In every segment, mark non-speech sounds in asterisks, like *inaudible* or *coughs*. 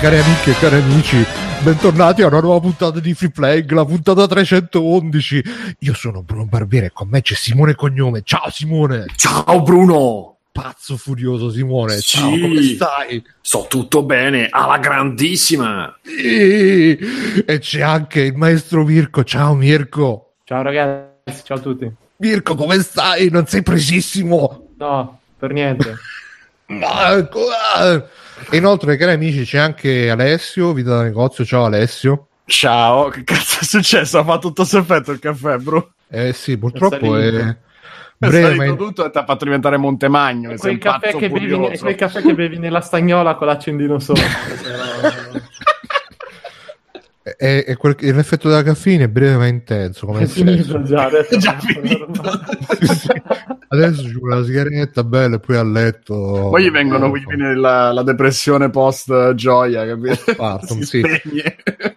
cari amiche e cari amici, bentornati a una nuova puntata di Free Playing, la puntata 311. Io sono Bruno Barbiere e con me c'è Simone Cognome. Ciao Simone! Ciao Bruno! Pazzo furioso Simone, sì. ciao, come stai? So tutto bene, alla grandissima! Sì. E c'è anche il maestro Mirko. Ciao Mirko! Ciao ragazzi, ciao a tutti. Mirko, come stai? Non sei presissimo? No, per niente. *laughs* Marco, ah. Inoltre, cari amici, c'è anche Alessio, vita da negozio. Ciao Alessio. Ciao, che cazzo è successo? Ha fatto tutto effetto il caffè, bro. Eh sì, purtroppo è... è... Breve, tutto e ti ha fatto diventare Montemagno. Quel caffè, che bevi, quel caffè che bevi nella stagnola con l'accendino sopra. *laughs* è, è quel, l'effetto della caffeina è breve ma intenso. Come è finito già, adesso, già finito. adesso ci vuole la sigaretta bella e poi a letto. Poi gli vengono gli viene la, la, depressione post gioia, capito? Parton, sì.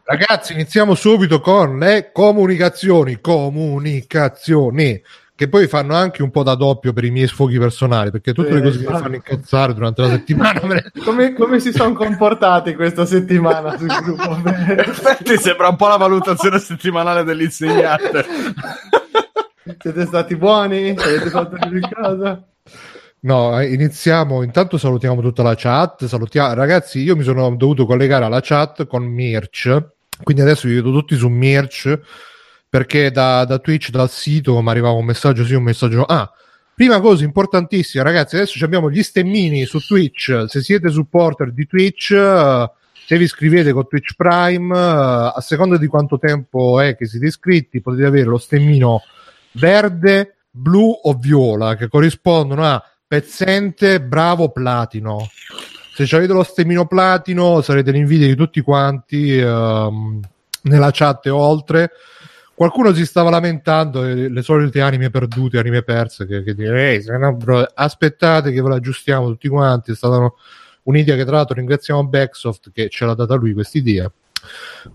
Ragazzi, iniziamo subito con le comunicazioni. Comunicazioni che poi fanno anche un po' da doppio per i miei sfoghi personali, perché tutte eh, le cose che mi fanno incazzare durante la settimana. *laughs* Come, come, si sono comportati questa settimana sul gruppo? *laughs* Infatti sembra un po' la valutazione settimanale dell'insegnante. Siete stati buoni? Avete fatto di casa? No, eh, iniziamo. Intanto salutiamo tutta la chat. Salutiamo... Ragazzi, io mi sono dovuto collegare alla chat con Mirch. Quindi adesso vi vedo tutti su Mirch perché da, da Twitch, dal sito, mi arrivava un messaggio sì, un messaggio. Ah, prima cosa importantissima, ragazzi, adesso abbiamo gli stemmini su Twitch. Se siete supporter di Twitch, se vi iscrivete con Twitch Prime, a seconda di quanto tempo è che siete iscritti, potete avere lo stemmino verde, blu o viola, che corrispondono a pezzente, bravo, platino. Se avete lo stemmino platino, sarete l'invidia di tutti quanti uh, nella chat e oltre qualcuno si stava lamentando eh, le solite anime perdute, anime perse che, che dire, no, bro, aspettate che ve la aggiustiamo tutti quanti, è stata un'idea che tra l'altro ringraziamo Backsoft che ce l'ha data lui questa idea.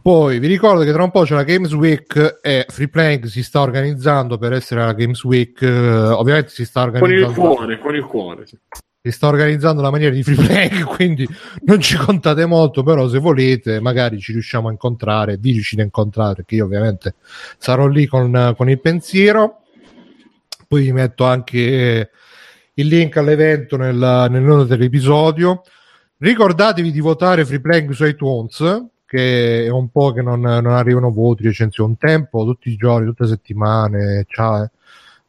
Poi vi ricordo che tra un po' c'è la Games Week e Free Playing si sta organizzando per essere la Games Week. Uh, ovviamente si sta organizzando. Con il cuore, con il cuore. Sì si sta organizzando la maniera di free play, *laughs* quindi non ci contate molto, però se volete magari ci riusciamo a incontrare, vi riuscite a incontrare, perché io ovviamente sarò lì con, con il pensiero. Poi vi metto anche il link all'evento nel, nel nome dell'episodio. Ricordatevi di votare free playing su iTunes, che è un po' che non, non arrivano voti, recensioni, un tempo, tutti i giorni, tutte le settimane, cioè,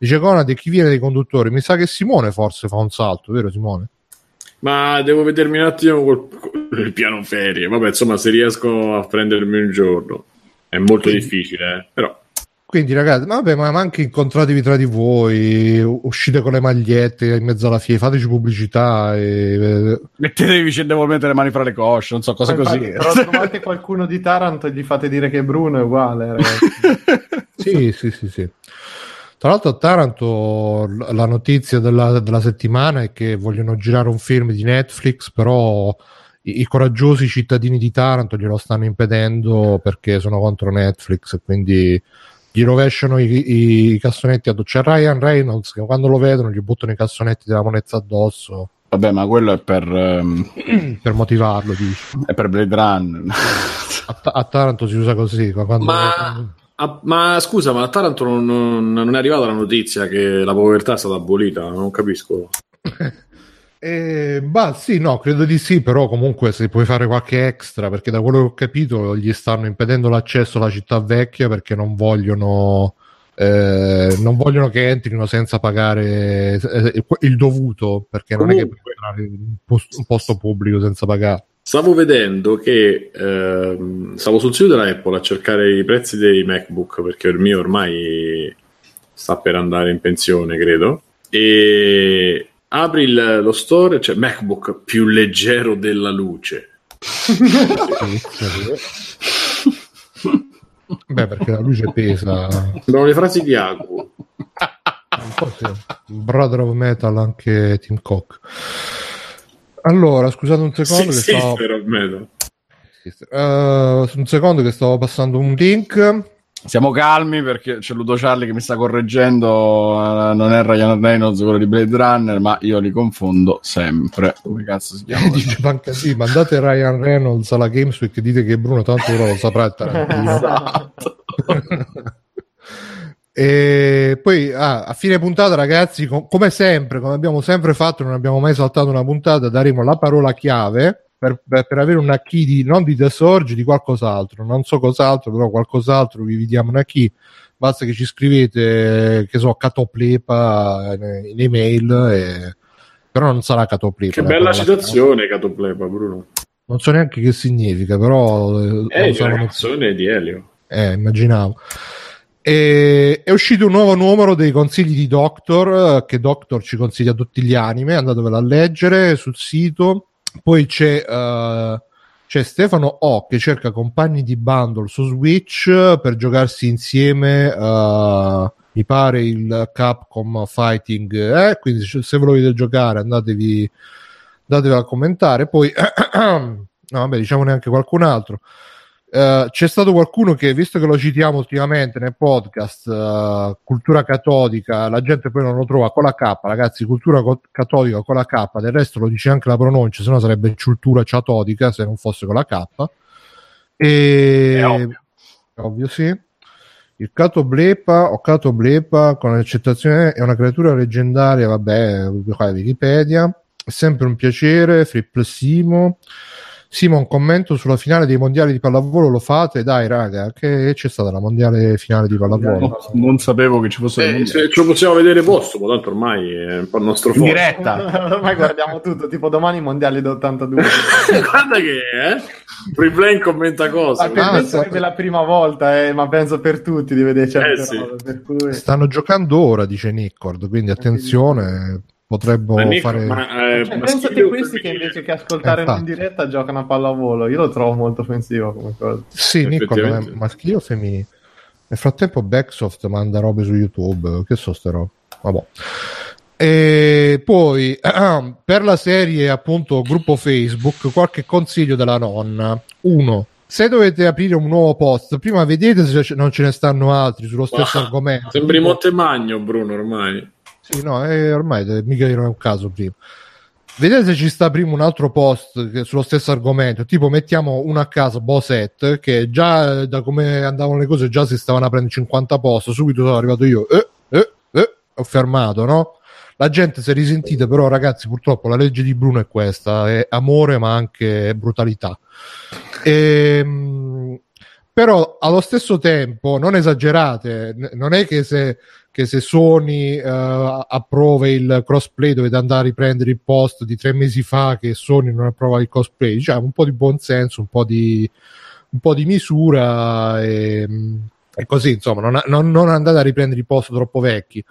Dice Conad, chi viene dei conduttori? Mi sa che Simone forse fa un salto, vero Simone? Ma devo vedermi un attimo col, col piano ferie. Vabbè, insomma, se riesco a prendermi un giorno. È molto Quindi. difficile, eh? però. Quindi, ragazzi, vabbè, ma anche incontratevi tra di voi, uscite con le magliette in mezzo alla fiera, fateci pubblicità. E... Mettetevi vicendevolmente le mani fra le cosce, non so, cose così. Però trovate qualcuno di Taranto e gli fate dire che Bruno è uguale, ragazzi. *laughs* sì, sì, sì, sì. Tra l'altro a Taranto la notizia della, della, settimana è che vogliono girare un film di Netflix, però i, i, coraggiosi cittadini di Taranto glielo stanno impedendo perché sono contro Netflix, quindi gli rovesciano i, i, i cassonetti addosso. C'è Ryan Reynolds che quando lo vedono gli buttano i cassonetti della monezza addosso. Vabbè, ma quello è per... Um... *clears throat* per motivarlo, dici. È per Blade Run. a, a, Taranto si usa così. Quando... Ma Ah, ma scusa, ma a Taranto non, non, non, è arrivata la notizia che la povertà è stata abolita? Non capisco. *laughs* eh, bah, sì, no, credo di sì, però comunque se puoi fare qualche extra, perché da quello che ho capito gli stanno impedendo l'accesso alla città vecchia perché non vogliono... Eh, non vogliono che entrino senza pagare eh, il dovuto perché non Comunque. è che puoi entrare in un posto, un posto pubblico senza pagare Stavo vedendo che ehm, stavo sul sito della Apple a cercare i prezzi dei MacBook perché il mio ormai sta per andare in pensione, credo. E apri il, lo store, c'è MacBook più leggero della luce. *laughs* Beh, perché la luce pesa. Sembrano le frasi di Agu. Brother of Metal anche Tim Cook. Allora, scusate un secondo. Sì, che stavo... uh, un secondo che stavo passando un link. Siamo calmi perché c'è Ludo Charlie che mi sta correggendo. eh, non è Ryan Reynolds quello di Blade Runner, ma io li confondo sempre. Come cazzo si chiama? *laughs* Dice manca sì, mandate Ryan Reynolds alla Games Week e dite che Bruno tanto ora lo saprà *laughs* esatto. *laughs* E poi ah, a fine puntata, ragazzi, com- come sempre, come abbiamo sempre fatto, non abbiamo mai saltato una puntata, daremo la parola chiave per, per- per avere una key di, non di The Sorge, di qualcos'altro. Non so cos'altro, però qualcos'altro vi diamo una key. Basta che ci scrivete, che so, Catoplepa in, in email, e... però non sarà Catoplepa. Che la bella parola chiave. citazione, Catoplepa, Bruno. Non so neanche che significa, però È sanno la canzone di Elio. eh, immaginavo. E- è uscito un nuovo numero dei consigli di Doctor, eh, che Doctor ci consiglia tutti gli anime, andatevelo a leggere sul sito. Poi c'è, eh, c'è Stefano O che cerca compagni di bundle su Switch eh, per giocarsi insieme, eh, mi pare il Capcom Fighting, eh, quindi se volete giocare andatevi, andatevi a commentare. Poi, *clears throat* no, vabbè, diciamo neanche qualcun altro. Eh, c'è stato qualcuno che, visto che lo citiamo ultimamente nel podcast, eh, cultura cattolica, la gente poi non lo trova con la K, ragazzi, cultura co- cattolica con la K, del resto lo dice anche la pronuncia, se no sarebbe cultura catodica se non fosse con la K. E... È ovvio. ovvio, sì. Il Cato Blepa o Cato Blepa, con l'accettazione, è una creatura leggendaria, vabbè, qua è Wikipedia. È sempre un piacere, Fripp Simo. Un commento sulla finale dei mondiali di pallavolo lo fate? Dai, raga, che c'è stata la mondiale finale di pallavolo? No, non sapevo che ci fosse Eh, se ce lo possiamo vedere posto, ma tanto ormai è un po' il nostro in forte. diretta. *laughs* *laughs* Ormai guardiamo tutto, tipo domani i mondiali d'82. *laughs* Guarda che eh? Freeplane commenta cose. Ma per Ah, me sta- sarebbe la prima volta, eh, ma penso per tutti di vedere certe Eh, sì. per cui... Stanno giocando ora, dice Nickord, quindi attenzione, Nick- fare... ma, eh, Cioè, maschile pensate o questi che invece che ascoltare Eh, in diretta giocano a pallavolo. Io lo trovo molto offensivo come cosa. Sì, Effettivamente. è maschile o femminile? Nel frattempo Backsoft manda robe su YouTube, che so ste robe? Vabbè. E poi per la serie appunto gruppo Facebook qualche consiglio della nonna. Uno, se dovete aprire un nuovo post, prima vedete se non ce ne stanno altri sullo stesso Ah, argomento. Sembri Montemagno, Bruno, ormai. Sì, no, eh, ormai mica era un caso prima. Vedete se ci sta prima un altro post che- sullo stesso argomento, tipo mettiamo uno a caso, Boset, che già eh, da come andavano le cose già si stavano aprendo 50 post, subito sono arrivato io, eh, eh, eh, ho fermato, no? La gente si è risentita, però ragazzi purtroppo la legge di Bruno è questa, è amore ma anche brutalità. Ehm, però allo stesso tempo non esagerate, non è che se, che se Sony eh, approva il crossplay dovete andare a riprendere il post di tre mesi fa che Sony non approva il crossplay, cioè un po' di buonsenso, un po' di, un po' di misura e, e così insomma non, non- non andate a riprendere i post troppo vecchi.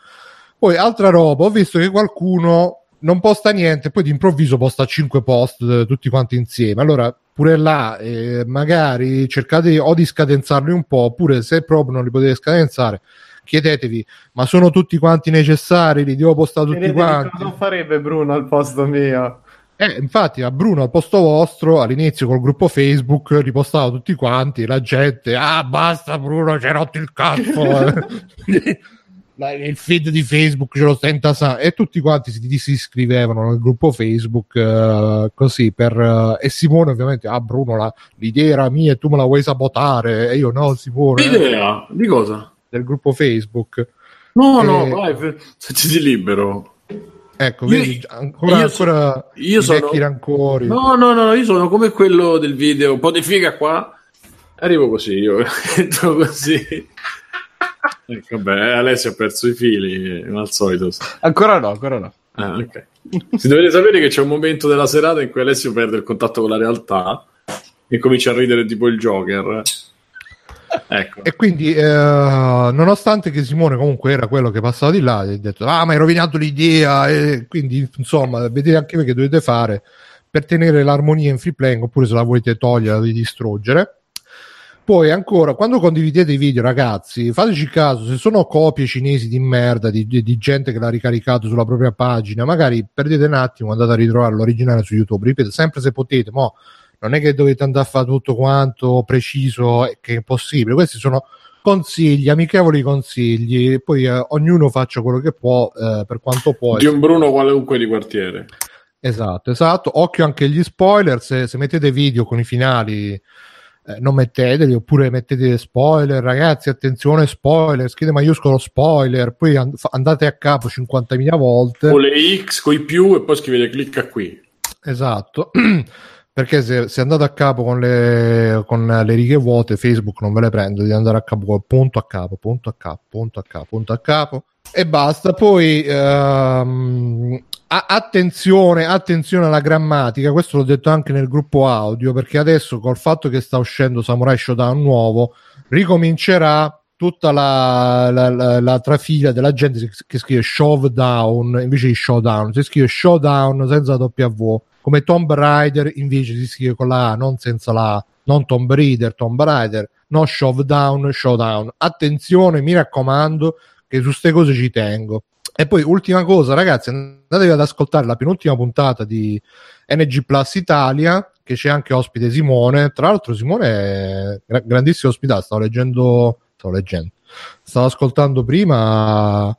Poi altra roba, ho visto che qualcuno non posta niente, poi d'improvviso posta 5 post eh, tutti quanti insieme. Allora, pure là, eh, magari cercate o di scadenzarli un po', oppure se proprio non li potete scadenzare, chiedetevi, ma sono tutti quanti necessari? Li devo postare tutti Vedete quanti? cosa farebbe Bruno al posto mio? Eh, infatti, a Bruno al posto vostro, all'inizio col gruppo Facebook, ripostava tutti quanti, la gente, ah, basta Bruno, ci hai rotto il cazzo. *laughs* Il feed di Facebook ce lo sta intasando e tutti quanti si, si iscrivevano nel gruppo Facebook eh, così per eh, e Simone ovviamente ah Bruno la- l'idea era mia e tu me la vuoi sabotare e io no Simone eh, Idea? Di cosa? Del gruppo Facebook No, Eh, no, vai, f- sentiti libero. ecco Io- vedi ancora, io ancora io sono- vecchi rancori No, no, no, io sono come quello del video, un po' di figa qua. Arrivo così, io *laughs* entro così. Ecco, vabbè, Alessio ha perso i fili, come al solito. Ancora no, ancora no. Ah, ok. Si dovete sapere che c'è un momento della serata in cui Alessio perde il contatto con la realtà e comincia a ridere tipo il Joker. Ecco. E quindi, eh, nonostante che Simone comunque era quello che passava di là, gli ha detto: Ah, ma hai rovinato l'idea. E quindi, insomma, vedete anche voi che dovete fare per tenere l'armonia in free playing, oppure se la volete togliere, la dovete distruggere. Poi ancora, quando condividete i video, ragazzi, fateci caso, se sono copie cinesi di merda, di, di- di gente che l'ha ricaricato sulla propria pagina, magari perdete un attimo, andate a ritrovare l'originale su YouTube, ripeto, sempre se potete, mo non è che dovete andare a fare tutto quanto preciso e che è possibile, questi sono consigli, amichevoli consigli, poi eh, ognuno faccia quello che può eh, per quanto può. Di un Bruno qualunque di quartiere. Esatto, esatto. Occhio anche agli spoiler, se, se mettete video con i finali eh, non metteteli, oppure mettete spoiler, ragazzi, attenzione spoiler, scrivete maiuscolo spoiler, poi and- andate a capo 50.000 volte. Con le X, con i più e poi scrivete clicca qui. Esatto. *clears throat* perché se, se, andate a capo con le, con le, righe vuote Facebook non ve le prende devi andare a capo con punto a capo punto a capo punto a capo punto a capo e basta. Poi ehm, attenzione attenzione alla grammatica questo l'ho detto anche nel gruppo audio perché adesso col fatto che sta uscendo Samurai Shodown nuovo ricomincerà tutta la, la, la, la trafila della gente che scrive showdown invece di showdown si scrive showdown senza W come Tomb Raider invece si scrive con la A, non senza la A, non Tomb Raider, Tomb Raider, no Showdown, Showdown. Attenzione, mi raccomando, che su queste cose ci tengo. E poi, ultima cosa, ragazzi, andatevi ad ascoltare la penultima puntata di NG Plus Italia, che c'è anche ospite Simone. Tra l'altro, Simone è grandissimo ospitato. Stavo leggendo, stavo leggendo, stavo ascoltando prima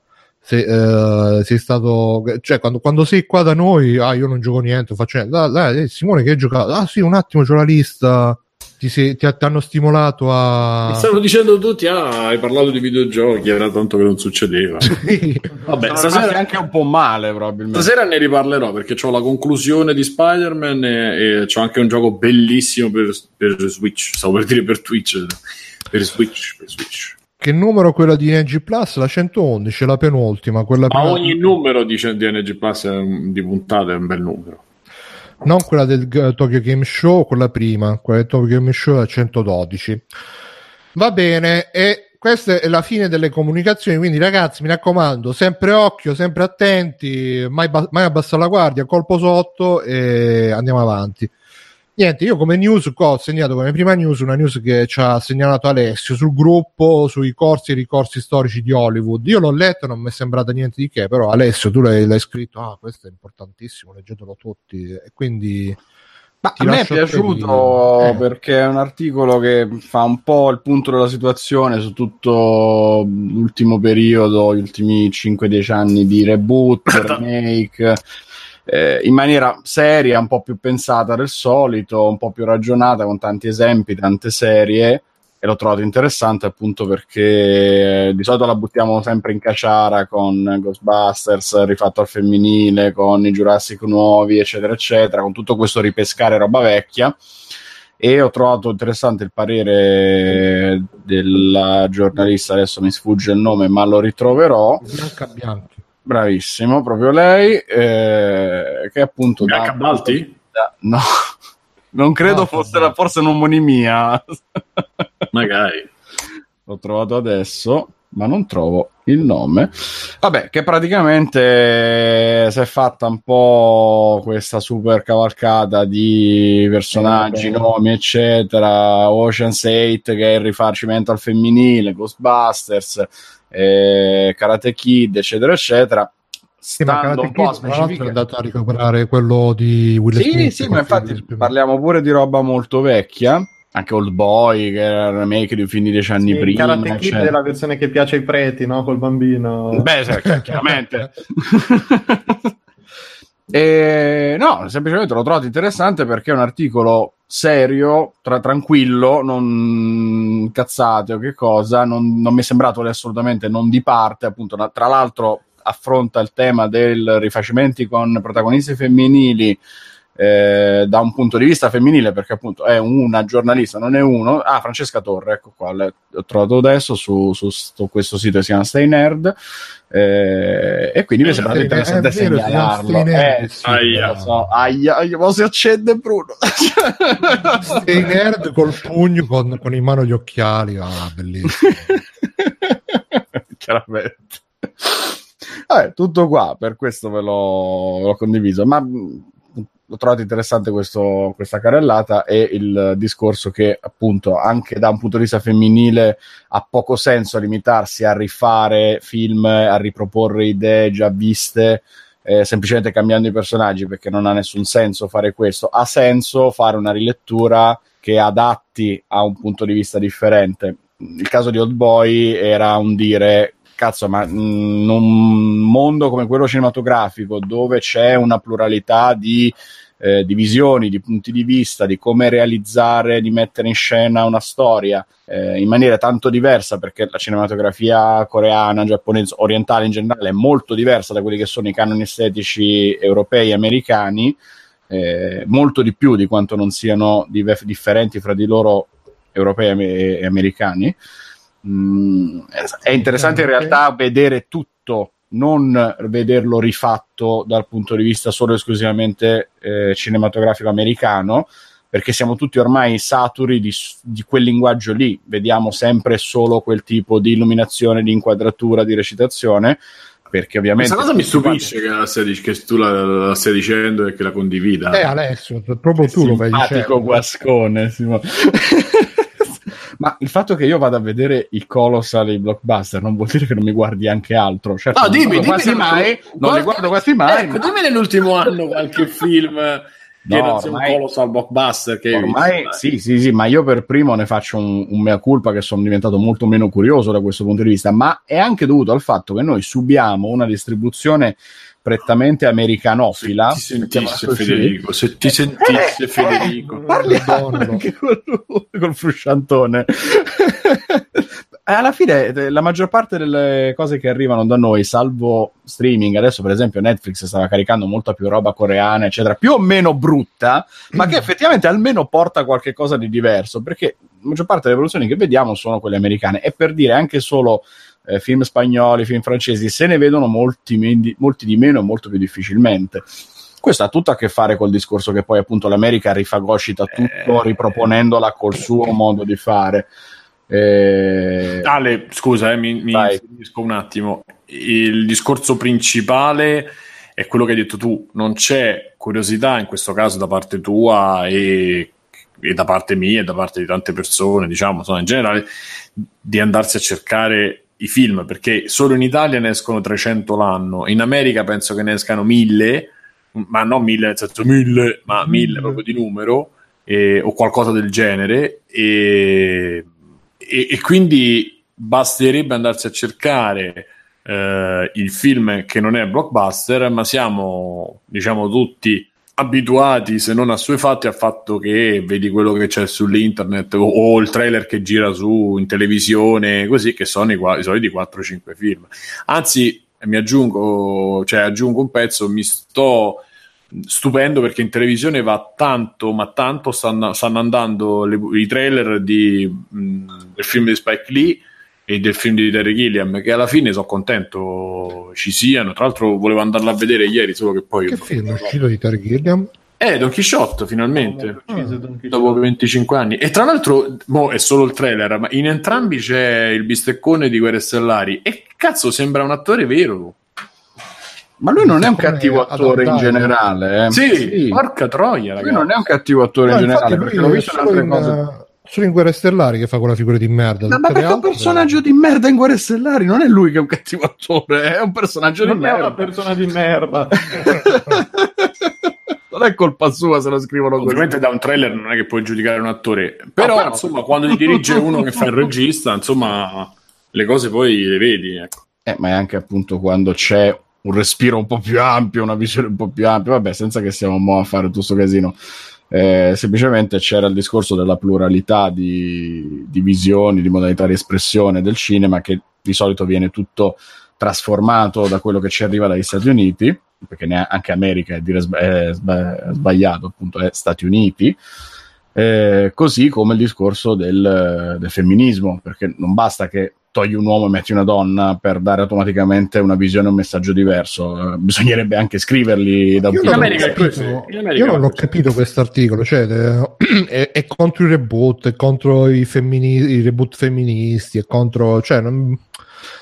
se, uh, sei stato cioè quando, quando, sei qua da noi ah io non gioco niente faccio niente. Dai, dai Simone che hai giocato ah sì un attimo c'ho la lista ti, sei, ti, ti hanno stimolato a mi stanno dicendo tutti ah hai parlato di videogiochi era tanto che non succedeva. *laughs* Vabbè stasera anche un po' male probabilmente. Stasera ne riparlerò perché ho la conclusione di Spider-Man e, e ho anche un gioco bellissimo per, per Switch stavo per dire per Twitch per Switch per Switch che numero quella di NG Plus? La 111, la penultima. Quella Ma ogni di... numero di, di NG Plus di puntate è un bel numero. Non quella del Tokyo Game Show, quella prima. Quella del Tokyo Game Show è la 112. Va bene, e questa è la fine delle comunicazioni. Quindi, ragazzi, mi raccomando, sempre occhio, sempre attenti, mai, mai abbassare la guardia, colpo sotto e andiamo avanti. Niente, io come news qua ho segnato come prima news una news che ci ha segnalato Alessio sul gruppo sui corsi e ricorsi storici di Hollywood. Io l'ho letto, non mi è sembrata niente di che, però Alessio tu l'hai, l'hai scritto, ah questo è importantissimo, leggetelo tutti e quindi... Ma a me è piaciuto eh. perché è un articolo che fa un po' il punto della situazione su tutto l'ultimo periodo, gli ultimi 5-10 anni di reboot, *coughs* remake eh, in maniera seria, un po' più pensata del solito, un po' più ragionata, con tanti esempi, tante serie. E l'ho trovato interessante appunto perché di solito la buttiamo sempre in caciara con Ghostbusters rifatto al femminile, con i Jurassic nuovi, eccetera, eccetera, con tutto questo ripescare roba vecchia e ho trovato interessante il parere della giornalista, adesso mi sfugge il nome, ma lo ritroverò. Bianca Bianchi. Bravissimo, proprio lei, eh, che appunto... Bianca Balti? Da, no, *laughs* non credo no, fosse la, forse un'omonimia. Magari. *laughs* L'ho trovato adesso, ma non trovo il nome. Vabbè, che praticamente si è fatta un po' questa super cavalcata di personaggi, nomi, eccetera. Ocean's 8 che è il rifacimento al femminile, Ghostbusters eh, Karate Kid, eccetera, eccetera. Sì, ma Karate Kid è andato a recuperare quello di Will Sì, Smith, sì, ma infatti parliamo pure di roba molto vecchia. Anche Old Boy, che era il remake di un film di dieci anni sì, prima. Karate Kid è la versione che piace ai preti, no? Col bambino. Beh, chiaramente. *laughs* E, no, semplicemente l'ho trovato interessante perché è un articolo serio, tra, tranquillo, non cazzate o che cosa, non, non mi è sembrato assolutamente non di parte, appunto, tra l'altro affronta il tema del rifacimenti con protagonisti femminili eh, da un punto di vista femminile, perché appunto è una giornalista, non è uno. Ah, Francesca Torre, ecco qua, l'ho trovato adesso su, su, su questo sito che si chiama Stay Nerd. Eh, e quindi mi è sembrato interessante segnalarlo. Eh, sì, aia. So, aia, aia, ma si accende Bruno. *laughs* Stay Nerd col pugno con, con in mano gli occhiali, ah, bellissimo. *laughs* Chiaramente. Vabbè, tutto qua, per questo ve l'ho, ve l'ho condiviso. Ma l'ho trovato interessante questo, questa carrellata e il discorso che appunto anche da un punto di vista femminile ha poco senso limitarsi a rifare film, a riproporre idee già viste eh, semplicemente cambiando i personaggi perché non ha nessun senso fare questo, ha senso fare una rilettura che adatti a un punto di vista differente. Il caso di Old Boy era un dire cazzo, ma in un mondo come quello cinematografico dove c'è una pluralità di, eh, di visioni, di punti di vista, di come realizzare, di mettere in scena una storia eh, in maniera tanto diversa, perché la cinematografia coreana, giapponese, orientale in generale è molto diversa da quelli che sono i canoni estetici europei e americani, eh, molto di più di quanto non siano div- differenti fra di loro europei e americani. Mm, è interessante in realtà vedere tutto, non vederlo rifatto dal punto di vista solo esclusivamente eh, cinematografico americano, perché siamo tutti ormai saturi di, di, quel linguaggio lì, vediamo sempre solo quel tipo di illuminazione, di inquadratura, di recitazione. Perché ovviamente. Questa cosa mi stupisce che, la stia, che tu la, la, stia dicendo e che la condivida. Eh, Alessio, proprio tu lo fai dicendo. Guascone. Ma il fatto che io vada a vedere i colossal, i blockbuster, non vuol dire che non mi guardi anche altro. Certo, no, dimmi, dimmi quasi mai, non li guardo quasi mai. Ecco, ma... dimmi nell'ultimo anno qualche *laughs* film che no, non sia un colossal blockbuster che ormai sì, sì, sì, ma io per primo ne faccio un, un mea culpa che sono diventato molto meno curioso da questo punto di vista, ma è anche dovuto al fatto che noi subiamo una distribuzione prettamente americanofila. Se ti sentisse Federico, se ti sentisse eh, Federico, eh, parliamo anche *laughs* col, col frusciantone. *laughs* Alla fine la maggior parte delle cose che arrivano da noi, salvo streaming, adesso per esempio Netflix stava caricando molta più roba coreana, eccetera, più o meno brutta, ma che effettivamente almeno porta qualche cosa di diverso, perché la maggior parte delle produzioni che vediamo sono quelle americane. E per dire anche solo eh, film spagnoli, film francesi, se ne vedono molti, me- molti di meno e molto più difficilmente. Questo ha tutto a che fare col discorso che poi appunto l'America rifagocita tutto eh, riproponendola col suo modo di fare. Eh... Ale, scusa, eh, mi, mi un attimo. Il discorso principale è quello che hai detto tu, non c'è curiosità in questo caso da parte tua e, e da parte mia e da parte di tante persone, diciamo, insomma, in generale, di andarsi a cercare i film, perché solo in Italia ne escono 300 l'anno, in America penso che ne escano 1000, ma non 1000 nel senso 1000, ma 1000 proprio di numero, eh, o qualcosa del genere, e, e, e, quindi basterebbe andarsi a cercare eh, il film che non è blockbuster, ma siamo, diciamo, tutti abituati, se non assuefatti, al fatto che vedi quello che c'è sull'internet o, o, il trailer che gira su in televisione, così che sono i, i soliti 4-5 film. Anzi, mi aggiungo, cioè aggiungo un pezzo, mi sto stupendo perché in televisione va tanto, ma tanto stanno, stanno andando le, i trailer di, mh, del film di Spike Lee e del film di Terry Gilliam che alla fine sono contento ci siano. Tra l'altro volevo andarla a vedere ieri solo che poi che film è uscito di Terry Gilliam? Eh, Don Quixote finalmente. Don dopo 25 anni. E tra l'altro boh, è solo il trailer ma in entrambi c'è il bisteccone di Guerre Stellari. E cazzo sembra un attore vero. Ma lui non è un cattivo attore in generale eh? sì, sì, porca troia ragazzi. lui non è un cattivo attore no, in generale perché l'ho visto in altre cose solo in Guerre Stellari che fa quella figura di merda. Ma, ma perché è un personaggio di merda in Guerre Stellari? Non è lui che è un cattivo attore, è un personaggio non di merda. Non è una persona di merda. *laughs* non è colpa sua se lo scrivono così. Ovviamente da un trailer non è che puoi giudicare un attore, però, però insomma, quando ti dirige uno che fa il regista, insomma, le cose poi le vedi. Ecco. Eh, ma è anche appunto quando c'è un respiro un po' più ampio, una visione un po' più ampia, vabbè, senza che stiamo a fare tutto questo casino. Eh, semplicemente c'era il discorso della pluralità di, di, visioni, di modalità di espressione del cinema che di solito viene tutto trasformato da quello che ci arriva dagli Stati Uniti, perché anche America è, dire è sbagliato, appunto è Stati Uniti, eh, così come il discorso del, del femminismo, perché non basta che togli un uomo e metti una donna per dare automaticamente una visione e un messaggio diverso. Uh, bisognerebbe anche scriverli da un punto di vista. Io non ho capito questo articolo, cioè *clears throat* è, è, contro i reboot, è contro i, femmini- i reboot femministi, è contro... Cioè, non...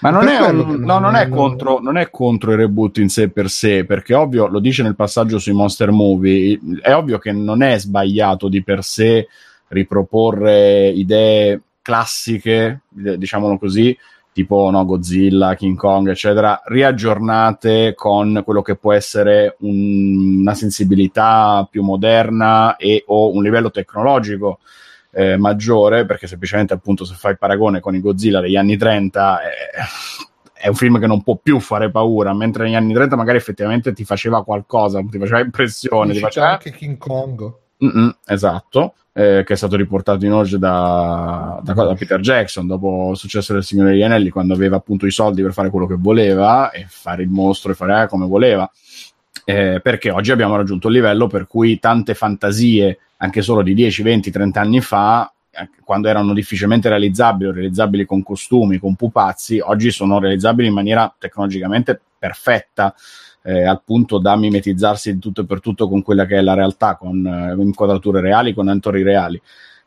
Ma non è, un, no, non, è contro, non è, contro, i reboot in sé per sé, perché ovvio, lo dice nel passaggio sui monster movie, è ovvio che non è sbagliato di per sé riproporre idee classiche, diciamolo così, tipo no, Godzilla, King Kong, eccetera, riaggiornate con quello che può essere un, una sensibilità più moderna e o un livello tecnologico eh, maggiore, perché semplicemente appunto se fai il paragone con i Godzilla degli anni 30 eh, è un film che non può più fare paura, mentre negli anni 30 magari effettivamente ti faceva qualcosa, ti faceva impressione. Ti faceva... anche King Kong. Mm-mm, esatto, eh, che è stato riportato in oggi da, da, da, Peter Jackson dopo il successo del Signore degli Anelli, quando aveva appunto i soldi per fare quello che voleva e fare il mostro e fare eh, come voleva. Eh, perché oggi abbiamo raggiunto il livello per cui tante fantasie, anche solo di 10, 20, 30 anni fa, quando erano difficilmente realizzabili o realizzabili con costumi, con pupazzi, oggi sono realizzabili in maniera tecnologicamente perfetta eh, al punto da mimetizzarsi di tutto e per tutto con quella che è la realtà, con eh, inquadrature reali, con attori reali.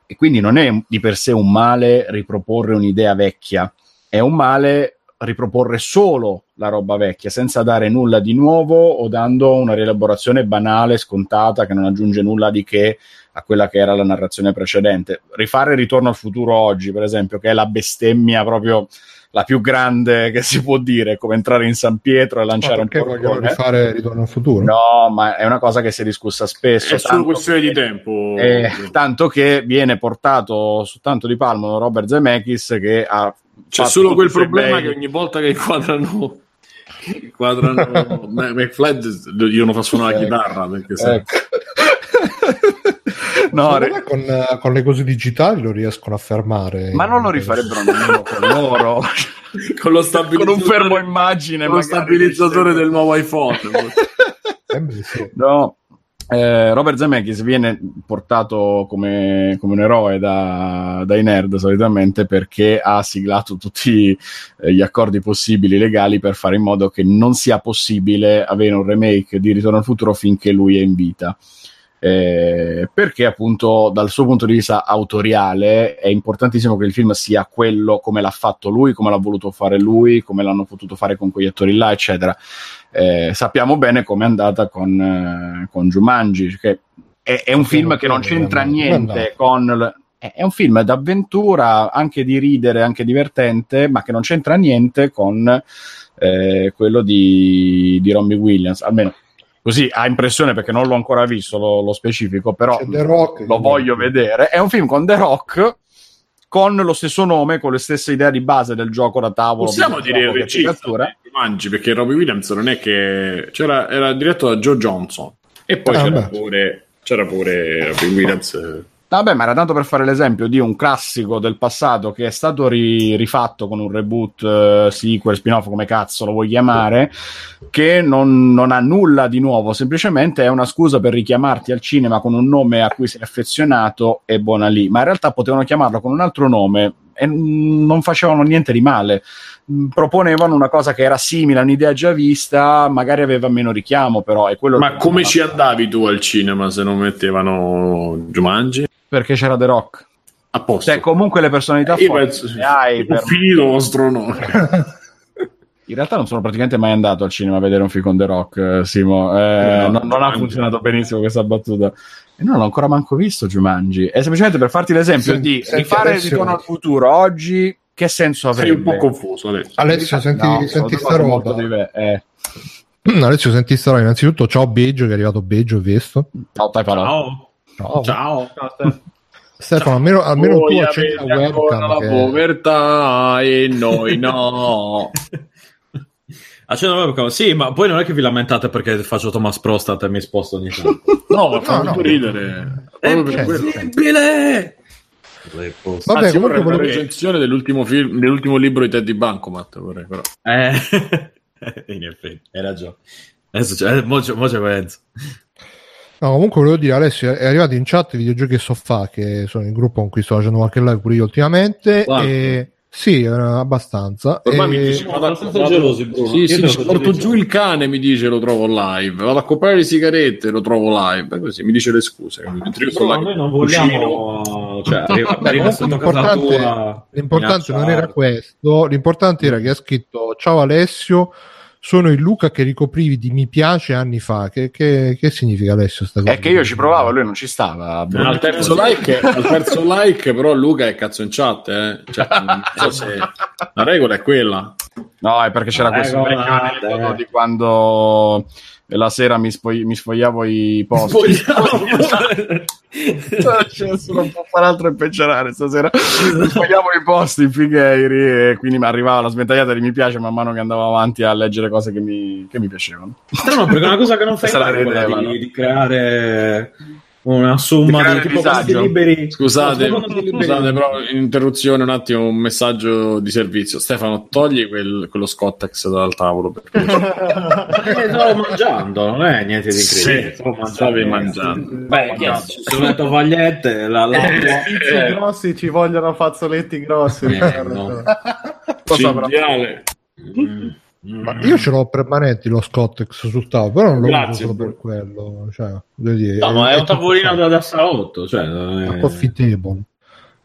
E quindi non è di per sé un male riproporre un'idea vecchia, è un male riproporre solo la roba vecchia senza dare nulla di nuovo o dando una rielaborazione banale, scontata, che non aggiunge nulla di che a quella che era la narrazione precedente. Rifare Ritorno al futuro oggi, per esempio, che è la bestemmia proprio la più grande che si può dire, come entrare in San Pietro e lanciare ma un po' vogliono rifare Ritorno al futuro? No, ma è una cosa che si è discussa spesso. È solo questione che, di tempo. Eh, tanto che viene portato su tanto di palmo Robert Zemeckis che ha... C'è solo quel problema bei... che ogni volta che inquadrano inquadrano *laughs* McFly io non faccio suonare la chitarra perché ecco. No, re... con, con, le cose digitali lo riescono a fermare. Ma non lo rifarebbero nemmeno con loro. *laughs* con, lo con un fermo immagine. Con lo stabilizzatore del nuovo iPhone. *laughs* eh. No. Eh, Robert Zemeckis viene portato come, come un eroe da, dai nerd solitamente perché ha siglato tutti eh, gli accordi possibili legali per fare in modo che non sia possibile avere un remake di Ritorno al futuro finché lui è in vita eh, perché appunto dal suo punto di vista autoriale è importantissimo che il film sia quello come l'ha fatto lui, come l'ha voluto fare lui, come l'hanno potuto fare con quegli attori là, eccetera. Eh, sappiamo bene come è andata con, eh, con Jumanji, che è, è un film che non c'entra niente con... È un film d'avventura, anche di ridere, anche divertente, ma che non c'entra niente con eh, quello di, di Robbie Williams, almeno così ha impressione perché non l'ho ancora visto lo, lo specifico, però Rock, lo voglio vedere. È un film con The Rock con lo stesso nome, con le stesse idee di base del gioco da tavolo. Possiamo dire il regista Mangi, perché Robbie Williams non è che c'era, era diretto da Joe Johnson e poi ah, c'era, pure, c'era pure Robbie Williams Vabbè, ma era tanto per fare l'esempio di un classico del passato che è stato ri- rifatto con un reboot, uh, sequel, spin-off, come cazzo lo vuoi chiamare, che non, non, ha nulla di nuovo, semplicemente è una scusa per richiamarti al cinema con un nome a cui sei affezionato e buona lì. Ma in realtà potevano chiamarlo con un altro nome e non facevano niente di male. Proponevano una cosa che era simile a un'idea già vista, magari aveva meno richiamo, però è quello Ma come ci andavi tu al cinema se non mettevano Jumanji? Perché c'era The Rock. A posto. Cioè, comunque le personalità eh, forti penso, hai per... finito il vostro nome. *laughs* In realtà non sono praticamente mai andato al cinema a vedere un film con The Rock, eh, Simo. Eh, no, non, non ha funzionato benissimo questa battuta. E non l'ho ancora manco visto Jumanji. È semplicemente per farti l'esempio sì, di rifare adesso... Ritorno al futuro oggi. Che senso avrebbe? Sei un po' confuso, Alessio. Alessio, senti, no, senti sta roba. Eh. *clears throat* Alessio, senti sta roba. Innanzitutto, ciao Beggio, che è arrivato Beggio, ho visto. Ciao, Ciao. Ciao. Ciao. Stefano, *laughs* almeno, almeno tu accendi la webcam. La che... povertà e noi no. *laughs* Accendo la webcam, sì, ma poi non è che vi lamentate perché faccio Thomas Prostat e mi sposto ogni tanto. *laughs* no, ma fa no, molto no. ridere. È incredibile! Vabbè, Anzi, vorrei una recensione dell'ultimo, film, dell'ultimo libro di Teddy Bancomat. Vorrei, però. Eh, in effetti, hai ragione. Adesso c'è, mo, mo c'è Enzo. No, comunque volevo dire, Alessio, è arrivato in chat videogiochi e sofà, che sono il gruppo con cui sto facendo qualche live pure io ultimamente. Wow. E... Sì, abbastanza. Ormai e... mi dice, vado, abbastanza gelosi, Bruno. Sì, sì, dice, porto giù il cane, mi dice, lo trovo live. Vado a comprare le sigarette, lo trovo live. Così mi dice le scuse. Mentre io Bruno, noi non vogliamo... Cioè, arriva, arriva l'importante, l'importante non era questo. L'importante era che ha scritto, ciao Alessio, sono il Luca che ricoprivi di mi piace anni fa. Che, che, che significa Alessio? Sta cosa? È che io ci provavo, lui non ci stava. al, terzo like, al terzo like, però Luca è cazzo in chat. Eh. Cioè, so *laughs* se... La regola è quella. No, è perché c'era questo vecchio aneddoto di quando la sera mi, spoi- mi sfogliavo i post. Adesso non può fare altro che peggiorare stasera. Mi sfogliavo i post in Figheiri e quindi mi arrivava la sventagliata di mi piace man mano che andavo avanti a leggere cose che mi, che mi piacevano. No, perché è una cosa che non fai mai, di, no? di creare una somma Di tipo liberi Scusate, no, scusate, però interruzione un attimo, un messaggio di servizio. Stefano, togli quel- quello Scottex dal tavolo. Per. *laughs* Eh, stavo mangiando, non è niente di incredibile. Sì, stavo mangiando. stavi mangiando. Beh, chiaro, ci sono le tovagliette, la, la, Pizzi Eh. grossi ci vogliono fazzoletti grossi. Eh, no. Cosa. Mm. Ma io ce l'ho permanenti lo Scottex sul tavolo, però non lo Grazie, uso solo per quello. Cioè, dire, No, ma è un tutto tavolino da, da salotto, cioè, è- coffee table.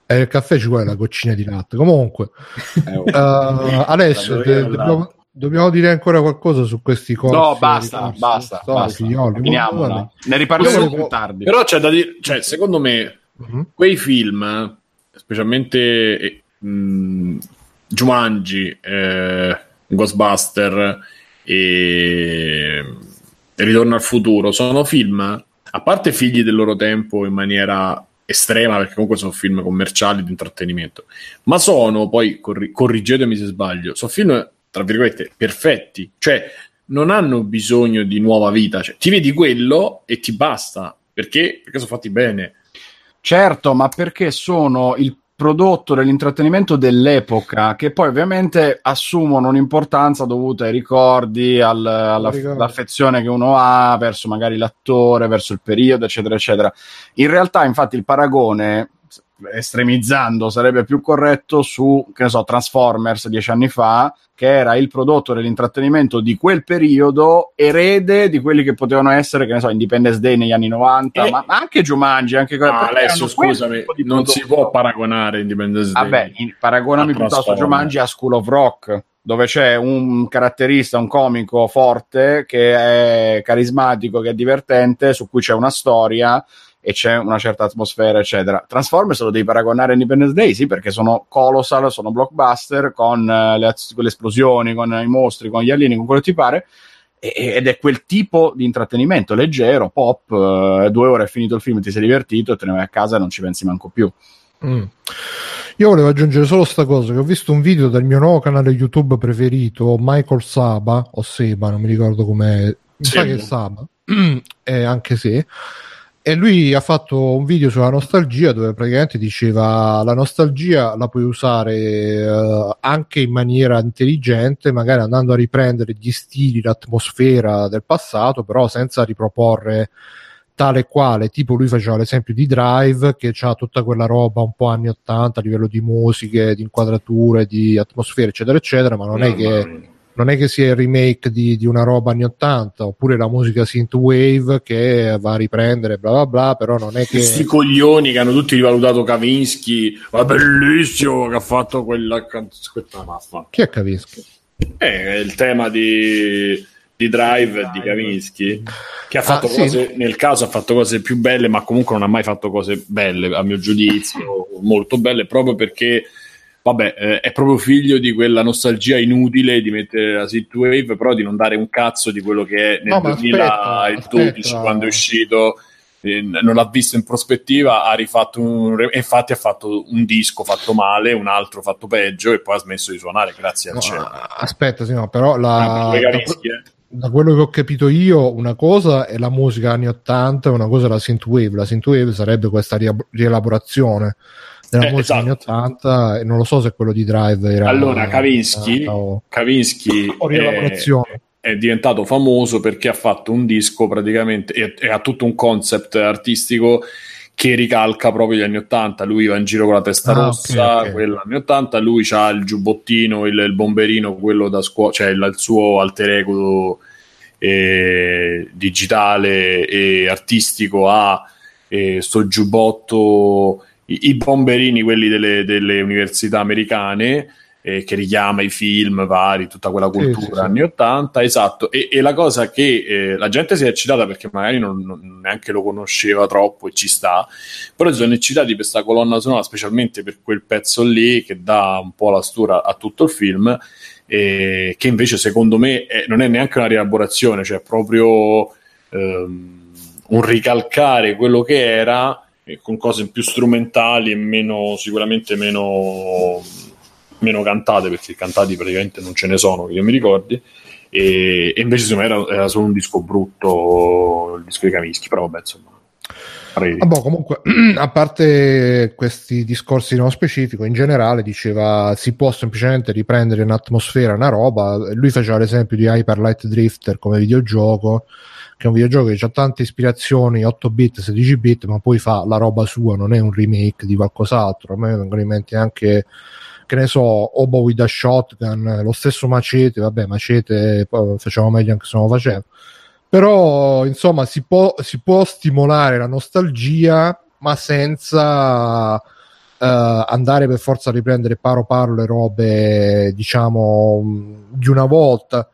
E il caffè ci vuole la goccina di latte. Comunque, *laughs* Eh, uh, Alessio, Tavolino de- dobbiamo, dobbiamo dire ancora qualcosa su questi corsi? No, basta, ricorsi basta, storici, basta. Finiamola. Ne riparliamo più tardi. Però c'è da dire, cioè, secondo me, Mhm. quei film, specialmente eh, mh, Jumanji, eh, Ghostbuster e Ritorno al futuro, sono film, a parte figli del loro tempo in maniera estrema, perché comunque sono film commerciali di intrattenimento, ma sono poi, corri- corrigetemi se sbaglio, sono film, tra virgolette, perfetti, cioè non hanno bisogno di nuova vita, cioè, ti vedi quello e ti basta, perché? Perché sono fatti bene. Certo, ma perché sono il prodotto dell'intrattenimento dell'epoca che poi ovviamente assumono un'importanza dovuta ai ricordi, al- all'affezione che uno ha verso magari l'attore, verso il periodo, eccetera, eccetera. In realtà, infatti, il paragone, estremizzando, sarebbe più corretto su, che ne so, Transformers dieci anni fa, che era il prodotto dell'intrattenimento di quel periodo, erede di quelli che potevano essere, che ne so, Independence Day negli anni 90, Eh. ma ma anche Jumanji, anche Ah, quel scusami, non prodotto. si può paragonare Independence Day. Vabbè, in- paragonami piuttosto. Jumanji a School of Rock, dove c'è un caratterista, un comico forte che è carismatico, che è divertente, su cui c'è una storia e c'è una certa atmosfera, eccetera. Transformers lo devi paragonare a Independence Day, sì, perché sono colossal, sono blockbuster con eh, le, az- con le esplosioni, con i mostri, con gli alieni, con quello che ti pare. e- Ed è quel tipo di intrattenimento leggero, pop, eh, due ore è finito il film, ti sei divertito te ne vai a casa e non ci pensi manco più. Mm. Io volevo aggiungere solo sta cosa, che ho visto un video del mio nuovo canale YouTube preferito, Michael Saba, o Seba, non mi ricordo com'è, mi sa che è Saba, *clears throat* eh, anche se, e lui ha fatto un video sulla nostalgia dove praticamente diceva la nostalgia la puoi usare eh, anche in maniera intelligente, magari andando a riprendere gli stili, l'atmosfera del passato, però senza riproporre tale e quale, tipo lui faceva l'esempio di Drive che ha tutta quella roba un po' anni 80 a livello di musiche, di inquadrature, di atmosfere eccetera eccetera, ma non è che non è che sia il remake di, di una roba anni 80 oppure la musica synthwave che va a riprendere bla bla bla però non è che Questi coglioni che hanno tutti rivalutato Kavinsky, ma bellissimo che ha fatto quella canzone. chi è Kavinsky? Eh, il tema di, di Drive di Kavinsky, che ha fatto Ah, sì. cose, nel caso ha fatto cose più belle, ma comunque non ha mai fatto cose belle, a mio giudizio, molto belle, proprio perché, vabbè, eh, è proprio figlio di quella nostalgia inutile di mettere la synthwave, però di non dare un cazzo di quello che è nel No, ma aspetta, 2012, aspetta. quando è uscito. eh, Non l'ha visto in prospettiva, ha rifatto un. e Infatti, ha fatto un disco fatto male, un altro fatto peggio, e poi ha smesso di suonare. Grazie al No, cielo. aspetta sì, no, però la, Ah, da, Kavinsky, eh. da quello che ho capito io una cosa è la musica anni 80 e una cosa è la synthwave la synthwave sarebbe questa ria- rielaborazione della Eh, musica anni esatto. 80 e non lo so se quello di Drive era Allora, Kavinsky, o, Kavinsky *coughs* o è, rielaborazione è diventato famoso perché ha fatto un disco praticamente e, e ha tutto un concept artistico che ricalca proprio gli anni 80. Lui va in giro con la testa Ah, rossa, ok, ok. quello anni 80. Lui ha il giubbottino, il, il bomberino, quello da scuola, cioè il, il suo alter ego eh, digitale e artistico. Ha eh, sto giubbotto, i, i bomberini, quelli delle, delle università americane eh, che richiama i film vari, tutta quella Sì, cultura sì, sì. anni 80, esatto. E, e la cosa che eh, la gente si è eccitata perché magari non, non- neanche lo conosceva troppo e ci sta, però si sono eccitati per questa colonna sonora, specialmente per quel pezzo lì che dà un po' la stura a tutto il film. e che invece secondo me è, non è neanche una rielaborazione, cioè proprio ehm, un ricalcare quello che era con cose più strumentali e meno, sicuramente meno, meno cantate, perché cantati praticamente non ce ne sono, che io mi ricordi. E, e invece insomma, era, era, solo un disco brutto, il disco di Camischi, però vabbè, insomma. Ah, boh, comunque, *clears throat* a parte questi discorsi non specifico, in generale diceva si può semplicemente riprendere un'atmosfera, una roba. Lui faceva l'esempio di Hyper Light Drifter come videogioco che è un videogioco che ha tante ispirazioni 8 bit, 16 bit, ma poi fa la roba sua, non è un remake di qualcos'altro. A me vengono in mente anche che ne so, Obo with a Shotgun, lo stesso Macete, vabbè, Macete facciamo meglio anche se non lo faceva. Però, insomma, si può, si può stimolare la nostalgia, ma senza uh, andare per forza a riprendere paro paro le robe, diciamo, di una volta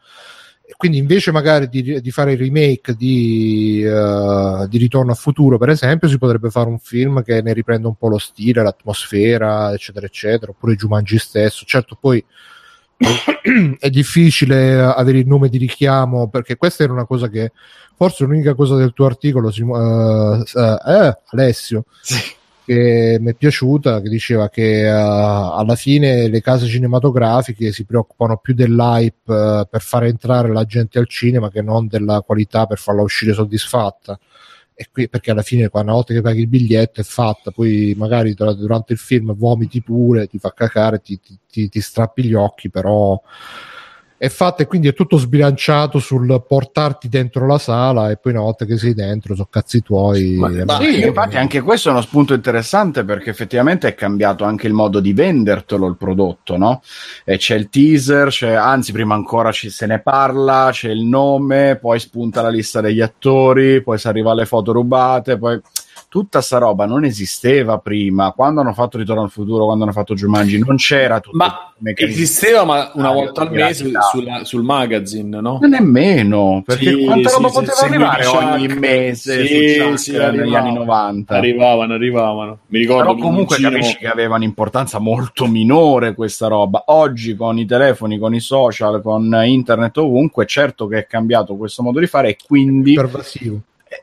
quindi invece magari di, di fare il remake di, uh, di, Ritorno a Futuro, per esempio, si potrebbe fare un film che ne riprenda un po' lo stile, l'atmosfera, eccetera, eccetera, oppure Jumanji stesso. Certo, poi è difficile avere il nome di richiamo perché questa era una cosa che forse l'unica cosa del tuo articolo, uh, uh, eh, Alessio. Sì che mi è piaciuta, che diceva che uh, alla fine le case cinematografiche si preoccupano più dell'hype uh, per far entrare la gente al cinema che non della qualità per farla uscire soddisfatta. E qui, perché alla fine, una volta che paghi il biglietto è fatta, poi magari durante il film vomiti pure, ti fa cacare, ti, ti, ti strappi gli occhi, però è fatta e quindi è tutto sbilanciato sul portarti dentro la sala e poi una volta che sei dentro sono cazzi tuoi. Ma, ma sì, infatti anche questo è uno spunto interessante perché effettivamente è cambiato anche il modo di vendertelo il prodotto, no? E c'è il teaser, c'è, anzi prima ancora ci, se ne parla, c'è il nome, poi spunta la lista degli attori, poi si arriva alle foto rubate, poi tutta sta roba non esisteva prima. Quando hanno fatto Ritorno al futuro, quando hanno fatto Jumanji, non c'era tutto. Ma esisteva ma una volta al mese sulla, sul magazine, no? Nemmeno, perché sì, quanta roba sì, poteva arrivare ogni mese sì, sì, negli anni 90? Arrivavano, arrivavano. Mi ricordo Però comunque vicino... capisci che aveva un'importanza molto minore questa roba. Oggi con i telefoni, con i social, con internet ovunque, certo che è cambiato questo modo di fare e quindi... Pervasivo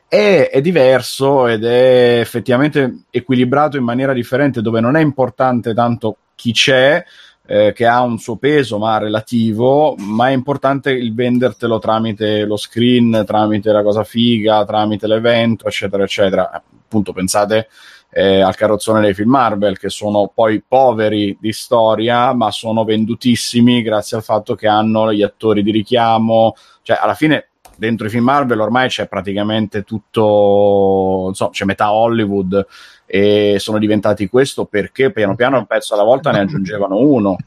è, è, diverso ed è effettivamente equilibrato in maniera differente, dove non è importante tanto chi c'è, eh, che ha un suo peso ma relativo, ma è importante il vendertelo tramite lo screen, tramite la cosa figa, tramite l'evento, eccetera, eccetera. Appunto, pensate eh, al carrozzone dei film Marvel, che sono poi poveri di storia, ma sono vendutissimi grazie al fatto che hanno gli attori di richiamo. Cioè, alla fine dentro i film Marvel ormai c'è praticamente tutto, insomma, c'è metà Hollywood e sono diventati questo perché piano piano un pezzo alla volta ne aggiungevano uno.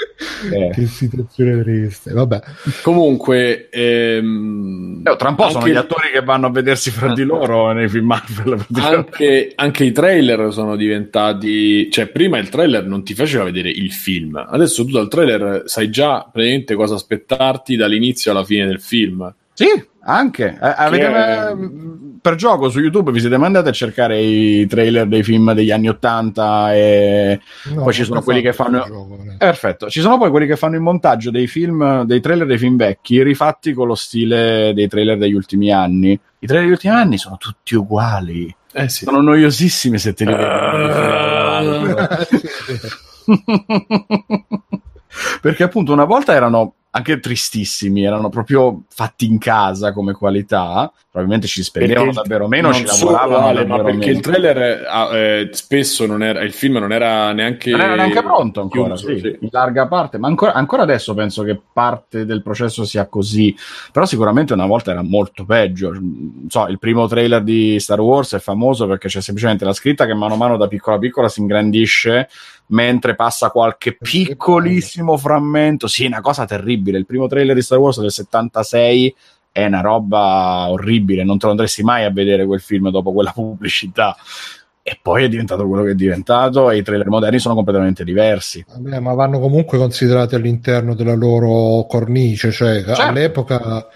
*laughs* Eh. Che situazione triste, vabbè. Comunque, ehm, eh, tra un po' anche... sono gli attori che vanno a vedersi fra di loro nei film Marvel. Anche, anche, i trailer sono diventati, cioè, prima il trailer non ti faceva vedere il film, adesso tu dal trailer sai già praticamente cosa aspettarti dall'inizio alla fine del film. Sì, anche. Eh, avete, è... Per gioco su YouTube vi siete mandati a cercare i trailer dei film degli anni 80 e no, poi ci sono quelli che fanno... Gioco, eh, perfetto. Ci sono poi quelli che fanno il montaggio dei film, dei trailer dei film vecchi, rifatti con lo stile dei trailer degli ultimi anni. I trailer degli ultimi anni sono tutti uguali. Eh sì. Sono noiosissimi se te li vedi. Perché appunto una volta erano anche tristissimi, erano proprio fatti in casa come qualità. Probabilmente ci spendevano davvero meno, ci lavoravano vale, ma perché meno. il trailer eh, spesso non era, il film non era neanche, non era neanche pronto ancora, chiuso, sì, sì. in larga parte, ma ancora, ancora, adesso penso che parte del processo sia così, però sicuramente una volta era molto peggio. So, il primo trailer di Star Wars è famoso perché c'è semplicemente la scritta che mano a mano da piccola a piccola si ingrandisce mentre passa qualche piccolissimo frammento. Sì, una cosa terribile. Il primo trailer di Star Wars del 76 è una roba orribile, non te lo andresti mai a vedere quel film dopo quella *laughs* pubblicità. E poi è diventato quello che è diventato e i trailer moderni sono completamente diversi. Vabbè, ma vanno comunque considerati all'interno della loro cornice, cioè certo. all'epoca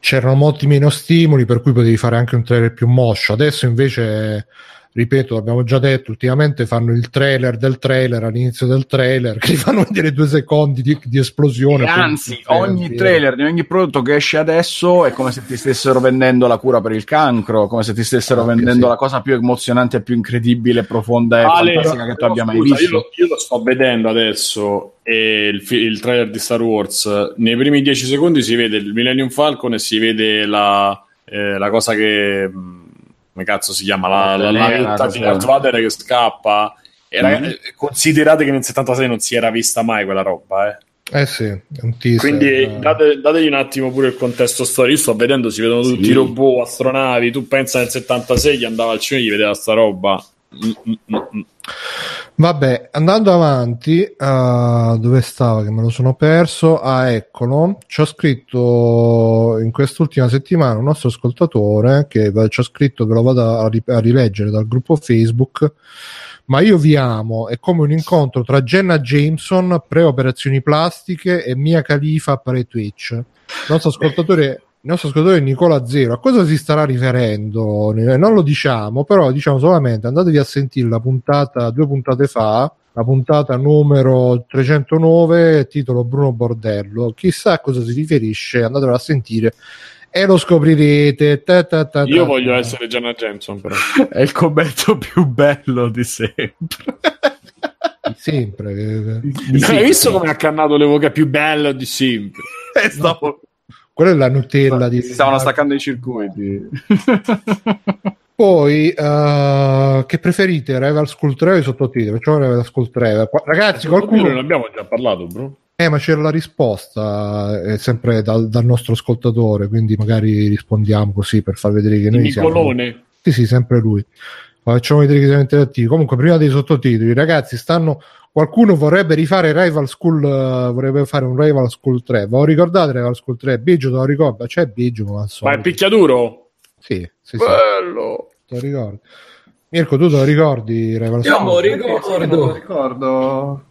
c'erano molti meno stimoli per cui potevi fare anche un trailer più moscio, adesso invece ripeto, abbiamo già detto, ultimamente fanno il trailer del trailer all'inizio del trailer, *laughs* che fanno vedere due secondi di, di esplosione. E anzi, ogni trailer di ogni prodotto che esce adesso è come se ti stessero vendendo la cura per il cancro, come se ti stessero Anche vendendo sì. la cosa più emozionante, più incredibile, profonda e Ale, fantastica che tu abbia mai visto. Io, io, lo sto vedendo adesso e il, il, trailer di Star Wars. Nei primi dieci secondi si vede il Millennium Falcon e si vede la, eh, la cosa che come cazzo si chiama la, la, la navetta di Darth Vader che scappa e mm-hmm. ragazzi, considerate che nel 76 non si era vista mai quella roba eh. Eh sì, teaser. Quindi eh. date, dategli un attimo pure il contesto storico. Io sto vedendo, si vedono tutti i robot, astronavi. Tu pensa nel 76 gli andava al cinema e gli vedeva sta roba. Mm-mm-mm. Vabbè, andando avanti, uh, dove stava che me lo sono perso? Ah, eccolo. Ci ha scritto in quest'ultima settimana un nostro ascoltatore che ci ha scritto, ve lo vado a, ri- a rileggere dal gruppo Facebook. Ma io vi amo, è come un incontro tra Jenna Jameson, pre-operazioni plastiche, e Mia Khalifa pre-Twitch. Il nostro ascoltatore il nostro ascoltatore Nicola Zero, a cosa si starà riferendo? Non lo diciamo, però diciamo solamente andatevi a sentire la puntata due puntate fa, la puntata numero 309, titolo Bruno Bordello. Chissà a cosa si riferisce, andatevela a sentire e lo scoprirete. Ta, ta, ta, Io voglio essere Gianna Jameson, però *laughs* è il commento più bello di sempre. sempre. Hai visto come ha cannato l'evoca più bella di sempre? *laughs* Eh, stavo, quella è la Nutella di... Si stavano staccando i circuiti. *laughs* Poi, uh, che preferite, Rival School 3 o i sottotitoli? Facciamo Rival School 3. Ragazzi, qualcuno... Non abbiamo già parlato, bro. Eh, ma c'era la risposta, è sempre dal, dal, nostro ascoltatore, quindi magari rispondiamo così per far vedere che noi Nicolone. siamo... Sì, sì, sempre lui. Facciamo vedere che siamo interattivi. Comunque, prima dei sottotitoli, ragazzi, stanno qualcuno vorrebbe rifare Rival School uh, vorrebbe fare un Rival School 3 ve lo ricordate Rival School 3? Biggio te lo ricorda? c'è Biggio ma, ma è picchiaduro? sì, sì, bello sì. te lo ricordo Mirko tu te lo ricordi Rival School? io me lo ricordo, ricordo.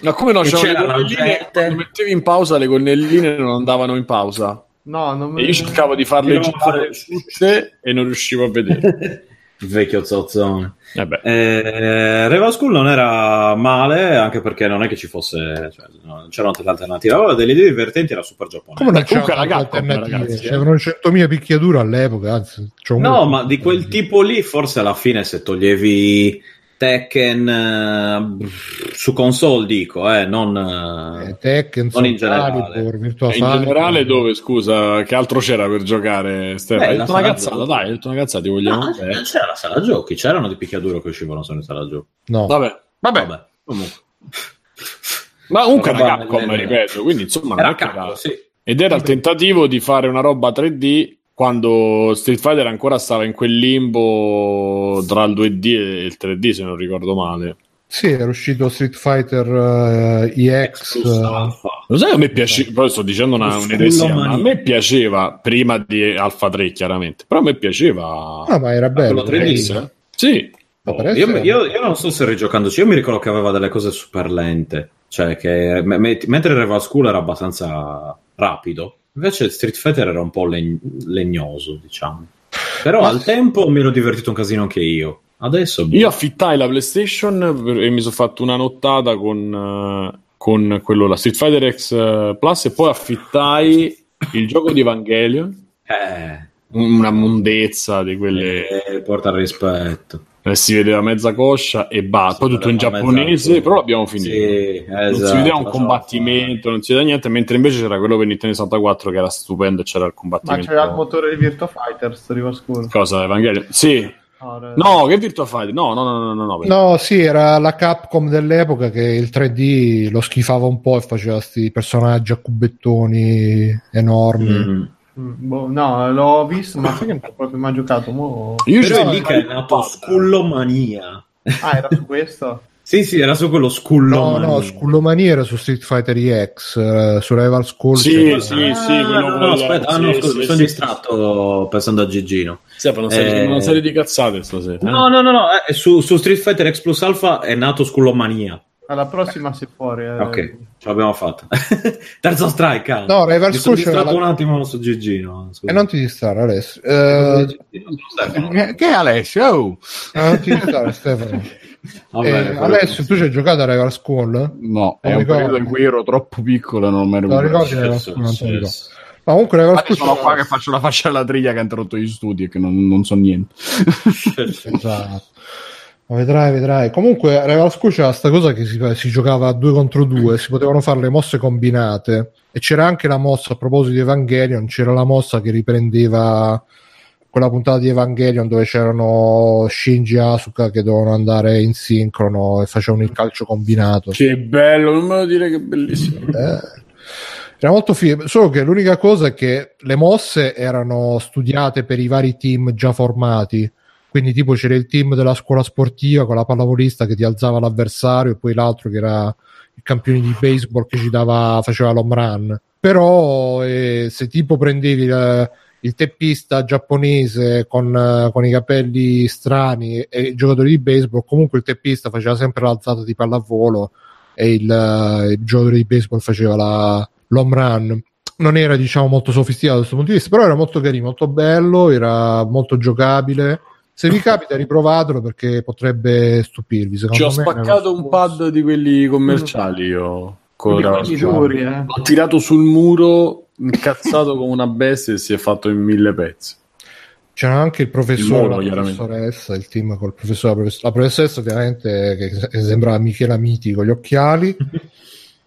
ma come no c'erano le gonnelline quando mettevi in pausa le gonnelline non andavano in pausa no non me... e io cercavo di farle girare tutte e non riuscivo a vedere *laughs* vecchio zozzone. Eh eh, Rival School non era male, anche perché non è che ci fosse, cioè, no, c'erano tante alternative. Aveva delle idee divertenti, era super giapponese. Come non c'erano alternative? C'erano 100.000 picchiature all'epoca, anzi. No, ma di quel tipo lì, forse alla fine, se toglievi Tekken uh, su console dico, eh, non, eh, Tekken, non in generale. in generale dove, scusa, che altro c'era per giocare? Stefano? Hai detto una cazzata, dai, hai detto una cazzata, ti vogliamo no, C'era la sala giochi, c'erano di picchiaduro che uscivano solo in sala giochi. No. Vabbè, vabbè. vabbè. Comunque. *laughs* Ma comunque era Capcom, ripeto, quindi insomma era Capcom, sì. Ed era il tentativo di fare una roba 3D quando Street Fighter ancora stava in quel limbo tra il 2D e il 3D, se non ricordo male. Sì, era uscito Street Fighter uh, EX. Uh... Lo sai, a me piaceva, poi sto dicendo una, un'eresia, a me piaceva prima di Alpha 3, chiaramente, però a me piaceva. Ah, ma era bello. 3D, sì. Oh, io, io, io, non so se rigiocandoci, io mi ricordo che aveva delle cose super lente, cioè che me, me, mentre Rival School era abbastanza rapido, Invece Street Fighter era un po' leg- legnoso, diciamo. Però Ma... al tempo mi ero divertito un casino anche io. Adesso... Boh. Io affittai la PlayStation e mi sono fatto una nottata con, uh, con quello, la Street Fighter X uh, Plus e poi affittai il gioco di Evangelion. Eh. Una mondezza di quelle... Eh, porta al rispetto eh, si vedeva mezza coscia e basta. Poi tutto in giapponese, però l'abbiamo finito. Sì, esatto, non si vedeva un combattimento, non si vedeva niente, mentre invece c'era quello per Nintendo 64 che era stupendo e c'era il combattimento. Ma c'era il motore di Virtua Fighters, Riva School. Cosa, Evangelio? Sì. No, che Virtua Fighter? No, no, no, no, no. No, sì, era la Capcom dell'epoca che il 3D lo schifava un po' e faceva questi personaggi a cubettoni enormi. Mm. Boh, no, l'ho visto, ma sai che non ho proprio mai giocato. Mo... Io Però è lì che è nato Skullomania. Ah, era su questo? *laughs* sì, sì, era su quello Skullomania. No, no, Skullomania era su Street Fighter EX, uh, su Rival School. Sì, sì, ah, sì, quello no, no, aspetta, ah, no, scusa, mi sono distratto pensando a Gigino. Sì, una serie, eh... una serie di cazzate stasera. Eh? No, no, no, no, eh, su, su, Street Fighter X Plus Alpha è nato Skullomania. Alla prossima sei fuori. Eh. Ok, ce l'abbiamo fatta. *laughs* Terzo strike. ah. No, Rival Mi sono distratto la- un attimo su Gigino. E non ti distrarre, Alessio. Eh, Eh, Che è Alessio? Oh! ah, non ti distrarre, *laughs* Stefano. Va Eh, Alessio, tu ci hai giocato a Rival School? No, è un ricordo. periodo in cui ero troppo piccolo e non mi Lo ricordo. ricordi Rival School? Non sì, ricordo. Ma comunque Rival School sono qua che faccio la faccia alla triglia che ha interrotto gli studi e che non, non so niente. Esatto. Ma vedrai, vedrai. Comunque, Rival School c'era sta cosa che si, si giocava a due contro due, si potevano fare le mosse combinate. E c'era anche la mossa, a proposito di Evangelion, c'era la mossa che riprendeva quella puntata di Evangelion dove c'erano Shinji e Asuka che dovevano andare in sincrono e facevano il calcio combinato. Che bello, non me lo dire che bellissimo. Eh, era molto figo, solo che l'unica cosa è che le mosse erano studiate per i vari team già formati. Quindi, tipo, c'era il team della scuola sportiva con la pallavolista che ti alzava l'avversario, e poi l'altro che era il campione di baseball che ci dava, faceva l'home run. Però, eh, se tipo prendevi il, il teppista giapponese con, con i capelli strani e i giocatori di baseball, comunque il teppista faceva sempre l'alzata di pallavolo e il, il giocatore di baseball faceva la, l'home run. Non era, diciamo, molto sofisticato da questo punto di vista, però era molto carino, molto bello, era molto giocabile. Se vi capita, riprovatelo perché potrebbe stupirvi. Ci ho me, spaccato un pad di quelli commerciali io. Duri, eh. L'ho tirato sul muro, incazzato come una bestia e si è fatto in mille pezzi. C'era anche il professore, Il la professoressa, il team col professore, la, profess- la professoressa ovviamente che, che sembrava Michela Miti con gli occhiali. *laughs*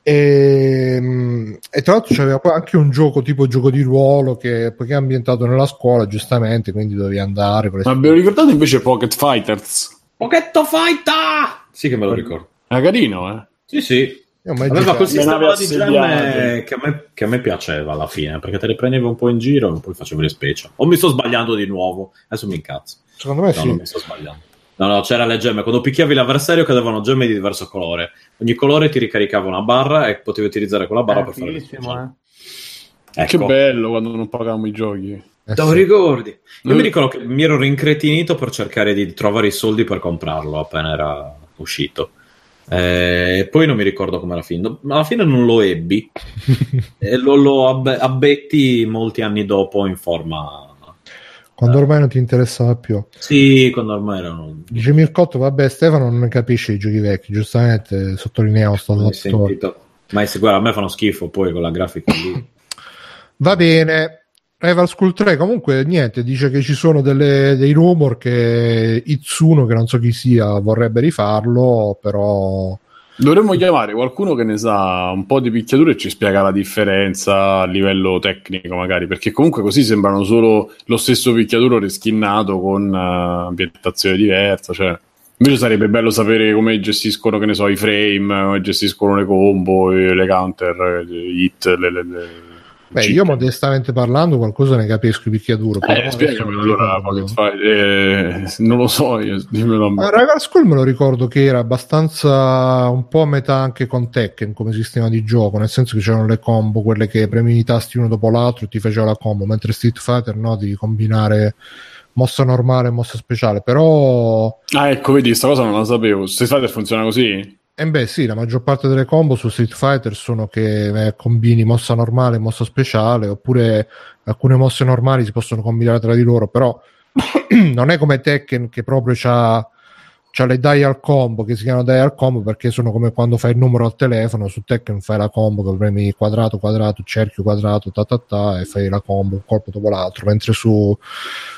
E, mm, e tra l'altro c'aveva poi anche un gioco tipo gioco di ruolo che poiché è ambientato nella scuola giustamente quindi dovevi andare Ma ve lo ricordate invece Pocket Fighters? Pochetto Fighter! Sì che me lo ricordo. Era carino, eh? Sì, sì. Aveva sistema nave di gemme che a, me, che a me piaceva alla fine, perché te le prendevi un po' in giro e poi facevi le specie. O mi sto sbagliando di nuovo? Adesso mi incazzo. secondo me No, sì non mi sto sbagliando. No, no, c'era le gemme. Quando picchiavi l'avversario cadevano gemme di diverso colore. Ogni colore ti ricaricava una barra e potevi utilizzare quella barra Eh, per fare le eh. Ecco. Che bello quando non pagavamo i giochi. Eh Te lo ricordi? Io Mm. mi ricordo che mi ero rincretinito per cercare di trovare i soldi per comprarlo appena era uscito. E poi non mi ricordo come alla fine. Ma alla fine non lo ebbi. *laughs* e lo, lo abbe- abbetti molti anni dopo in forma. Quando ormai non ti interessava più Sì, quando ormai erano. dice Mircotto vabbè Stefano non capisce i giochi vecchi giustamente sottolineiamo sto sentito. Ma se guarda, a me fanno schifo poi con la grafica lì. *clears throat* Va bene. Rival School 3 comunque niente, dice che ci sono delle- dei rumor che Itsuno, che non so chi sia, vorrebbe rifarlo, però Dovremmo chiamare qualcuno che ne sa un po' di picchiature e ci spiega la differenza a livello tecnico, magari, perché comunque così sembrano solo lo stesso picchiaduro riskinnato con eh, ambientazione diversa. Cioè. Invece sarebbe bello sapere come gestiscono, che ne so, i frame, come gestiscono le combo, e le counter, le hit, le, le, le- beh, cheat. io modestamente parlando qualcosa ne capisco di picchiaduro. Eh, spiegamelo non allora. Pocket. Eh, non lo so, io, dimmelo a me. Rival School me lo ricordo che era abbastanza un po' a metà anche con Tekken come sistema di gioco, nel senso che c'erano le combo, quelle che premi i tasti uno dopo l'altro e ti faceva la combo, mentre Street Fighter no, devi combinare mossa normale e mossa speciale, però Ah, ecco, vedi, questa cosa non la sapevo. Street Fighter funziona così? Eh beh sì, la maggior parte delle combo su Street Fighter sono che eh, combini mossa normale e mossa speciale, oppure alcune mosse normali si possono combinare tra di loro, però *coughs* non è come Tekken che proprio c'ha, c'ha le dial combo, che si chiamano dial combo perché sono come quando fai il numero al telefono, su Tekken fai la combo che premi quadrato, quadrato, cerchio, quadrato, ta ta ta e fai la combo un colpo dopo l'altro, mentre su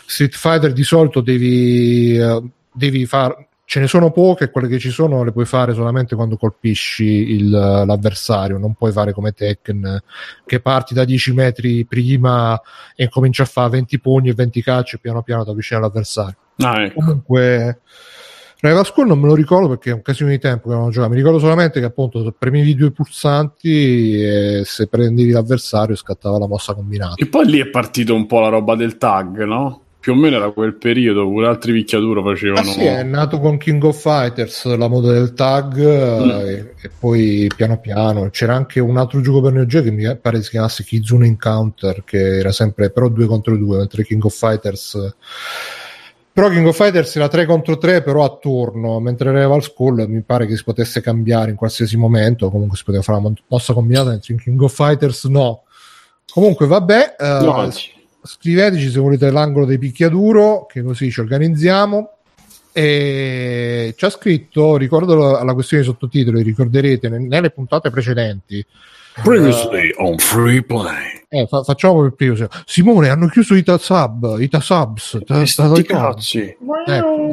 Street Fighter di solito devi, eh, devi far ce ne sono poche quelle che ci sono le puoi fare solamente quando colpisci il- l'avversario, non puoi fare come Tekken che parti da 10 metri prima e cominci a fare 20 pugni e 20 calci e piano piano ti avvicini all'avversario. Ah, ecco. Comunque Rival School non me lo ricordo perché è un casino di tempo che non giocato, mi ricordo solamente che appunto premivi i due pulsanti e se prendevi l'avversario scattava la mossa combinata. E poi lì è partito un po' la roba del tag, no? Più o meno era quel periodo, pure altri picchiaduro Ah facevano. sì, è nato con King of Fighters, la moda del tag, Mm. eh, e, e poi piano piano c'era anche un altro gioco per Neo Geo che mi pare si chiamasse Kizune Encounter, che era sempre però due contro due, mentre King of Fighters Però King of Fighters era 3 contro 3 però a turno, mentre Rival School mi pare che si potesse cambiare in qualsiasi momento, comunque si poteva fare una mossa combinata, mentre in King of Fighters no. Comunque vabbè, eh, No, scriveteci se volete l'angolo dei picchiaduro, che così ci organizziamo. E ci ha scritto, ricordo la, la questione dei sottotitoli, ricorderete ne- nelle puntate precedenti. Previously on Free Play. Eh, fa- facciamo per primo. se- Simone, hanno chiuso Ita Sub, Ita Subs. te- te lo Sti ricordi? cazzi. Ecco.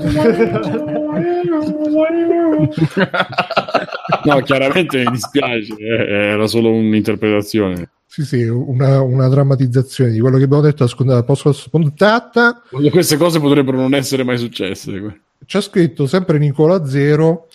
*laughs* No, chiaramente mi dispiace, eh, era solo un'interpretazione. Sì, sì, una, una drammatizzazione di quello che abbiamo detto la scorsa puntata. Queste cose potrebbero non essere mai successe. C'è scritto sempre Nicola Zero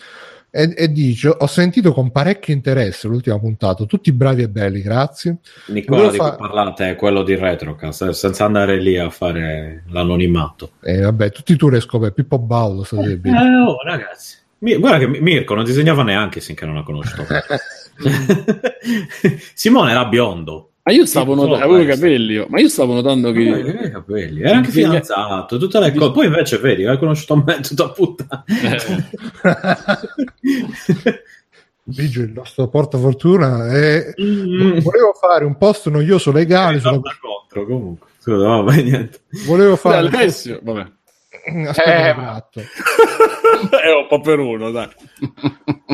e, e dice: Ho sentito con parecchio interesse l'ultima puntata, tutti bravi e belli, grazie. Nicola di fa- cui parlate è quello di Retrocast, eh, senza andare lì a fare l'anonimato. E vabbè, tutti tu le scopri, Pippo Baudo. Eh, oh, ragazzi. Mi- guarda che Mi- Mirko non disegnava neanche finché non l'ha conosciuto. *laughs* *laughs* Simone era biondo. Ma io stavo notando, avevo i capelli, io. ma io stavo notando che Aveva i capelli. Era anche fidanzato, tutte le cose. Poi invece, vedi, hai conosciuto a me tutta puttana. *laughs* Biggio, il nostro portafortuna. E... Mm. Volevo fare un post noioso legale sulla... Salta contro, comunque. Scusa, vabbè, niente. Volevo fare... Alessio, vabbè. *laughs* Aspetta Eh, un attimo. è un po' per uno, dai.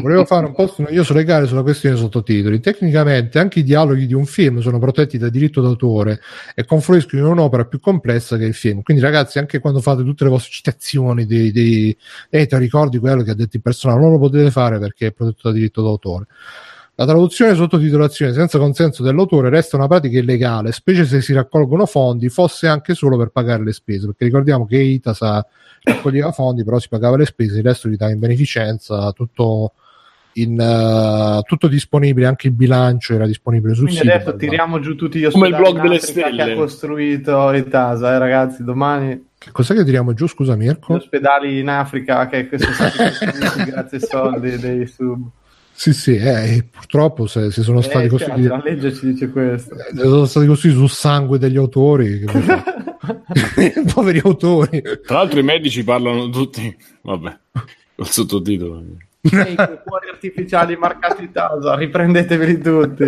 Volevo fare un post noioso legale sulla questione dei sottotitoli. Tecnicamente anche i dialoghi di un film sono protetti da diritto d'autore e confluiscono in un'opera più complessa che il film. Quindi, ragazzi, anche quando fate tutte le vostre citazioni dei, dei eh, ti ricordi quello che ha detto il personaggio, non lo potete fare perché è protetto da diritto d'autore. La traduzione e sottotitolazione senza consenso dell'autore resta una pratica illegale, specie se si raccolgono fondi, fosse anche solo per pagare le spese, perché ricordiamo che Itasa raccoglieva fondi, però si pagava le spese, il resto li dava in beneficenza, tutto, in, eh, tutto disponibile, anche il bilancio era disponibile sul Quindi sito. adesso tiriamo giù tutti gli Come il ospedali blog delle stelle. che ha costruito Itasa, eh, ragazzi, domani Che cos'è che tiriamo giù? Scusa gli Mirko? ospedali in Africa che che sono stati *laughs* costruiti grazie ai soldi dei sub. Sì, sì, eh, purtroppo se, se sono stati Eh, costruiti la legge ci dice questo. se sono stati costruiti sul sangue degli autori *laughs* poveri autori Tra l'altro i medici parlano tutti, vabbè, col sottotitolo. Ehi, cuori artificiali marcati Itasa, riprendeteveli tutti,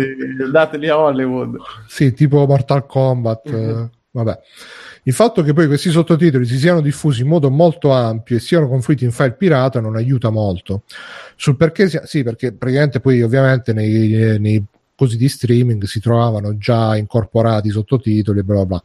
dateli a Hollywood. Sì, tipo Mortal Kombat. eh, vabbè. Il fatto che poi questi sottotitoli si siano diffusi in modo molto ampio e siano confluiti in file pirata non aiuta molto. Sul perché, sia- sì, perché praticamente poi ovviamente nei, nei cosi di streaming si trovavano già incorporati sottotitoli e bla bla.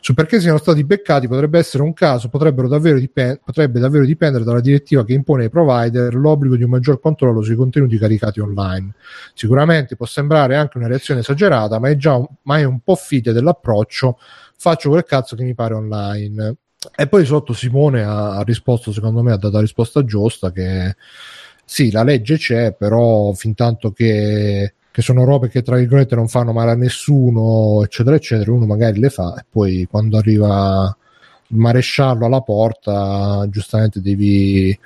Su perché siano stati beccati potrebbe essere un caso, davvero dipen- potrebbe davvero dipendere dalla direttiva che impone ai provider l'obbligo di un maggior controllo sui contenuti caricati online. Sicuramente può sembrare anche una reazione esagerata, ma è già un, ma è un po' figlia dell'approccio. Faccio quel cazzo che mi pare online. E poi sotto Simone ha, ha risposto, secondo me, ha dato la risposta giusta che sì, la legge c'è, però fin tanto che, che sono robe che tra virgolette non fanno male a nessuno, eccetera, eccetera, uno magari le fa e poi quando arriva il maresciallo alla porta, giustamente devi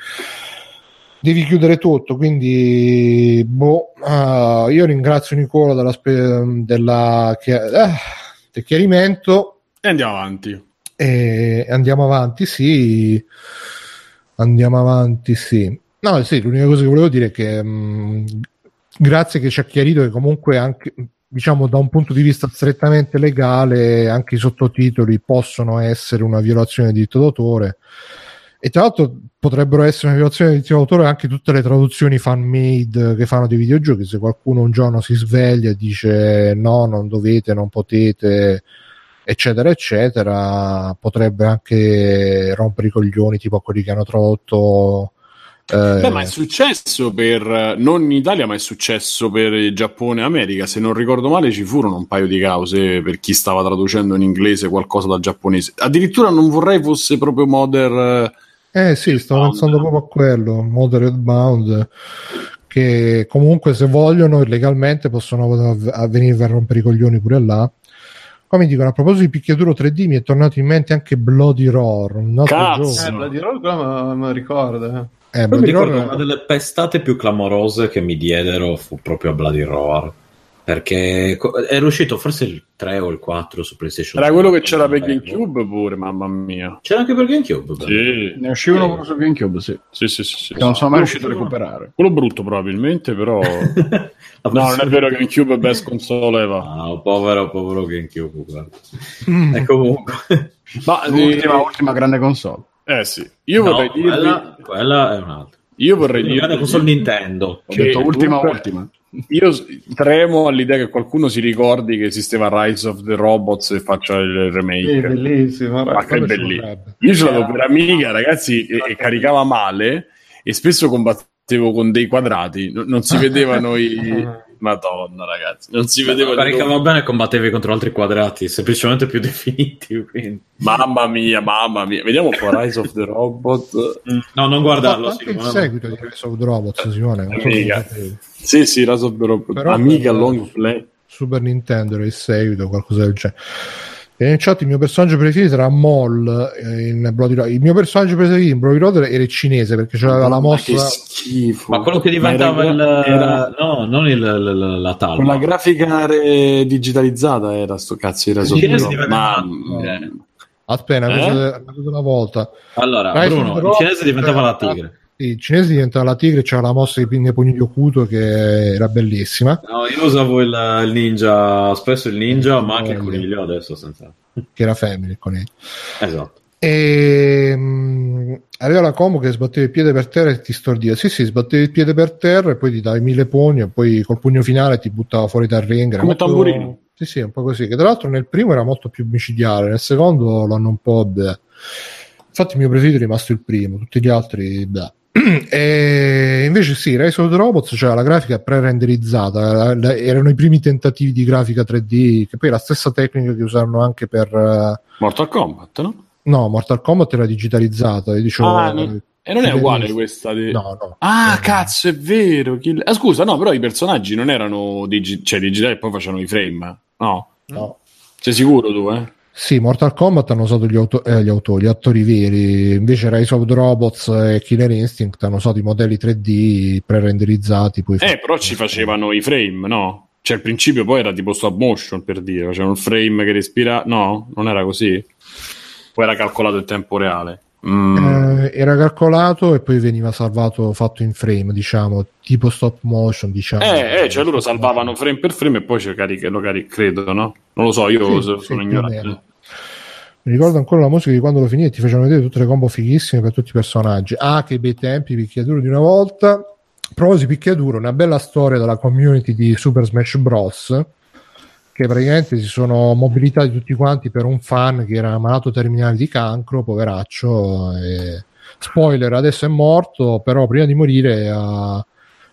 devi chiudere tutto quindi boh, ah, io ringrazio Nicola della, spe- della chi- eh, del chiarimento E andiamo avanti. e andiamo avanti, sì. Andiamo avanti, sì. No, sì, l'unica cosa che volevo dire è che mh, grazie che ci ha chiarito che comunque anche diciamo da un punto di vista strettamente legale anche i sottotitoli possono essere una violazione del diritto d'autore e tra l'altro potrebbero essere una violazione del diritto d'autore anche tutte le traduzioni fan made che fanno dei videogiochi se qualcuno un giorno si sveglia e dice no non dovete non potete eccetera eccetera potrebbe anche rompere i coglioni tipo quelli che hanno tradotto eh, Beh, ma è successo per non in Italia, ma è successo per Giappone e America. Se non ricordo male, ci furono un paio di cause per chi stava traducendo in inglese qualcosa dal giapponese. Addirittura non vorrei fosse proprio Mother. Eh sì, stavo Bound. pensando proprio a quello, Moderate Bound, che comunque se vogliono legalmente possono av- avvenire a rompere i coglioni pure là. Come dicono, a proposito di picchiaduro 3D mi è tornato in mente anche Bloody Roar, un altro Cazzo! Eh, di Roll quello me, lo ricordo. eh. Eh, Bloody mi ricordo Roar- una delle pestate più clamorose che mi diedero fu proprio a Bloody Roar. Perché era uscito forse il 3 o il 4 su PlayStation. Era quello che c'era per GameCube pure, mamma mia. C'era anche per GameCube? Sì. Ne uscivano pure su GameCube, sì. Sì, sì, sì. sì. non sono mai riuscito a recuperare. Quello brutto probabilmente, però... *laughs* no, non è vero che GameCube è best console va. No, povero, povero GameCube, guarda. Mm. E comunque... *laughs* Ma l'ultima, eh... ultima grande console. Eh sì. Io no, vorrei dirvi... Quella, quella è un'altra. Io vorrei dire... Grande console Nintendo. Ho detto ultima, ultima. Io tremo all'idea che qualcuno si ricordi che esisteva Rise of the Robots e faccia il remake. È bellissimo, ma che bellissimo. Io ce l'avevo per amica, ragazzi, e, e, caricava male e spesso combattevo con dei quadrati, no, non si vedevano i *laughs* Madonna, ragazzi, non si vedeva. Caricava bene e combattevi contro altri quadrati, semplicemente più *laughs* definiti. Quindi. Mamma mia, mamma mia. Vediamo un po' Rise of the Robot. No, non guardarlo. Anche il seguito di Rise of the Robot, Simone. Amiga. Sì, sì, Rise of the Robot. Però Amiga Long Play. Super Nintendo era il seguito, qualcosa del genere. E in chat il mio personaggio preferito era Moll eh, in Bloody Road. Il mio personaggio preferito in Bloody Road era il cinese perché c'aveva la mossa. Ma, schifo. Ma quello che diventava il. Era... No, non il, la, la talma. La grafica re... digitalizzata era sto cazzo di reso. Ma. Eh. Aspetta, eh? una volta. Allora, Rise Bruno, il cinese diventava la tigre il cinese diventava la tigre, c'era la mossa di pinne pugno ocuto che era bellissima. No, io usavo il, il ninja, spesso il ninja, ma anche il coniglio adesso senza. Che era femmina il coniglio. Esatto. E um, arriva la combo che sbatteva il piede per terra e ti stordiva. Sì, sì, sbattevi il piede per terra e poi ti davi mille pugni e poi col pugno finale ti buttava fuori dal ring. Come molto... tamburino. Sì, sì, un po' così. Che tra l'altro nel primo era molto più micidiale, nel secondo l'hanno un po'. Beh. Infatti, il mio preferito è rimasto il primo, tutti gli altri. Beh e invece sì, Rise of the Robots c'era la grafica pre-renderizzata, erano i primi tentativi di grafica 3D, che poi è la stessa tecnica che usarono anche per uh... Mortal Kombat, no? No, Mortal Kombat era digitalizzata. E, dicevo, ah, no. e non è uguale questa? Di... No, no. Ah, no. cazzo, è vero. Chi... Ah, scusa, no, però i personaggi non erano digi... cioè, digitali e poi facevano i frame. No. no. Sei sicuro tu, eh? Sì, Mortal Kombat hanno usato gli, auto- eh, gli autori, gli attori veri, invece Rise of the Robots e Killer Instinct hanno usato i modelli 3D pre-renderizzati. Poi eh, però ci facevano i frame, no? Cioè, il principio poi era tipo stop motion per dire, facevano un frame che respira. No, non era così. Poi era calcolato in tempo reale. Mm. Eh, era calcolato e poi veniva salvato fatto in frame, diciamo, tipo stop motion, diciamo. Eh, eh cioè loro salvavano frame per frame e poi carica, lo carica, credo, no? Non lo so, io sì, sono sì, ignorante. Mi ricordo ancora la musica di quando lo finì e ti facevano vedere tutte le combo fighissime per tutti i personaggi. Ah, che bei tempi, picchiaduro di una volta. Prosi picchiaduro, una bella storia della community di Super Smash Bros. Che praticamente si sono mobilitati tutti quanti per un fan che era malato terminale di cancro, poveraccio. E... Spoiler, adesso è morto, però prima di morire ha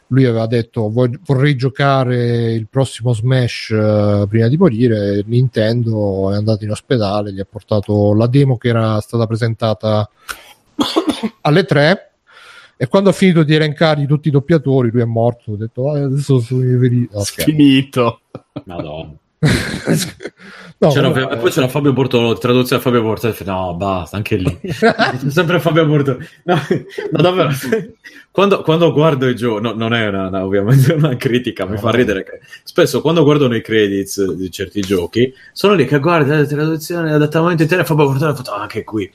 lui aveva detto vorrei giocare il prossimo Smash uh, prima di morire Nintendo è andato in ospedale gli ha portato la demo che era stata presentata alle 3 e quando ha finito di elencargli tutti i doppiatori lui è morto. Ha detto ah, adesso sono i veri okay. finito madonna *laughs* no, c'era, vabbè, poi c'era Fabio Bortolo, traduzione a Fabio Bortolo, no, basta, anche lì. *laughs* sempre Fabio Bortolo. No, no davvero. Quando, quando, guardo i giochi, no, non è una, una, ovviamente una critica, mi fa ridere che spesso quando guardo nei credits di certi giochi, sono lì che guarda la traduzione, l'adattamento intero, Fabio Bortolo ha fatto ah, anche qui.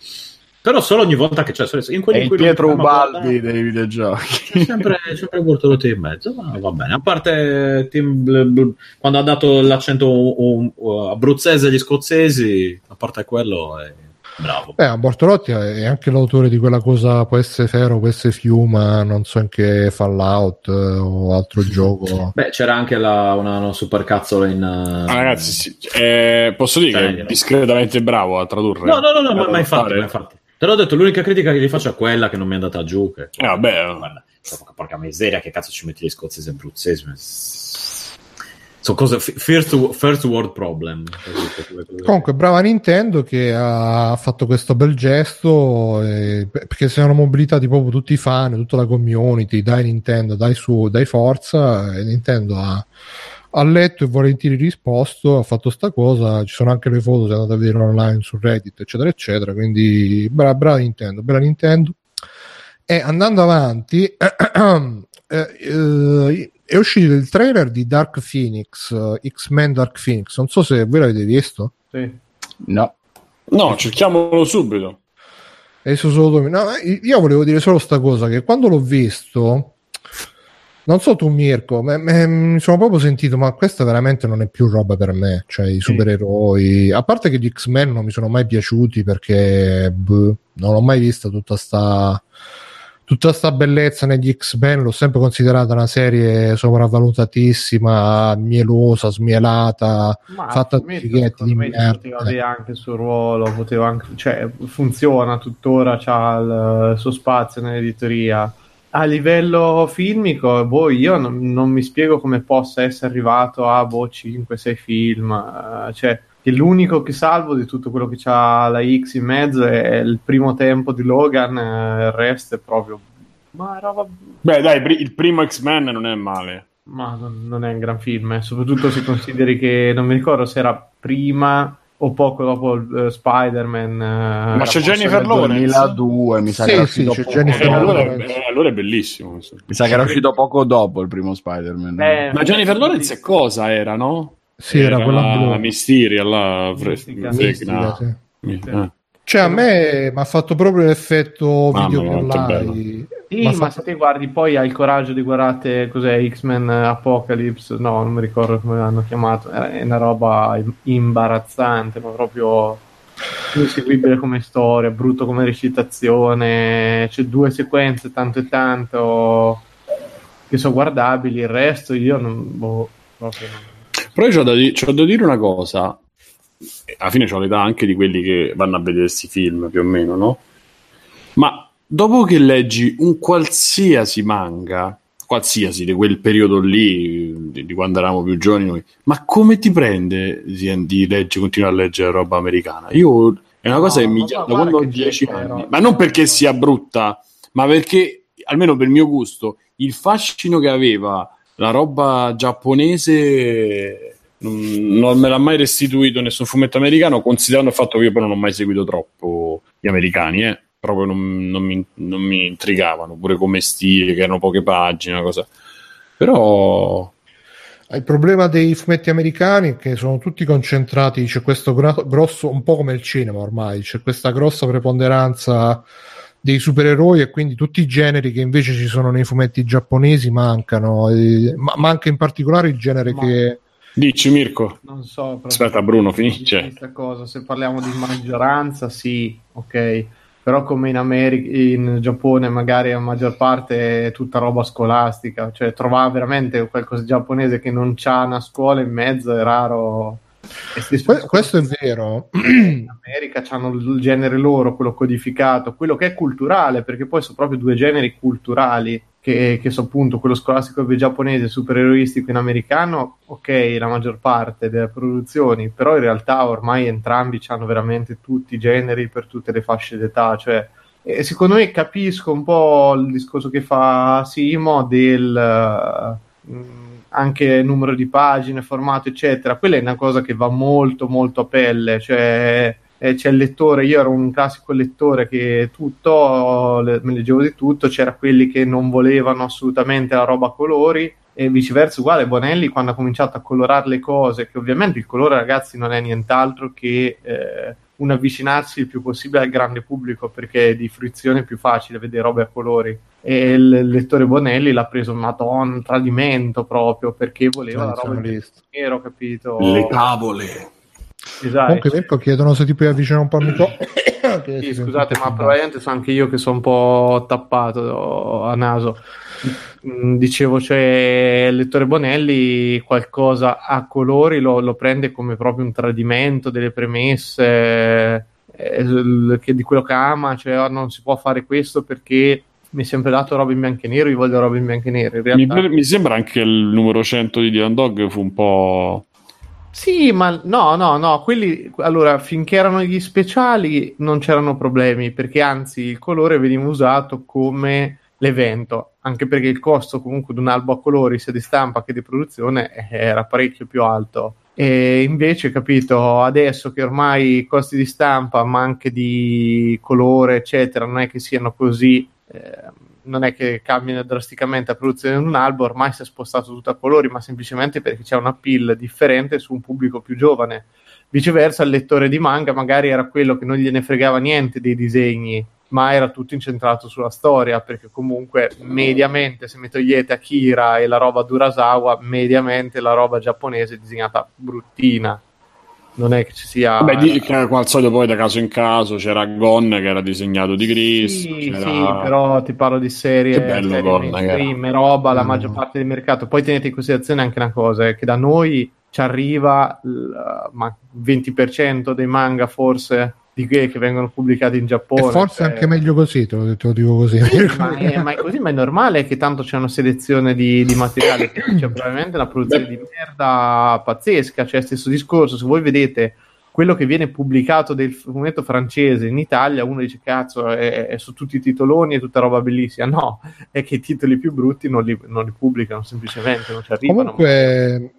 Però solo ogni volta che c'è in quelli è in cui Pietro Ubaldi dei videogiochi. C'è sempre, sempre Bortolotti in mezzo ma va bene. A parte team, quando ha dato l'accento um, um, abruzzese agli scozzesi a parte quello è bravo. Beh, Bortolotti è anche l'autore di quella cosa può essere Ferro può essere Fiuma non so in che Fallout eh, o altro *laughs* gioco. Beh c'era anche la, una, una super cazzola in ah, ragazzi sì, eh, posso dire che è discretamente bravo a tradurre? No no no, no ma, ma infatti, ma infatti Te l'ho detto, l'unica critica che gli faccio è quella che non mi è andata giù. Che, eh, vabbè. Guarda, porca miseria, che cazzo ci metti gli scozzesi e abruzzesi? Sono cose first, first world problem. Comunque, brava Nintendo che ha fatto questo bel gesto eh, perché si sono mobilitati proprio tutti i fan, tutta la community. Dai, Nintendo, dai su, dai forza. E Nintendo ha ha letto e volentieri risposto, ha fatto sta cosa, ci sono anche le foto, se andate a vedere online su Reddit, eccetera, eccetera, quindi brava, brava Nintendo, bella Nintendo. E andando avanti, *clears throat* eh, eh, è uscito il trailer di Dark Phoenix, uh, X-Men Dark Phoenix. Non so se voi l'avete visto. Sì. No. No, cerchiamolo subito. Adesso solo no, io volevo dire solo sta cosa che quando l'ho visto non so tu Mirko me, me, mi sono proprio sentito ma questa veramente non è più roba per me cioè i supereroi a parte che gli X-Men non mi sono mai piaciuti perché boh, non ho mai visto tutta sta tutta sta bellezza negli X-Men l'ho sempre considerata una serie sopravvalutatissima, mielosa, smielata, Ma fatta di fighetti di merda. Poteva anche il suo ruolo, poteva anche, cioè, funziona tuttora, ha il, il suo spazio nell'editoria. A livello filmico, boh, io non, non, mi spiego come possa essere arrivato a boh, 5-6 film, uh, cioè che l'unico che salvo di tutto quello che c'ha la X in mezzo è il primo tempo di Logan, eh, il resto è proprio... Ma roba... Beh dai, il primo X-Men non è male. Ma non, non è un gran film, eh. soprattutto se consideri che non mi ricordo se era prima o poco dopo uh, Spider-Man. Uh, Ma c'è Jennifer Lawrence? 2002, mi sa sì, che era sì, uscito c'è Jennifer Eh, allora, eh, allora è bellissimo. Mi sa che era uscito poco dopo il primo Spider-Man. Eh, Ma Jennifer Lawrence è cosa era, no? Sì, era, quella blu. la Mysteria, la fregna. Sì. Eh. Cioè, a me mi ha fatto proprio l'effetto Mamma video online. Sì, ma fatto- se ti guardi poi hai il coraggio di guardare cos'è X-Men Apocalypse, no, non mi ricordo come l'hanno chiamato, è una roba imbarazzante, ma proprio inseguibile come storia, brutto come recitazione, c'è due sequenze tanto e tanto che sono guardabili, il resto io non, boh, proprio non. Però io c'ho da, di- c'ho da dire una cosa. Alla fine ho l'età anche di quelli che vanno a vedere questi film, più o meno, no? Ma dopo che leggi un qualsiasi manga, qualsiasi di quel periodo lì, di, di quando eravamo più giovani noi, ma come ti prende di, di leggere, continuare a leggere roba americana? Io è una cosa No, che mi ma chiama da quando ho che 10 gente, anni, però. ma non perché sia brutta, ma perché, almeno per mio gusto, il fascino che aveva la roba giapponese non, me l'ha mai restituito nessun fumetto americano, considerando il fatto che io poi non ho mai seguito troppo gli americani, eh. proprio non, non mi, non mi intrigavano, pure come stile, che erano poche pagine, una cosa. Però Il problema dei fumetti americani è che sono tutti concentrati, c'è questo grosso, un po' come il cinema ormai, c'è questa grossa preponderanza dei supereroi e quindi tutti i generi che invece ci sono nei fumetti giapponesi mancano, e- ma manca in particolare il genere Ma- che... dici Mirko, Non so. aspetta Bruno, finisce. questa cosa. Se parliamo di maggioranza, sì, ok. Però come in America, in Giappone magari la maggior parte è tutta roba scolastica, cioè trovare veramente qualcosa di giapponese che non c'ha una scuola in mezzo è raro. E Que- questo è vero. in America hanno il genere loro, quello codificato, quello che è culturale, perché poi sono proprio due generi culturali, che, che sono appunto quello scolastico giapponese, supereroistico in americano, ok, la maggior parte delle produzioni, però in realtà ormai entrambi hanno veramente tutti i generi per tutte le fasce d'età, cioè e secondo me capisco un po' il discorso che fa Simo del eh, mh, anche numero di pagine, formato, eccetera. Quella è una cosa che va molto, molto a pelle. Cioè, eh, c'è il lettore. Io ero un classico lettore che tutto, le- me leggevo di tutto. C'era quelli che non volevano assolutamente la roba a colori. E viceversa, uguale, Bonelli quando ha cominciato a colorare le cose, che ovviamente il colore, ragazzi, non è nient'altro che eh, un avvicinarsi il più possibile al grande pubblico perché è di fruizione più facile vedere robe a colori. E il lettore Bonelli l'ha preso, madonna, un tradimento proprio perché voleva la roba in nero, capito? Le tavole. Esatto. Comunque Mirko chiedono se ti puoi avvicinare un po' al microfono. *coughs* Sì, scusate, ma probabilmente so anche io che sono un po' tappato a naso. Mm, Dicevo, cioè, il lettore Bonelli qualcosa a colori lo, lo prende come proprio un tradimento delle premesse eh, che- di quello che ama, cioè "Oh, non si può fare questo perché mi è sempre dato roba in bianco e nero, io voglio roba in bianco e nero. In Mi, mi sembra anche il numero 100 di Dylan Dog fu un po'... Sì, ma no, no, no, quelli allora finché erano gli speciali non c'erano problemi perché anzi il colore veniva usato come l'evento, anche perché il costo comunque di un albo a colori sia di stampa che di produzione eh, era parecchio più alto. E invece, capito, adesso che ormai i costi di stampa, ma anche di colore, eccetera, non è che siano così eh, non è che cambia drasticamente la produzione di un albo, ormai si è spostato tutto a colori, ma semplicemente perché c'è un appeal differente su un pubblico più giovane. Viceversa, il lettore di manga magari era quello che non gliene fregava niente dei disegni, ma era tutto incentrato sulla storia, perché comunque mediamente, se mi togliete Akira e la roba Durasawa, mediamente la roba giapponese è disegnata bruttina non è che ci sia. Beh, di, che, al solito poi da caso in caso c'era Gon che era disegnato di Chris. Sì, c'era... sì però ti parlo di serie, che bello serie Gon, mainstream, roba, la mm. maggior parte del mercato. Poi tenete in considerazione anche una cosa: è che da noi ci arriva il ma 20% dei manga forse di che, che vengono pubblicati in Giappone. E forse cioè... anche meglio così, te lo, te lo dico così. Sì, *laughs* ma, è, ma, è, così, ma è normale che tanto c'è una selezione di, di materiale, c'è cioè, probabilmente una produzione di merda pazzesca, cioè stesso discorso, se voi vedete quello che viene pubblicato del fumetto francese in Italia, uno dice cazzo è, è su tutti i titoloni e tutta roba bellissima, no, è che i titoli più brutti non li, non li pubblicano semplicemente, non ci arrivano. Comunque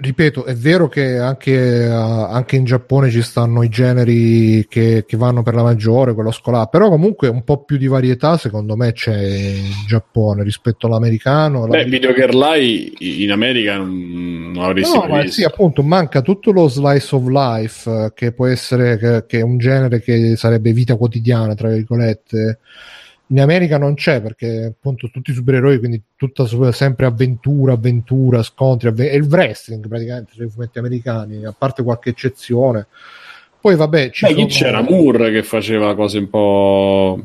ripeto, è vero che anche, uh, anche, in Giappone ci stanno i generi che, che, vanno per la maggiore, quello scolare, però comunque un po' più di varietà secondo me c'è in Giappone rispetto all'americano. Beh, Video Girl Lie in America non, non avresti no, ma sì, appunto, manca tutto lo slice of life, eh, che può essere che, che è un genere che sarebbe vita quotidiana, tra virgolette in America non c'è perché appunto tutti i supereroi, quindi tutta sempre avventura, avventura, scontri, avve- è il wrestling praticamente sui fumetti americani, a parte qualche eccezione. Poi vabbè, ci Beh, sono... c'era Moore che faceva cose un po'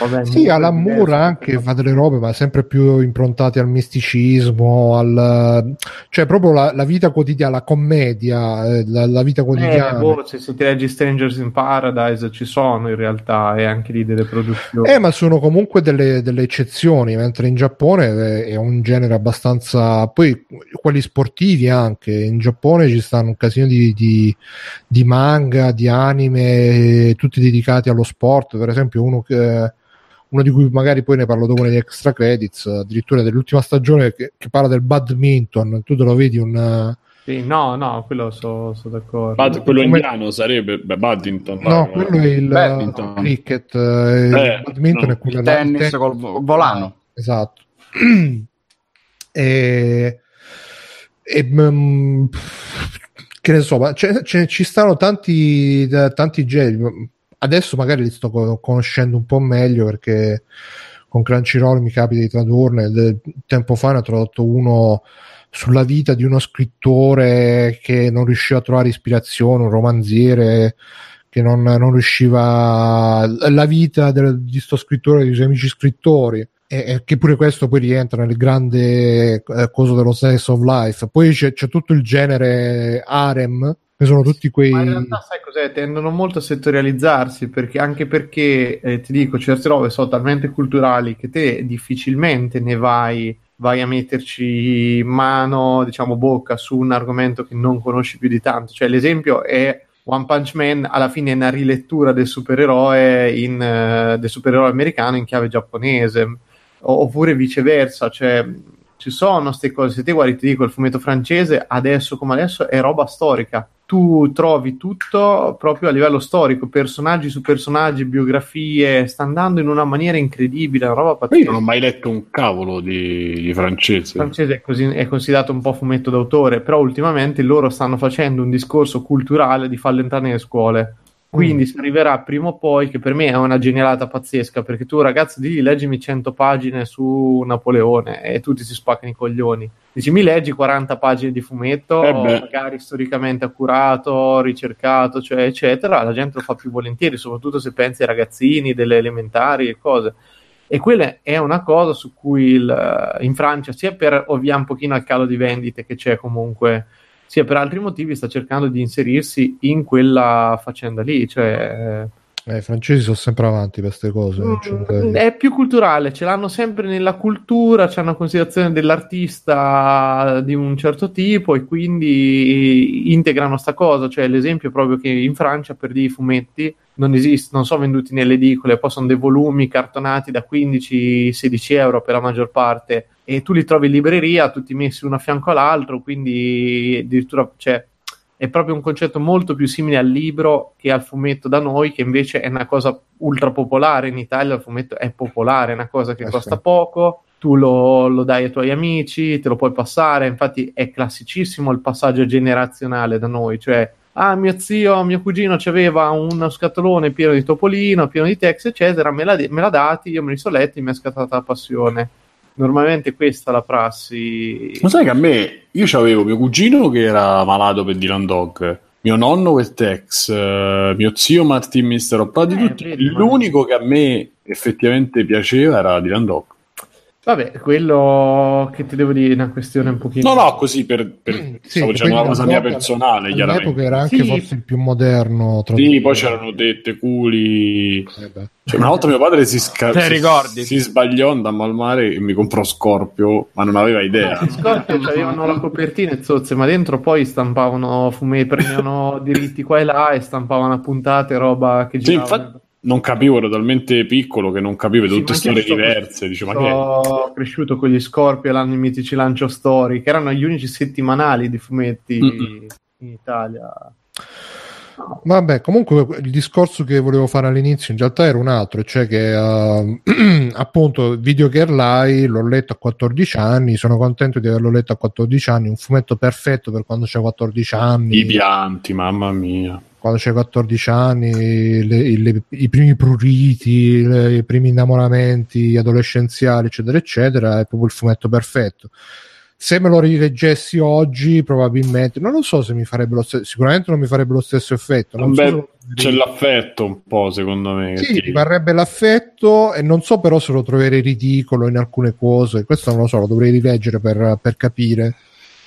Vabbè, sì, Alan Moore anche fa delle robe, ma sempre più improntate al misticismo, al, cioè proprio la, la vita quotidiana, la commedia, eh, la, la vita quotidiana. Eh, boh, se, se ti leggi Strangers in Paradise ci sono in realtà e anche lì delle produzioni. Eh, ma sono comunque delle, delle eccezioni, mentre in Giappone è, è, un genere abbastanza... Poi quelli sportivi anche, in Giappone ci stanno un casino di, di, di manga, di anime, tutti dedicati allo sport, per esempio uno che uno di cui magari poi ne parlo dopo negli extra credits, addirittura dell'ultima stagione che, che parla del badminton, tu te lo vedi un... Sì, no, no, quello sono so d'accordo. Bad, quello Come... indiano sarebbe beh, badminton. No, quello è il badminton. cricket, eh, il eh, badminton no. è quello il tennis ten... col volano. Esatto. *clears throat* e, e um, che ne so, ma c'è, c'è, ci stanno tanti, tanti generi adesso magari li sto conoscendo un po' meglio perché con Crunchyroll mi capita di tradurne. Tempo fa ne ho tradotto uno sulla vita di uno scrittore che non riusciva a trovare ispirazione, un romanziere che non, non riusciva la vita del, di questo scrittore dei suoi amici scrittori e, che pure questo poi rientra nel grande eh, coso dello slice of life poi c'è, c'è tutto il genere harem che sono tutti quei... Ma in realtà sai cos'è? Tendono molto a settorializzarsi, perché, anche perché, eh, ti dico, certe robe sono talmente culturali che te difficilmente ne vai, vai a metterci mano, diciamo, bocca su un argomento che non conosci più di tanto. Cioè, l'esempio è... One Punch Man alla fine è una rilettura del supereroe, in, uh, del supereroe americano in chiave giapponese, o, oppure viceversa, cioè ci sono queste cose. Se te guardi, ti dico, il fumetto francese adesso come adesso è roba storica tu trovi tutto proprio a livello storico, personaggi su personaggi, biografie, sta andando in una maniera incredibile, una roba pazzesca. Io non ho mai letto un cavolo di, di francese. Il francese è, così, è, considerato un po' fumetto d'autore, però ultimamente loro stanno facendo un discorso culturale di farlo entrare nelle scuole. Quindi mm. si arriverà prima o poi, che per me è una genialata pazzesca, perché tu ragazzo di leggimi 100 pagine su Napoleone e tutti si spaccano i coglioni. Dici mi leggi 40 pagine di fumetto, eh magari storicamente accurato, ricercato, cioè eccetera, la gente lo fa più volentieri, soprattutto se pensi ai ragazzini delle elementari e cose. E quella è una cosa su cui il, in Francia, sia per ovviare un pochino al calo di vendite che c'è comunque sia per altri motivi sta cercando di inserirsi in quella faccenda lì. Cioè, eh, I francesi sono sempre avanti per queste cose. Mm, è più culturale, ce l'hanno sempre nella cultura, c'è una considerazione dell'artista di un certo tipo e quindi integrano sta cosa. Cioè, l'esempio è proprio che in Francia per i fumetti non esistono, non sono venduti nelle edicole, poi sono dei volumi cartonati da 15-16 euro per la maggior parte e tu li trovi in libreria tutti messi uno a fianco all'altro, quindi addirittura cioè, è proprio un concetto molto più simile al libro che al fumetto da noi, che invece è una cosa ultra popolare in Italia. Il fumetto è popolare, è una cosa che eh costa sì. poco, tu lo, lo, dai ai tuoi amici, te lo puoi passare. Infatti, è classicissimo il passaggio generazionale da noi, cioè. Ah, mio zio, mio cugino aveva uno scatolone pieno di Topolino, pieno di text, eccetera. Me l'ha, me l'ha dati, io me li sono letti, mi è scattata la passione Normalmente questa è la prassi. Ma sai che a me, io avevo mio cugino che era malato per Dylan Dog, mio nonno quel Tex, uh, mio zio Martin Mister Oppa di eh, tutti. L'unico che a me effettivamente piaceva era Dylan Dog. Vabbè, quello che ti devo dire è una questione un pochino. No, no, così per, per mm, sì, stavo dicendo una cosa mia personale. All'epoca era anche sì. forse il più moderno. Sì, poi c'erano tette, culi. Eh cioè, una volta mio padre si, sca- si, si, sbagliò andammo al mare e mi comprò Scorpio, ma non aveva idea. No, Scorpio avevano la copertina e zozze, ma dentro poi stampavano fumetti, prendevano *laughs* diritti qua e là e stampavano puntate, roba che girava. Sì, infatti non capivo, ero talmente piccolo che non capivo sì, tutte storie diverse. Dice, ma che cresciuto con gli Scorpio e l'anno mitici lancio story, che erano gli unici settimanali di fumetti Mm-mm. in Italia. Vabbè, comunque il discorso che volevo fare all'inizio in realtà era un altro, cioè che uh, *clears throat* appunto Video Girl l'ho letto a 14 anni, sono contento di averlo letto a 14 anni, un fumetto perfetto per quando c'è 14 anni. I pianti, mamma mia quando c'è 14 anni, le, le, i primi pruriti, le, i primi innamoramenti adolescenziali, eccetera, eccetera, è proprio il fumetto perfetto. Se me lo rileggessi oggi, probabilmente non lo so se mi farebbe lo stesso, sicuramente non mi farebbe lo stesso effetto. Beh, so c'è l'affetto un po', secondo me. Sì, ti varrebbe l'affetto e non so però se lo troverei ridicolo in alcune cose. Questo non lo so, lo dovrei rileggere per, per capire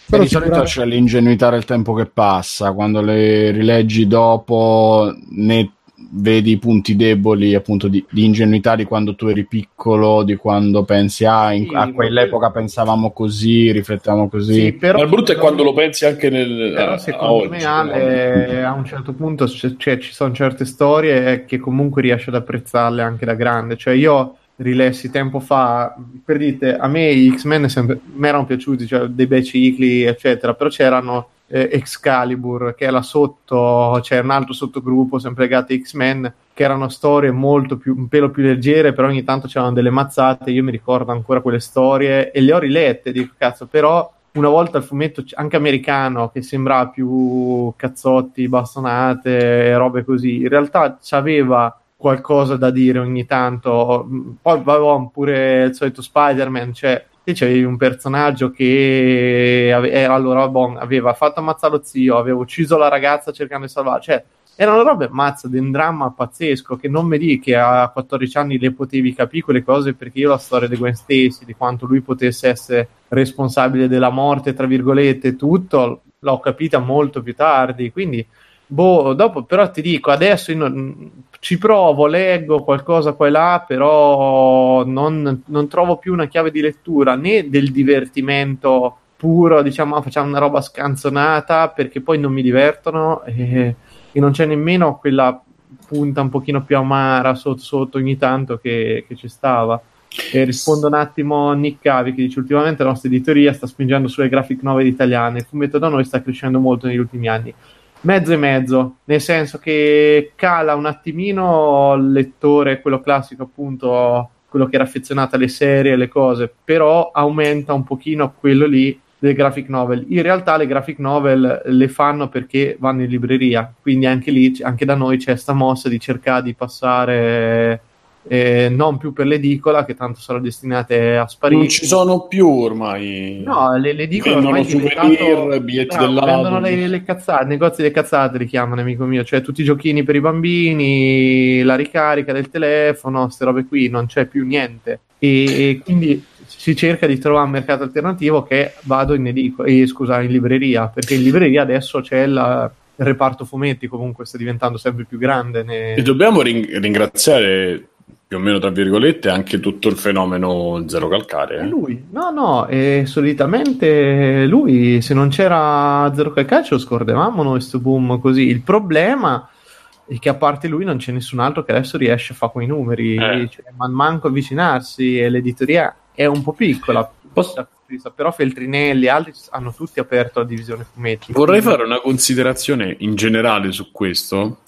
però di solito c'è l'ingenuità del tempo che passa, quando le rileggi dopo ne vedi i punti deboli appunto di, di, ingenuità di quando tu eri piccolo, di quando pensi ah, in, sì, a quell'epoca pensavamo così, riflettavamo così. Sì, però, Ma il brutto è quando lo pensi anche nel però a, secondo a me Ale, a un certo punto cioè, ci sono certe storie che comunque riesci ad apprezzarle anche da grande, cioè io rilessi tempo fa, per dite, a me i X-Men mi erano piaciuti, cioè dei bei cicli, eccetera, però c'erano eh, Excalibur, che era sotto, c'è un altro sottogruppo sempre legato ai X-Men, che erano storie molto più, un pelo più leggere, però ogni tanto c'erano delle mazzate, io mi ricordo ancora quelle storie e le ho rilette, dico cazzo, però una volta il fumetto anche americano che sembrava più cazzotti, bastonate, robe così, in realtà c'aveva qualcosa da dire ogni tanto. Poi avevamo pure il solito Spider-Man, cioè c'avevi un personaggio che era allora bon, aveva fatto ammazzare lo zio, aveva ucciso la ragazza cercando di salvarla, cioè erano robe mazza di un dramma pazzesco che non mi dici che a 14 anni le potevi capire quelle cose perché io la storia di Gwen Stacy, di quanto lui potesse essere responsabile della morte, tra virgolette, tutto, l'ho capita molto più tardi, quindi boh, dopo però ti dico, adesso non, ci provo, leggo qualcosa qua e là, però non, non, trovo più una chiave di lettura né del divertimento puro, diciamo, facciamo una roba scanzonata perché poi non mi divertono e, e non c'è nemmeno quella punta un pochino più amara sotto, sotto ogni tanto che, che ci stava. E rispondo un attimo a Nick Cavi che dice ultimamente la nostra editoria sta spingendo sulle graphic novel italiane, il fumetto da noi sta crescendo molto negli ultimi anni mezzo e mezzo, nel senso che cala un attimino il lettore, quello classico appunto, quello che era affezionato alle serie, alle cose, però aumenta un pochino quello lì delle graphic novel. In realtà le graphic novel le fanno perché vanno in libreria, quindi anche lì, anche da noi c'è questa mossa di cercare di passare eh, non più per l'edicola che tanto sono destinate a sparire. Non ci sono più ormai. No, le, l'edicola ormai souvenir, biglietti no. Vendono le, le cazzate, negozi di cazzate li chiamano, amico mio, cioè tutti i giochini per i bambini, la ricarica del telefono, queste robe qui, non c'è più niente. E, e quindi si cerca di trovare un mercato alternativo che vado in edicola, eh, scusa, in libreria, perché in libreria adesso c'è la il reparto fumetti comunque sta diventando sempre più grande. Ne... E dobbiamo ring- ringraziare più o meno tra virgolette anche tutto il fenomeno zero calcare. Eh? Lui, no, no, e solitamente lui, se non c'era zero calcare, ce lo scordavamo noi, questo boom così. Il problema è che a parte lui non c'è nessun altro che adesso riesce a fare quei numeri, eh. cioè, man manco avvicinarsi e l'editoria è un po' piccola. Posso, però Feltrinelli e altri hanno tutti aperto la divisione fumetti. Vorrei fare una considerazione in generale su questo.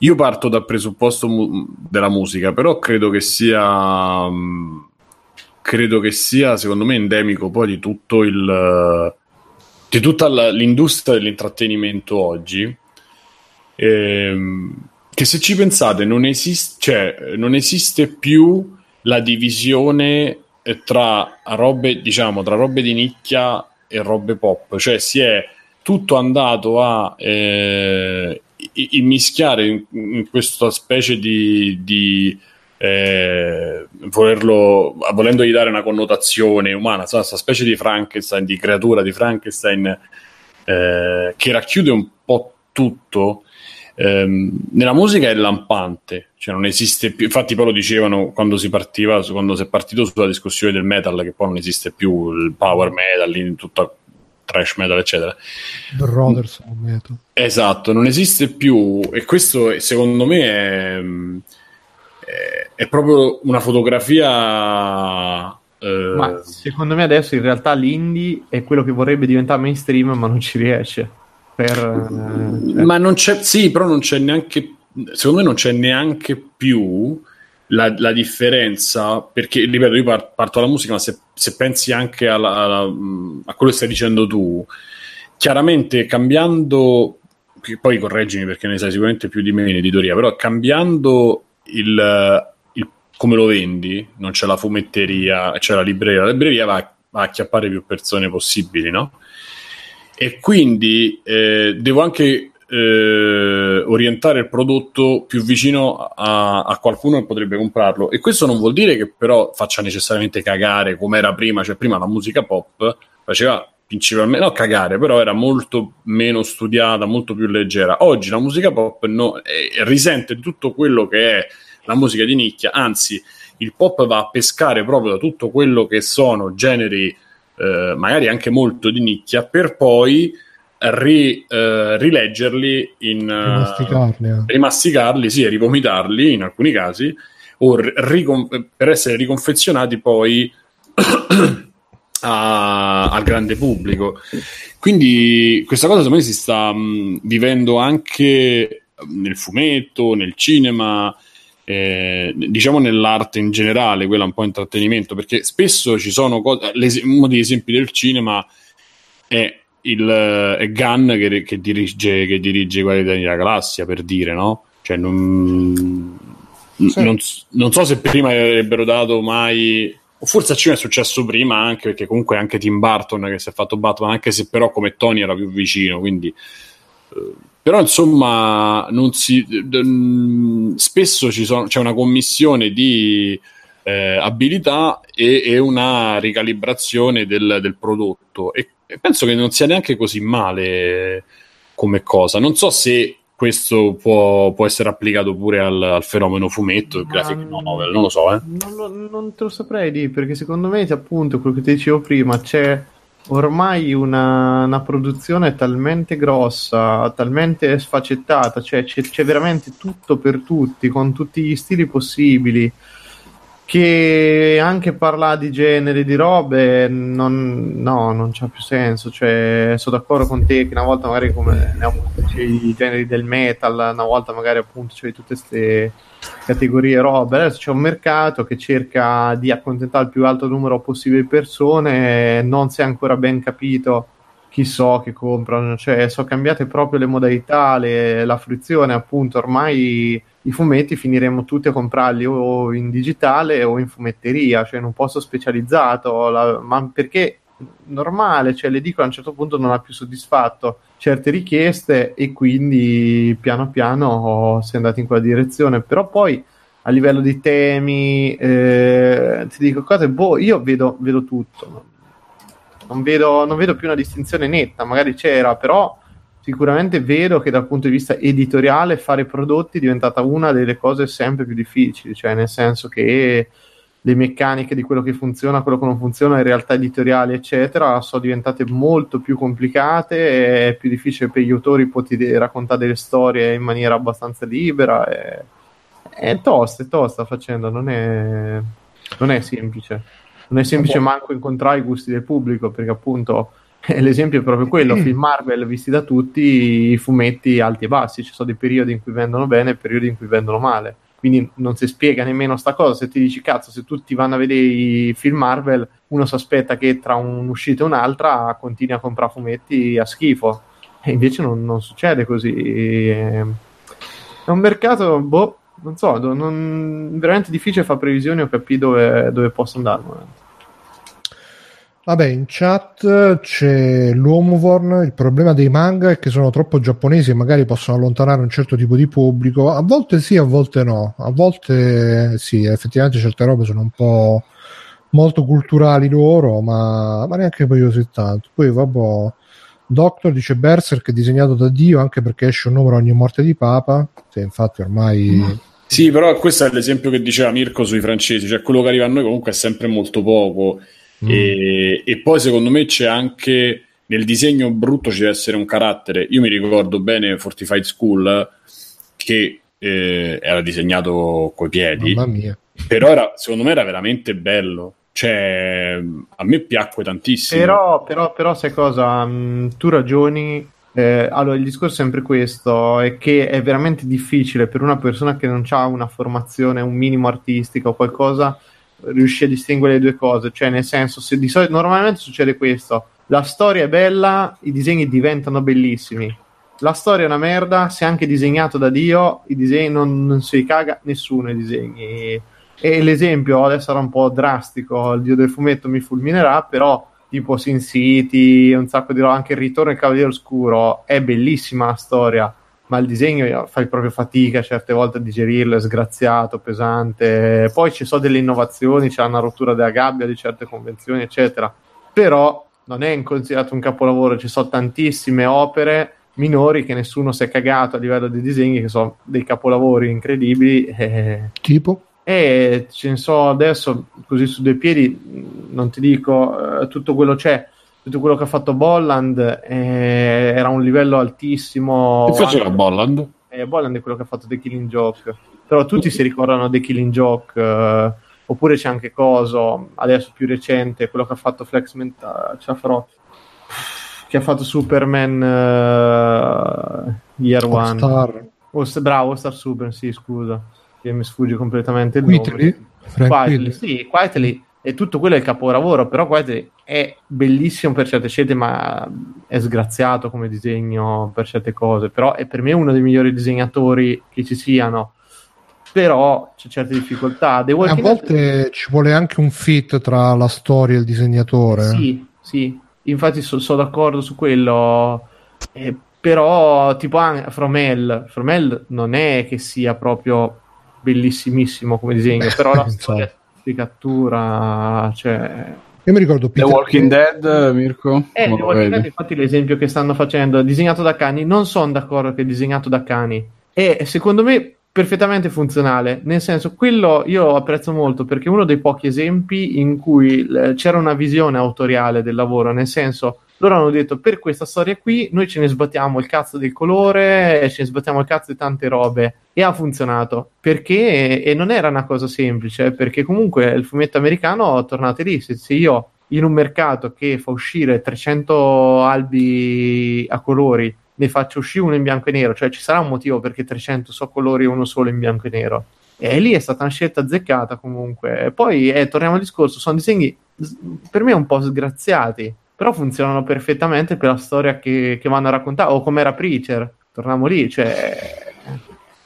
Io parto dal presupposto mu- della musica, però credo che sia credo che sia secondo me endemico poi di tutto il di tutta la, l'industria dell'intrattenimento oggi. Ehm, che se ci pensate non, esiste, cioè, non esiste più la divisione eh, tra robe, diciamo, tra robe di nicchia e robe pop, cioè si è tutto andato a eh, immischiare in, in, questa specie di, di eh, volerlo, volendogli dare una connotazione umana, questa specie di Frankenstein, di creatura di Frankenstein eh, che racchiude un po' tutto ehm, nella musica è lampante, cioè non esiste più, infatti poi lo dicevano quando si partiva, quando si è partito sulla discussione del metal, che poi non esiste più il power metal, tutta trash metal, eccetera. Brothers metal. Esatto, non esiste più, e questo secondo me è, è, è proprio una fotografia. Eh... Ma secondo me adesso in realtà l'indie è quello che vorrebbe diventare mainstream, ma non ci riesce. Per, eh, cioè... Ma non c'è, sì, però non c'è neanche, secondo me non c'è neanche più la, la differenza, perché ripeto, io parto dalla musica, ma se, se pensi anche alla, alla, a quello che stai dicendo tu, chiaramente cambiando, poi correggimi perché ne sai sicuramente più di me in editoria, però cambiando il, il come lo vendi, non c'è la fumetteria, c'è la libreria, la libreria va, va a acchiappare più persone possibili, no? e quindi eh, devo anche eh, orientare il prodotto più vicino a, a, qualcuno che potrebbe comprarlo e questo non vuol dire che però faccia necessariamente cagare come era prima, cioè prima la musica pop faceva principalmente, no cagare, però era molto meno studiata, molto più leggera. Oggi la musica pop no, eh, risente di tutto quello che è la musica di nicchia, anzi il pop va a pescare proprio da tutto quello che sono generi eh, magari anche molto di nicchia, per poi ri, eh, rileggerli in eh, rimasticarli, eh. rimasticarli, sì, e rivomitarli in alcuni casi, o ricon- per essere riconfezionati poi *clears throat* a, al grande pubblico. Quindi questa cosa secondo me si sta mh, vivendo anche nel fumetto, nel cinema, eh, diciamo nell'arte in generale, quella un po' intrattenimento, perché spesso ci sono cose, uno degli esempi del cinema è il è Gunn che, che dirige, che dirige Guardiani della Galassia, per dire, no? Cioè, non, sì. non, non, so se prima avrebbero dato mai forse a cinema è successo prima anche perché comunque anche Tim Burton che si è fatto Batman anche se però come Tony era più vicino quindi eh, però insomma non si, spesso sono, c'è una commissione di eh, abilità e, e, una ricalibrazione del, del prodotto e, penso che non sia neanche così male come cosa non so se questo può, può essere applicato pure al, al fenomeno fumetto, il graphic novel, non lo so. Eh. Non, non, te lo saprei dire perché secondo me, appunto, quello che ti dicevo prima, c'è ormai una, una, produzione talmente grossa, talmente sfaccettata, cioè c'è, c'è, veramente tutto per tutti, con tutti gli stili possibili, che anche parlare di generi, di robe, non, no, non c'ha più senso. Cioè, sono d'accordo con te che una volta magari come ho i generi del metal, una volta magari appunto c'è tutte queste categorie robe. Adesso c'è un mercato che cerca di accontentare il più alto numero possibile di persone, non si è ancora ben capito chi so che comprano, cioè sono cambiate proprio le modalità, le, la fruizione, appunto, ormai i fumetti finiremo tutti a comprarli o in digitale o in fumetteria, cioè in un posto specializzato, la, ma perché normale, cioè l'edicola a un certo punto non ha più soddisfatto certe richieste e quindi piano piano si è andato in quella direzione, però poi a livello di temi, eh, ti dico cose, boh, io vedo, vedo tutto, non vedo, non vedo più una distinzione netta, magari c'era, però sicuramente vedo che dal punto di vista editoriale fare prodotti è diventata una delle cose sempre più difficili, cioè nel senso che le meccaniche di quello che funziona, quello che non funziona, le realtà editoriali, eccetera, sono diventate molto più complicate, è più difficile per gli autori poter raccontare delle storie in maniera abbastanza libera, è, è tosta, è tosta facendo, non è, non è semplice. non è semplice manco incontrare i gusti del pubblico, perché appunto *laughs* l'esempio è proprio quello, film Marvel visti da tutti, i fumetti alti e bassi, ci sono dei periodi in cui vendono bene e periodi in cui vendono male. Quindi non si spiega nemmeno sta cosa. Se ti dici cazzo, se tutti vanno a vedere i film Marvel, uno si aspetta che tra un'uscita e un'altra continui a comprare fumetti a schifo. E invece non, non succede così. È un mercato, boh, non so, non, veramente difficile fare previsioni o capire dove, dove posso andare. Vabbè, in chat c'è l'Homovorn, il problema dei manga è che sono troppo giapponesi e magari possono allontanare un certo tipo di pubblico. A volte sì, a volte no. A volte sì, effettivamente certe robe sono un po' molto culturali loro, ma, ma neanche poi così tanto. Poi vabbè, Doctor dice Berserk è disegnato da Dio anche perché esce un numero ogni morte di Papa. Sì, infatti ormai... Mm. Sì, però questo è l'esempio che diceva Mirko sui francesi, cioè quello che arriva a noi comunque è sempre molto poco Mm. E, e, poi secondo me c'è anche nel disegno brutto ci deve essere un carattere. Io mi ricordo bene Fortified School che eh, era disegnato coi piedi, però era, secondo me era veramente bello. Cioè, a me piacque tantissimo. Però, però, però sai cosa? Mm, tu ragioni. Eh, allora, il discorso è sempre questo: è che è veramente difficile per una persona che non ha una formazione, un minimo artistica o qualcosa riuscì a distinguere le due cose, cioè nel senso, se di solito normalmente succede questo, la storia è bella, i disegni diventano bellissimi. La storia è una merda, se anche disegnato da Dio, i disegni non, non si caga nessuno i disegni. E l'esempio adesso sarà un po' drastico, il dio del fumetto mi fulminerà, però tipo Sin City, un sacco di roba, anche il ritorno del Cavaliere Oscuro, è bellissima la storia ma il disegno fai proprio fatica certe volte a digerirlo, è sgraziato, pesante. Poi ci sono delle innovazioni, c'è una rottura della gabbia di certe convenzioni, eccetera. Però non è considerato un capolavoro, ci sono tantissime opere minori che nessuno si è cagato a livello di disegni, che sono dei capolavori incredibili. Eh, tipo? E ce ne so adesso, così su due piedi, non ti dico, eh, tutto quello c'è tutto quello che ha fatto Bolland eh, era un livello altissimo. Che faceva Bolland? Eh, Bolland è quello che ha fatto The Killing Joke. Però tutti si ricordano The Killing Joke. Eh, oppure c'è anche Coso, adesso più recente, quello che ha fatto Flex la farò. Che ha fatto Superman uh, Year All One. Star. Oh, bravo, Star Super, sì, scusa. Che mi sfugge completamente il Whitley? nome. Quietly, sì, Quietly e tutto quello è il capolavoro, però guardate, è bellissimo per certe scelte, ma è sgraziato come disegno per certe cose, però è per me uno dei migliori disegnatori che ci siano. Però c'è certe difficoltà. a volte Dead... ci vuole anche un fit tra la storia e il disegnatore. Sì, sì, infatti sono so d'accordo su quello. Eh, però, tipo, anche Fromel, Fromel non è che sia proprio bellissimissimo come disegno, però la *laughs* storia di cattura, cioè... Io mi ricordo Peter The Walking Dead, Mirko. Eh, The Walking Dead, infatti, l'esempio che stanno facendo, disegnato da cani, non sono d'accordo che è disegnato da cani. E secondo me perfettamente funzionale, nel senso quello io apprezzo molto perché è uno dei pochi esempi in cui c'era una visione autoriale del lavoro, nel senso loro hanno detto per questa storia qui noi ce ne sbattiamo il cazzo del colore, ce ne sbattiamo il cazzo di tante robe. E ha funzionato. Perché? E non era una cosa semplice perché comunque il fumetto americano tornate lì. Se, se io in un mercato che fa uscire 300 albi a colori ne faccio uscire uno in bianco e nero cioè ci sarà un motivo perché 300 so colori e uno solo in bianco e nero. E lì è stata una scelta azzeccata comunque. Poi eh, torniamo al discorso sono disegni per me un po' sgraziati però funzionano perfettamente per la storia che, che vanno a raccontare, o come era Preacher, torniamo lì, cioè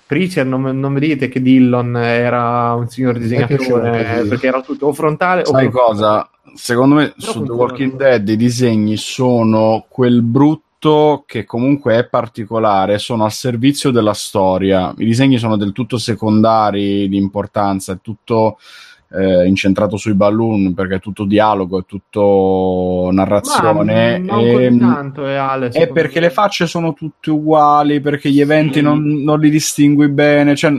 Preacher non, non mi dite che Dillon era un signor disegnatore, perché era tutto o frontale Sai o cosa? Secondo me Però su The Walking Dead i disegni sono quel brutto che comunque è particolare, sono al servizio della storia. I disegni sono del tutto secondari di importanza, è tutto eh, incentrato sui balloon perché è tutto dialogo, è tutto narrazione. Ma e, tanto, è, Ale, è perché me. le facce sono tutte uguali, perché gli eventi sì. non, non, li distingui bene. Cioè,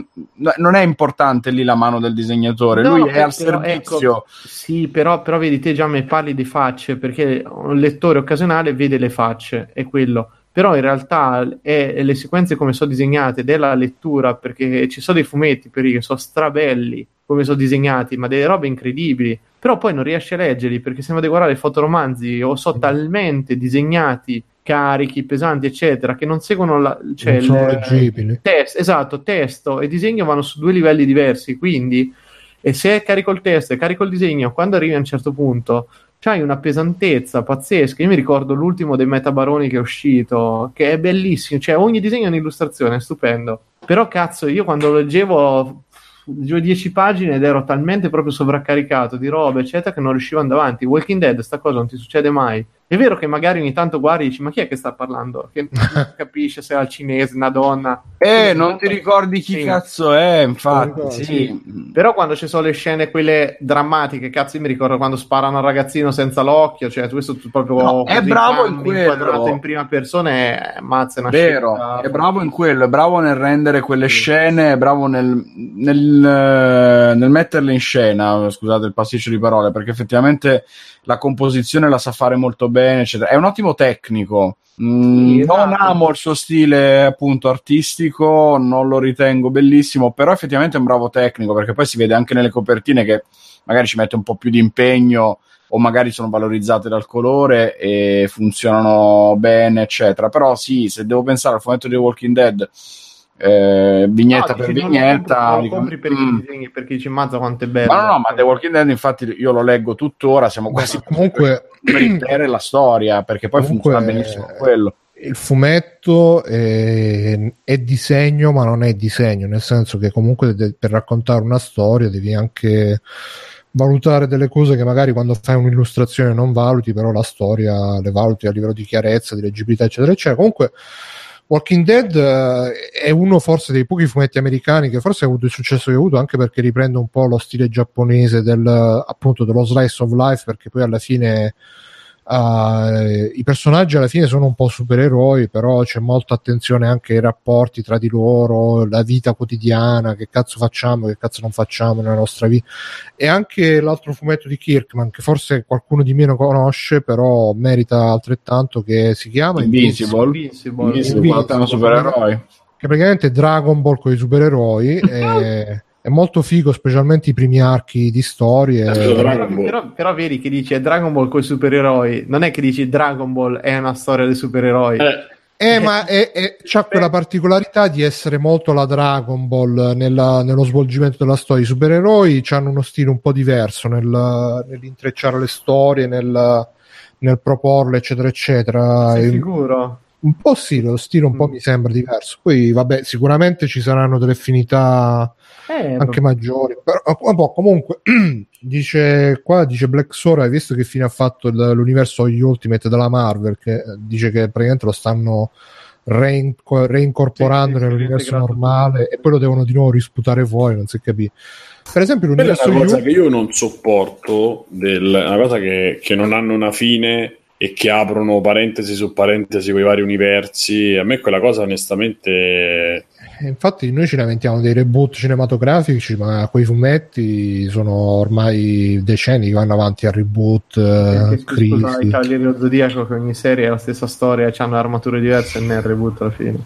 non è importante lì la mano del disegnatore, no, lui è al però, servizio. Ecco, sì, però, però vedi, te già mi parli di facce perché un lettore occasionale vede le facce, è quello però in realtà è, le sequenze come sono disegnate della lettura perché ci sono dei fumetti per che sono strabelli come sono disegnati, ma delle robe incredibili. Però poi non riesci a leggerli perché se vado a guardare i fotoromanzi o sono talmente disegnati carichi, pesanti, eccetera, che non seguono la, cioè non sono leggibili. Test, esatto, testo e disegno vanno su due livelli diversi, quindi e se carico il testo e carico il disegno, quando arrivi a un certo punto c'hai una pesantezza pazzesca. Io mi ricordo l'ultimo dei Metabaroni che è uscito, che è bellissimo, cioè ogni disegno è un'illustrazione, è stupendo. Però cazzo, io quando lo leggevo leggevo 10 pagine ed ero talmente proprio sovraccaricato di robe, eccetera, che non riuscivo ad andare avanti. Walking Dead, sta cosa non ti succede mai. È vero che magari ogni tanto guardi e dici, ma chi è che sta parlando? Che *laughs* non capisce se è al cinese, una donna. Eh, non ti ricordi chi sì. cazzo è, infatti. Sì. Sì. Però quando ci sono le scene, quelle drammatiche, cazzo, io mi ricordo quando sparano al ragazzino senza l'occhio, cioè questo proprio... No, è bravo in quello. in prima persona è mazza, una Vero, scelta... è bravo in quello, è bravo nel rendere quelle scene, è bravo nel, nel, nel metterle in scena, scusate il pasticcio di parole, perché effettivamente la composizione la sa fare molto bene, eccetera. È un ottimo tecnico. Mm, sì, non esatto. amo il suo stile appunto artistico, non lo ritengo bellissimo, però effettivamente è un bravo tecnico perché poi si vede anche nelle copertine che magari ci mette un po' più di impegno o magari sono valorizzate dal colore e funzionano bene, eccetera. Però sì, se devo pensare al fumetto di Walking Dead eh, vignetta no, per vignetta. Non lo compri, per mm. i disegni perché dici mazza quanto è bello. Ma no, no, ma The Walking Dead infatti io lo leggo tuttora, siamo quasi comunque per la storia perché poi comunque, funziona benissimo quello. Il fumetto è, è, disegno, ma non è disegno, nel senso che comunque de- per raccontare una storia devi anche valutare delle cose che magari quando fai un'illustrazione non valuti, però la storia le valuti a livello di chiarezza, di leggibilità, eccetera, eccetera. Comunque Walking Dead uh, è uno forse dei pochi fumetti americani che forse ha avuto il successo che ha avuto anche perché riprende un po' lo stile giapponese del, appunto dello slice of life perché poi alla fine Uh, I personaggi alla fine sono un po' supereroi, però c'è molta attenzione anche ai rapporti tra di loro, la vita quotidiana, che cazzo facciamo, che cazzo non facciamo nella nostra vita. E anche l'altro fumetto di Kirkman, che forse qualcuno di meno conosce, però merita altrettanto, che si chiama Invincible. Invincible, Invincible, Invincible, supereroi. Che praticamente è Dragon Ball con i supereroi. *laughs* e è molto figo, specialmente i primi archi di storie. Eh, però, però, però, vedi che dice Dragon Ball con i supereroi, non è che dici Dragon Ball è una storia dei supereroi. Eh. Eh, ma è, è, c'ha quella particolarità di essere molto la Dragon Ball nella, nello svolgimento della storia. I supereroi hanno uno stile un po' diverso nel, nell'intrecciare le storie, nel, nel proporle, eccetera, eccetera. Sei sicuro? Un po' sì, lo stile un po' mm. mi sembra diverso. Poi, vabbè, sicuramente ci saranno delle affinità eh, anche maggiori. Però, comunque, *clears throat* dice qua dice Black Sora, hai visto che fine ha fatto il, l'universo Ultimate della Marvel? Che eh, dice che praticamente lo stanno reinco- reincorporando sì, nell'universo normale e poi lo devono di nuovo risputare fuori, non si capisce. Per esempio, l'universo è una cosa U- che io non sopporto, del, una cosa che, che non hanno una fine e che aprono parentesi su parentesi con i vari universi. A me quella cosa onestamente infatti noi ci lamentiamo dei reboot cinematografici, ma quei fumetti sono ormai decenni che vanno avanti a reboot, uh, crisi. Scusa, i Cavalieri dello Zodiaco che ogni serie è la stessa storia, hanno armature diverse e ne è reboot alla fine.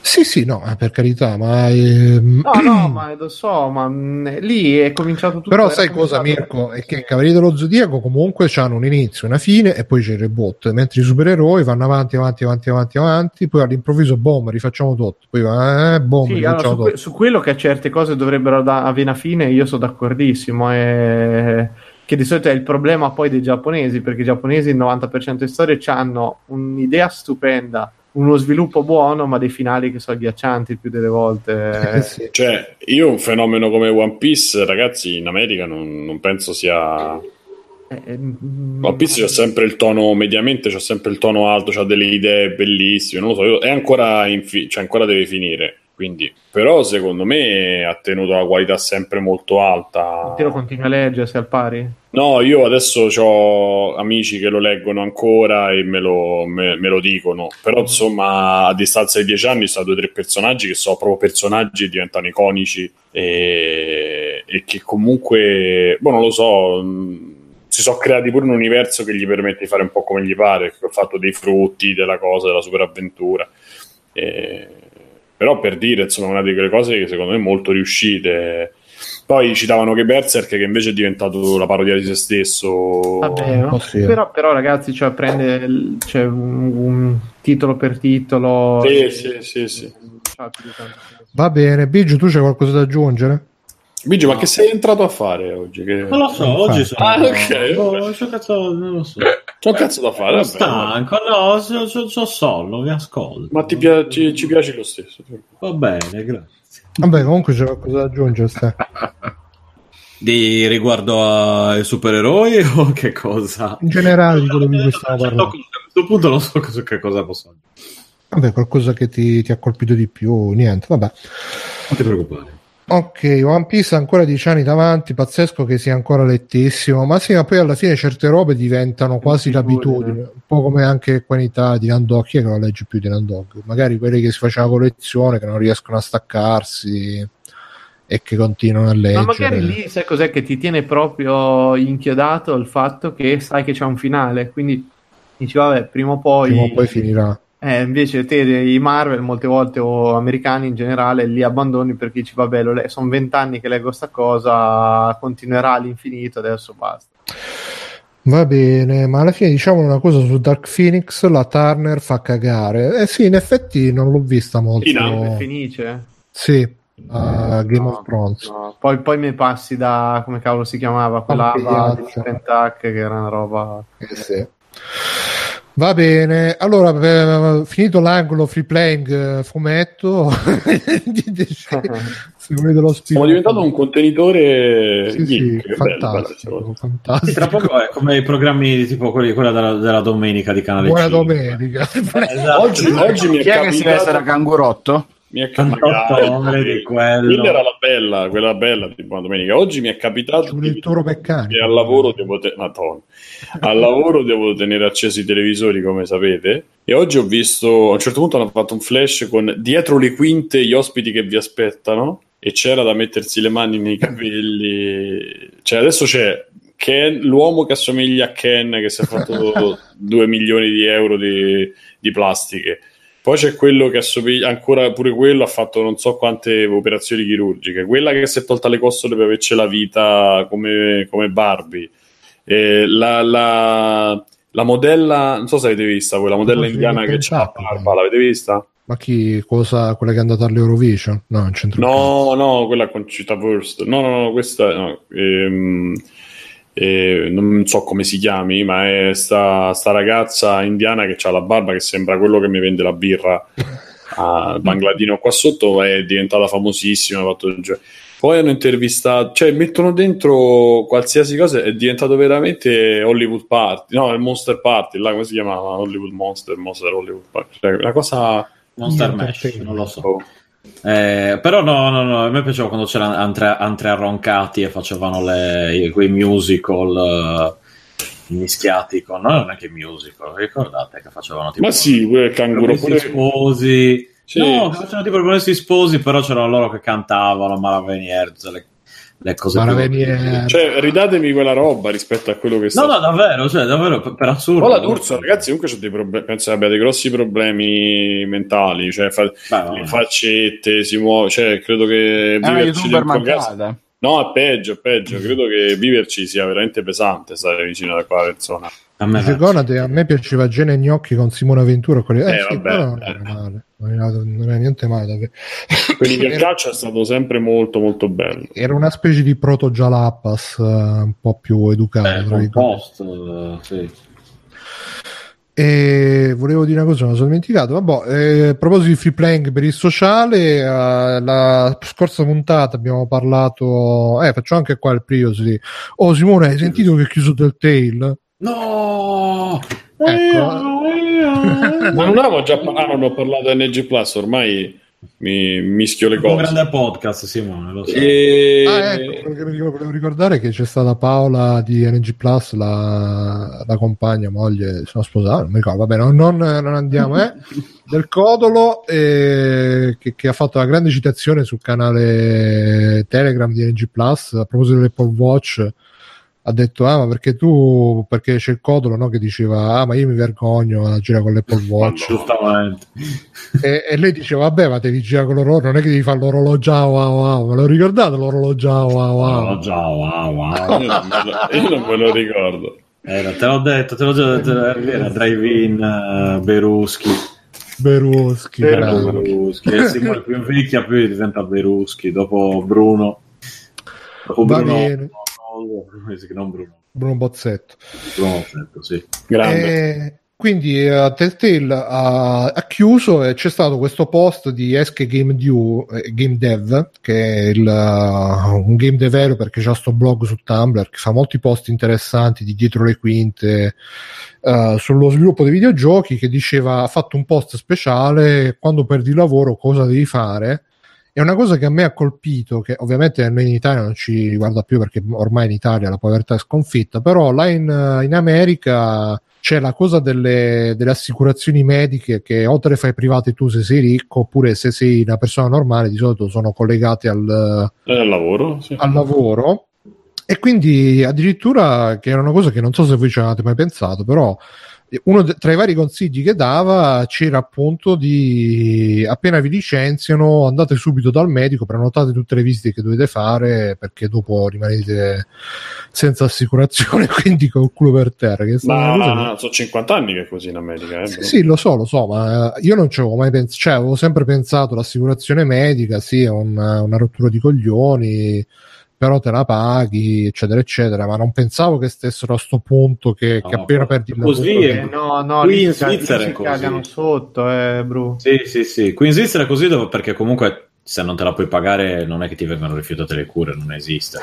Sì, sì, no, eh, per carità, ma... Ehm... No, no, *clears throat* ma lo so, ma mh, lì è cominciato tutto... Però sai cosa, Mirko? È che i Cavalieri dello Zodiaco comunque hanno un inizio, una fine e poi c'è il reboot, mentre i supereroi vanno avanti, avanti, avanti, avanti, avanti, poi all'improvviso, boom, rifacciamo tutto, poi eh, boom, sì, allora, su, que- su, quello che certe cose dovrebbero da- avere una fine, io sono d'accordissimo, e che di solito è il problema poi dei giapponesi, perché i giapponesi il 90% di storie hanno un'idea stupenda uno sviluppo buono, ma dei finali che sono agghiaccianti più delle volte. *laughs* Sì. Cioè, io un fenomeno come One Piece, ragazzi, in America non, non penso sia. Eh, eh mm, One Piece c'è sempre il tono, mediamente c'è sempre il tono alto, c'ha delle idee bellissime, non lo so, è ancora, fi- cioè ancora deve finire. Quindi, però secondo me ha tenuto la qualità sempre molto alta. Te lo continui a leggere, sei al pari? No, io adesso ho amici che lo leggono ancora e me lo, me, me lo dicono, però insomma a distanza di dieci anni sono due o tre personaggi che sono proprio personaggi che diventano iconici e, e che comunque, boh non lo so, si sono creati pure un universo che gli permette di fare un po' come gli pare, che ho fatto dei frutti, della cosa, della superavventura. E però per dire, insomma, una di quelle cose che secondo me molto riuscite. Poi citavano che Berserk che invece è diventato la parodia di se stesso. Vabbè, no? sì. però, però, ragazzi, cioè, prende cioè, un, un, titolo per titolo. Sì, e, sì, sì, sì. Va bene, Biggio, tu c'hai qualcosa da aggiungere? Biggio, no. ma che sei entrato a fare oggi? Che... Non lo so, non oggi sono. Ah, ok. Oh, c'ho cazzo, non lo so. C'ho cazzo da fare. Stanco, no, c'ho, c'ho, c'ho sonno, vi ascolto. Ma ti piace, ci piace lo stesso. Va bene, grazie. Vabbè, comunque c'è qualcosa da aggiungere. Stai. *laughs* Di riguardo ai supereroi *laughs* o che cosa? In generale di quello di cui stiamo parlando. A questo punto non so cosa, che cosa posso dire. Vabbè, qualcosa che ti, ti, ha colpito di più, niente, vabbè. Non ti preoccupare. Ok, One Piece ha ancora dieci anni davanti, pazzesco che sia ancora lettissimo, ma sì, ma poi alla fine certe robe diventano quasi l'abitudine, un po' come anche qua in Italia di Nandog, chi è che non legge più di Nandog? Magari quelli che si faceva collezione, che non riescono a staccarsi e che continuano a leggere. Ma magari lì sai cos'è che ti tiene proprio inchiodato il fatto che sai che c'è un finale, quindi dici vabbè, prima o poi... Prima o poi finirà eh, invece te i Marvel molte volte o americani in generale li abbandoni perché dici vabbè le- sono vent'anni che leggo sta cosa continuerà all'infinito adesso basta Va bene, ma alla fine diciamo una cosa su Dark Phoenix, la Turner fa cagare. Eh sì, in effetti non l'ho vista molto. Fina, Fenice? Sì, uh, Game no, of Thrones. No. Poi, poi mi passi da, come cavolo si chiamava, quella di Pentac, che era una roba... Eh sì. Va bene, allora eh, finito l'angolo free playing eh, fumetto, *laughs* se volete lo Stiamo diventando un contenitore sì, sì, fantastico, bello, fantastico. Sì, tra poco è come i programmi tipo quelli, quella della, della domenica di canale Buona 5. domenica. *laughs* esatto. oggi, oggi mi è Chi è che si veste da cangurotto? Mi è capitato di quello. era la bella, quella bella tipo una domenica. Oggi mi è capitato il toro meccanico. E al lavoro devo te- Madonna. al lavoro devo tenere accesi i televisori, come sapete. E oggi ho visto a un certo punto hanno fatto un flash con dietro le quinte gli ospiti che vi aspettano e c'era da mettersi le mani nei capelli. Cioè, adesso c'è Ken, l'uomo che assomiglia a Ken che si è fatto *laughs* 2 milioni di euro di, di plastiche poi c'è quello che assomiglia, ancora pure quello ha fatto non so quante operazioni chirurgiche. Quella che si è tolta le costole per averci la vita come, come Barbie. Eh, la, la, la, modella, non so se avete vista quella modella indiana che c'ha la barba, l'avete vista? Ma chi, cosa, quella che è andata all'Eurovision? No, non c'entra No, no, quella con Città Wurst. No, no, no, questa no. Ehm, eh, non so come si chiami, ma è sta, sta ragazza indiana che ha la barba che sembra quello che mi vende la birra al *laughs* Bangladino qua sotto, è diventata famosissima. Poi hanno intervistato, cioè mettono dentro qualsiasi cosa, è diventato veramente Hollywood Party, no, il Monster Party, là come si chiamava? Hollywood Monster, Monster Hollywood Party, cioè, una cosa... Monster Mesh, non lo so. Eh, però no, no, no, a me piaceva quando c'erano Andrea, Andrea Roncati e facevano le, quei musical uh, mischiati con... No, non è che musical, ricordate che facevano tipo... Ma sì, quel canguro pure... sposi... Sì. No, facevano tipo promessi sposi, però c'erano loro che cantavano Malavenier, le le cose più... cioè ridatemi quella roba rispetto a quello che sta no no davvero cioè davvero per, per assurdo. Hola D'Urso ragazzi comunque c'ho dei problemi penso abbia dei grossi problemi mentali cioè fa... Beh, le faccette si muove cioè credo che è una youtuber mancata. no è peggio è peggio credo che viverci sia veramente pesante stare vicino a quella persona a me, Seconda, a me piaceva Gene Gnocchi con Simone Ventura. Quelli... Eh, eh, sì, vabbè, non, era male. Non, era niente male. Davvero. Quelli del *laughs* calcio è stato sempre molto, molto bello. Era una specie di proto Jalapas, uh, un po' più educato. Eh, post, uh, sì. E volevo dire una cosa, non mi sono dimenticato. Vabbè, eh, a proposito di free playing per il sociale, uh, la scorsa puntata abbiamo parlato. Eh, faccio anche qua il priosi. Di... Oh, Simone, hai sentito che è chiuso del tail? No! Ecco. Ma non avevo già parlato, ah, non ho parlato di NG Plus, ormai mi mischio le cose. Un grande podcast, Simone. Lo so. E... Ah, ecco, volevo ricordare che c'è stata Paola di NG Plus, la, la compagna, moglie, sono sposato, non mi ricordo, vabbè, non, non, non andiamo, eh, *laughs* del Codolo, eh, che, che, ha fatto una grande citazione sul canale Telegram di NG Plus a proposito dell'Apple Watch ha detto ah ma perché tu perché c'è il codolo no, che diceva ah ma io mi vergogno a girare con l'Apple Watch Giustamente. e, e lei diceva vabbè ma devi girare con l'orologio non è che devi fare l'orologio wow wow me lo ricordate l'orologio wow wow Orologio, wow, wow. Io non me lo, io non me lo ricordo. Eh, te l'ho detto, te l'ho già detto, era drive-in uh, Beruschi. Beruschi Beruschi. Beruschi. E Simone più invecchia più diventa Beruschi, dopo Bruno. Dopo Va Bruno, bene. *laughs* non Bruno. Bruno Bozzetto Bruno, certo, sì. Grande. E quindi eh, Telltale ha, ha chiuso e c'è stato questo post di Esche Game, Dev, eh, Game Dev che è il, uh, un game developer che ha sto blog su Tumblr che fa molti post interessanti di dietro le quinte uh, sullo sviluppo dei videogiochi che diceva ha fatto un post speciale quando perdi il lavoro cosa devi fare è una cosa che a me ha colpito, che ovviamente a noi in Italia non ci riguarda più perché ormai in Italia la povertà è sconfitta, però là in, in America c'è la cosa delle, delle assicurazioni mediche che o te le fai private tu se sei ricco oppure se sei una persona normale di solito sono collegate al, il lavoro, sì. al lavoro e quindi addirittura che era una cosa che non so se voi ci avevate mai pensato però uno tra i vari consigli che dava c'era appunto di appena vi licenziano andate subito dal medico prenotate tutte le visite che dovete fare perché dopo rimanete senza assicurazione *laughs* quindi col culo per terra che stata una cosa che- Ma sono 50 anni che è così in America. Eh, sì, sì, lo so, lo so, ma eh, io non ci avevo mai pensato, cioè avevo sempre pensato l'assicurazione medica, sì, è una, una rottura di coglioni, però te la paghi, eccetera, eccetera, ma non pensavo che stessero a sto punto che, che No, appena poi perdi il così lavoro... è- Eh, no, no, Qui in Svizzera è così. cagano sotto, eh, Bru. Sì, sì, sì. Qui in Svizzera è così dove- perché comunque se non te la puoi pagare non è che ti vengono rifiutate le cure, non esiste.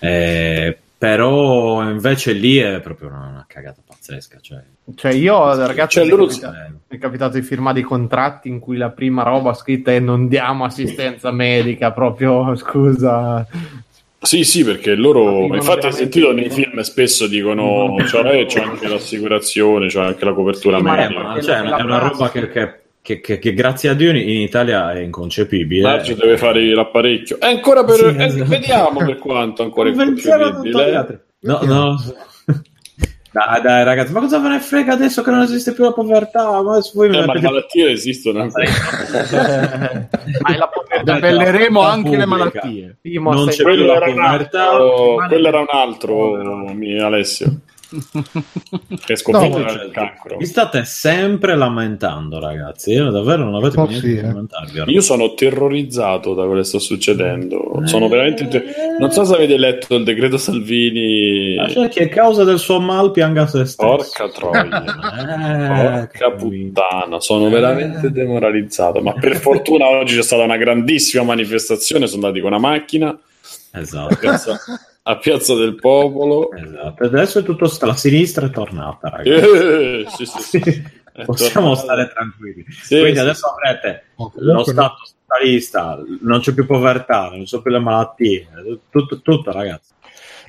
Eh, però invece lì è proprio una, una cagata pazzesca. Cioè, Cioè, io, ragazzi, Cioè, mi, loro- è capitato, mi è capitato di firmare dei contratti in cui la prima roba scritta è non diamo assistenza medica, proprio, scusa. Sì, sì, perché loro, infatti, hai veramente- sentito nei film spesso dicono: *laughs* cioè, c'è anche l'assicurazione, c'è anche la copertura Sì, ma- eh, medica. ma, cioè, è una- è una roba che, che- che- che- che grazie a Dio in Italia è inconcepibile. Maggio deve fare l'apparecchio. È ancora per. Sì, eh, esatto. Vediamo per quanto ancora è Convenzione a tutti gli concepibile. altri. No, no. Dai, dai, ragazzi, ma cosa ve ne frega adesso che non esiste più la povertà? Ma voi Eh, ma le malattie esistono ancora. *laughs* Ma è la povertà. Debelleremo anche le pubblica. malattie. Sì, ma Non c'è Quello più la era, un povertà. altro, quello era un altro, mi- Alessio. Che è sconfitto No, dal cancro. Vi state sempre lamentando, ragazzi. Io davvero non avete più niente sì, da eh. lamentarvi. Io sono terrorizzato da quello che sta succedendo. Sono Eh. veramente. ter- Non so se avete letto il decreto Salvini. Ma Cioè, che a causa del suo mal pianga se stesso. Porca troia. *laughs* Eh, Porca puttana, sono veramente demoralizzato. Ma per fortuna *laughs* oggi c'è stata una grandissima manifestazione. Sono andati con una macchina Esatto. A Piazza del Popolo. esatto. Adesso è tutto sta- la sinistra è tornata, ragazzi. Eh, sì, sì, sì. *laughs* Possiamo stare tranquilli. Sì, Quindi sì, adesso avrete No, lo no. stato statalista, non c'è più povertà, non sono più le malattie, tutto, tutto ragazzi.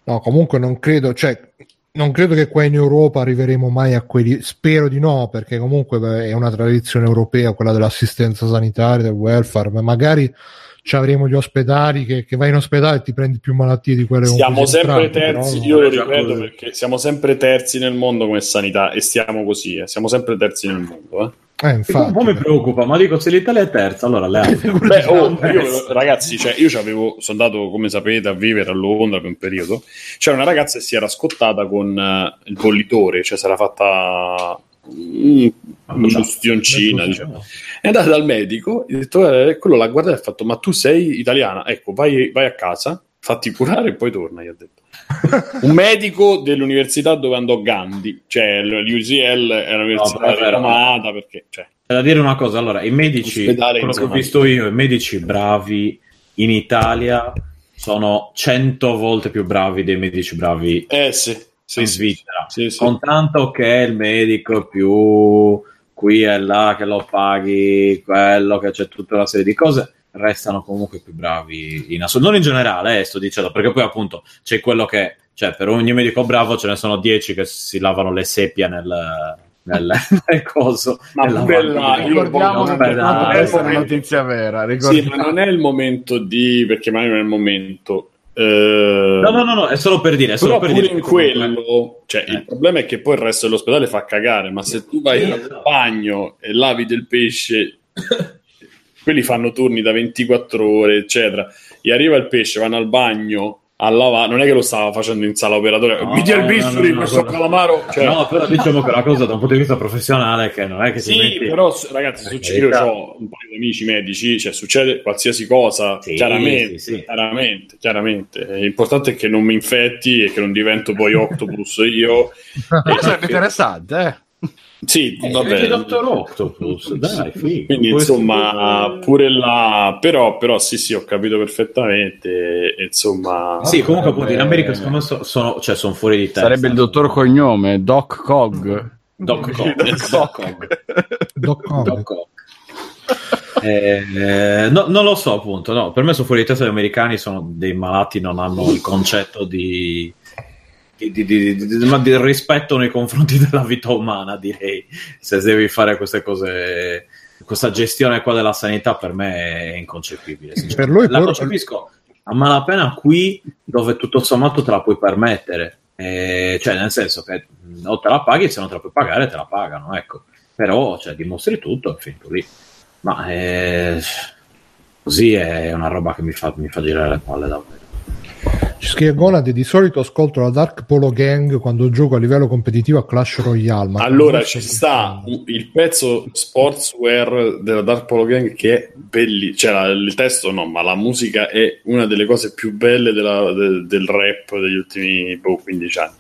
No, comunque non credo, cioè, non credo che qua in Europa arriveremo mai a quelli. Spero di no, perché comunque beh, è una tradizione europea quella dell'assistenza sanitaria, del welfare, ma magari avremo gli ospedali che, che vai in ospedale e ti prendi più malattie di quelle Siamo sempre terzi, però- io lo ripeto così. perché siamo sempre terzi nel mondo come sanità e stiamo così, eh. siamo sempre terzi nel mondo. Eh. Eh, Infatti, un po' mi preoccupa, ma dico se l'Italia è terza, allora le altre. *laughs* Beh, oh, *laughs* io, ragazzi, cioè, io c'avevo, sono andato, come sapete, a vivere a Londra per un periodo. C'era una ragazza che si era scottata con eh, il bollitore, cioè si era fatta un'ustioncina, diciamo. È andata dal medico, ha detto, eh, quello l'ha guardata e ha fatto, ma tu sei italiana? Ecco, vai, vai a casa, fatti curare e poi torna, gli ha detto. *laughs* Un medico dell'università dove andò Gandhi, cioè l'UCL è un'università No, rinomata perché... Cioè, C'è da dire una cosa, allora, i medici, quello che ho visto io, i medici bravi in Italia sono 100 volte più bravi dei medici bravi eh sì, sì, in Svizzera. sì, sì. Con tanto che il medico più qui e là che lo paghi, quello che c'è tutta una serie di cose, restano comunque più bravi in assoluto. Non in generale, eh, sto dicendo, perché poi appunto c'è quello che, cioè per ogni medico bravo ce ne sono 10 che si lavano le seppie nel, nel, *laughs* nel coso. Ma nel bella, Ricordiamo dai, essere dai. notizia vera. Sì, ma non è il momento di perché magari non è il momento. Eh, no, no, no, no, è solo per dire. È solo però per pure dire in quello, cioè, Eh. il problema è che poi il resto dell'ospedale fa cagare, ma se tu vai al bagno e lavi del pesce, quelli fanno turni da 24 ore, eccetera. Gli arriva il pesce, vanno al bagno a lavare, non è che lo stava facendo in sala operatoria, No, mi dia il no, bisturi, no, no, questo no. calamaro, cioè, No, però diciamo che è una cosa da un punto di vista professionale che non è che ti Sì, metti- però ragazzi, succede, io carità. ho un paio di amici medici, cioè succede qualsiasi cosa, Sì, chiaramente, sì, sì. chiaramente, chiaramente. L'importante è che non mi infetti e che non divento poi *laughs* octopus io. Ma sarebbe interessante, eh. Sì, Eh, vabbè. Dottor Octopus, dai, figo. Quindi Questo- insomma, pure là, però, però sì, sì, ho capito perfettamente. insomma, Sì, comunque appunto in America secondo me so- sono, cioè, sono fuori di testa. Sarebbe il dottor cognome, *laughs* Doc Cog. Doc Cog. Doc Cog. Doc Cog. Doc Cog. Eh, no, non lo so appunto, no, per me sono fuori di testa gli americani, sono dei malati, non hanno il concetto di, di, di- di- ma di rispetto nei confronti *laughs* della vita umana, direi, se devi fare queste cose, questa gestione qua della sanità per me è inconcepibile. Per lui la poi- concepisco a malapena qui dove tutto sommato te la puoi permettere, Eh, cioè nel senso che mh, o te la paghi se non te la puoi pagare te la pagano, ecco. Però cioè, dimostri tutto è finito lì. Ma eh, così è una roba che mi fa, mi fa girare le palle davvero. Ci scrive Gonad, di solito ascolto la Dark Polo Gang quando gioco a livello competitivo a Clash Royale. Allora ci sta il pezzo sportswear della Dark Polo Gang che è bellissimo, cioè la- il testo no, ma la musica è una delle cose più belle della- de- del rap degli ultimi boh, 15 anni.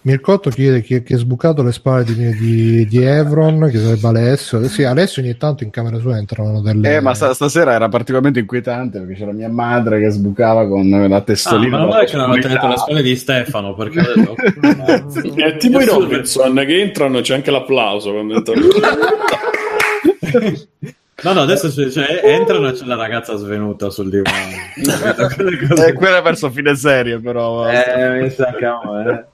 Mircotto chiede chi, chi è sbucato le spalle di, di, di Evron, che sarebbe Alessio. Sì, Alessio ogni tanto in camera sua entrano delle... Eh, ma sta- stasera era particolarmente inquietante perché c'era mia madre che sbucava con la Ah, testolina. ma non è che non hanno tenuto le spalle di Stefano perché *laughs* ho detto, È tipo i Robinson che entrano, c'è anche l'applauso quando entrano. *laughs* No, no, adesso c'è- c'è- entrano e c'è la ragazza svenuta sul divano. *laughs* Eh, quella verso fine serie, però. Eh, mi sa che eh.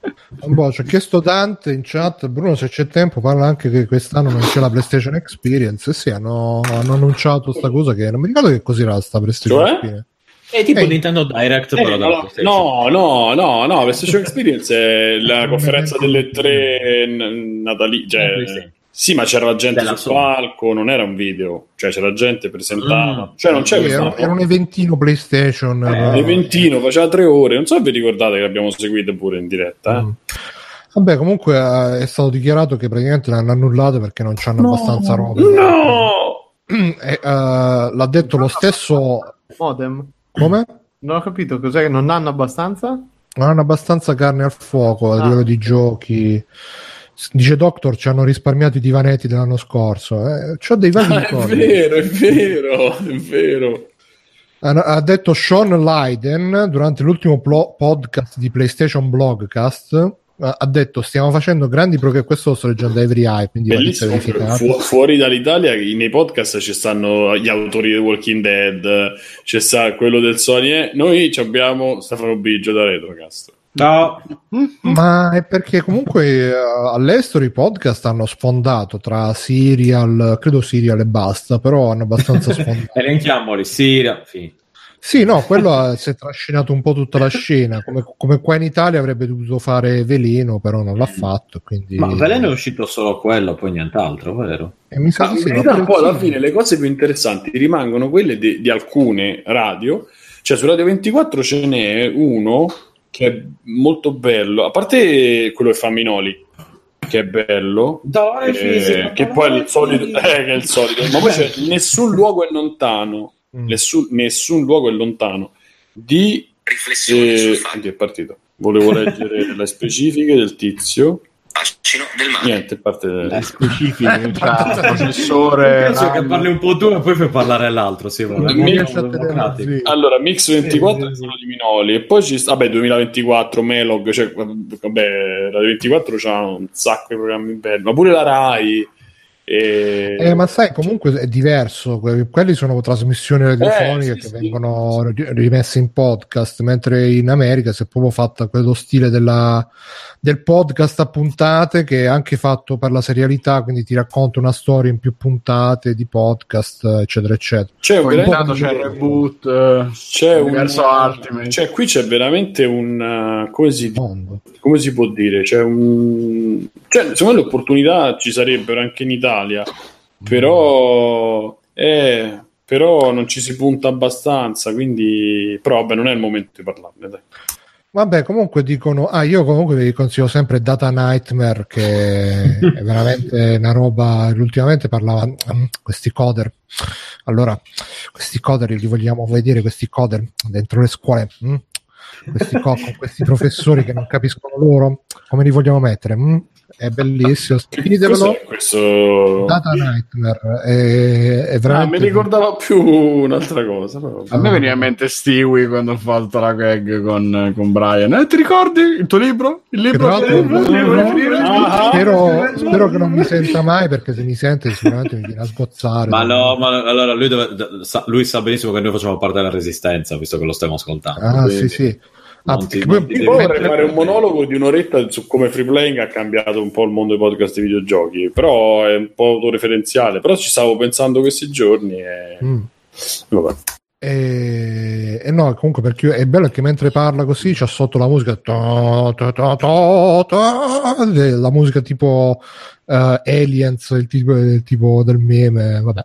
Boh, ci ha chiesto Dante in chat, Bruno se c'è tempo parla anche che quest'anno non c'è la PlayStation Experience. Sì, hanno, hanno annunciato sta cosa che non mi ricordo che cos'era sta PlayStation Cioè? Experience. È tipo Eh. Nintendo Direct, Eh, però no, no, no, no, no, PlayStation Experience è la *laughs* conferenza delle tre natali, cioè. Sì, ma c'era gente Della sul Sony. palco, non era un video, cioè c'era gente presentava, Mm. cioè non c'è Sì, questo era, era un eventino PlayStation. Eh, eh, eventino, faceva tre ore, non so se vi ricordate che l'abbiamo seguito pure in diretta, eh. Mm. Vabbè, comunque eh, è stato dichiarato che praticamente l'hanno annullato perché non c'hanno abbastanza roba. No! E, *clears throat* eh, l'ha detto lo stesso. Modem. Come? Non ho capito cos'è che non hanno abbastanza? Non hanno abbastanza carne al fuoco a Ah. livello di giochi. Dice Doctor, ci hanno risparmiato i divanetti dell'anno scorso. Eh, c'ho dei vaghi Ah, è ricordi. vero, è vero, è vero. Ha, detto Sean Leiden durante l'ultimo plo- podcast di PlayStation Blogcast. Ha detto: Stiamo facendo grandi progressi. Questo lo sto leggendo da Every Eye, quindi Bellissimo, fu- fuori dall'Italia nei podcast ci stanno gli autori di Walking Dead, c'è sta quello del Sony, noi ci abbiamo Stefano Biggio da Retrocast. No, Ma è perché comunque eh, all'estero i podcast hanno sfondato tra serial, credo serial e basta, però hanno abbastanza *laughs* sfondato. elenchiamoli, Siria, finito. Sì, no, quello ha- si è trascinato un po' tutta la scena, come, come qua in Italia avrebbe dovuto fare Veleno, però non l'ha fatto. Quindi... Ma Veleno è uscito solo quello, poi nient'altro, vero? E mi sa sì, ma poi alla sì. fine le cose più interessanti rimangono quelle di, di alcune radio, cioè su Radio 24 ce n'è uno che è molto bello, a parte quello che fa Minoli, che è bello, Dai, eh, che poi è il solito, eh, che è il solito, ma poi c'è nessun luogo è lontano, Mm. nessun, nessun luogo è lontano di Riflessioni eh, sul fatto anche è partito. Volevo leggere *laughs* le specifiche del tizio. Fascino del male. Niente, a parte Le specifiche, cioè, processore. Penso che parli un po' tu e poi fai parlare l'altro, sì, zitto. Allora, Mix 24 Sì, è sì. di Minoli e poi ci sta, vabbè, 2024, Melog, cioè, vabbè, Radio 24 c'ha un sacco di programmi belli, ma pure la Rai, E... Eh, ma sai, comunque è diverso. Que- quelli sono trasmissioni radiofoniche Eh, sì, che sì, vengono ri- rimesse in podcast, mentre in America si è proprio fatta quello stile della- del podcast a puntate che è anche fatto per la serialità, quindi ti racconta una storia in più puntate di podcast, eccetera, eccetera. C'è, Poi veramente- intanto c'è il reboot, eh, c'è un universo Ultimate. Cioè, qui c'è veramente un uh, come si, come si può dire? C'è un cioè, secondo me le opportunità ci sarebbero anche in Italia, però eh, però non ci si punta abbastanza, quindi però vabbè, non è il momento di parlarne, dai. Vabbè, comunque dicono, ah, io comunque vi consiglio sempre Data Nightmare, che è veramente una roba. Ultimamente parlava mm, questi coder. Allora, questi coder li vogliamo vedere, questi coder dentro le scuole. mm? Questi co- con questi professori che non capiscono loro, come li vogliamo mettere? mm? È bellissimo. Cos'è questo Data Nightmare è, è Ah, veramente mi ricordava più un'altra cosa, però. A me veniva in mente Stewie quando ho fatto la gag con, con Brian. Eh, ti ricordi il tuo libro? Il libro? il? Ah, spero, spero che non mi senta mai perché se mi sente sicuramente mi viene a sgozzare. Ma no, ma allora lui, deve- sa, lui sa benissimo che noi facciamo parte della resistenza, visto che lo stiamo ascoltando. Ah, Quindi sì, sì. Ah, non ti- non ti devi- vorrei fare un monologo di un'oretta su come free playing ha cambiato un po' il mondo dei podcast di videogiochi, però è un po' autoreferenziale. Però ci stavo pensando questi giorni e Mm. vabbè. E, e no, comunque perché è bello che mentre parla così c'è sotto la musica ta, ta, ta, la musica tipo eh, Aliens, il tipo, il tipo del meme, vabbè.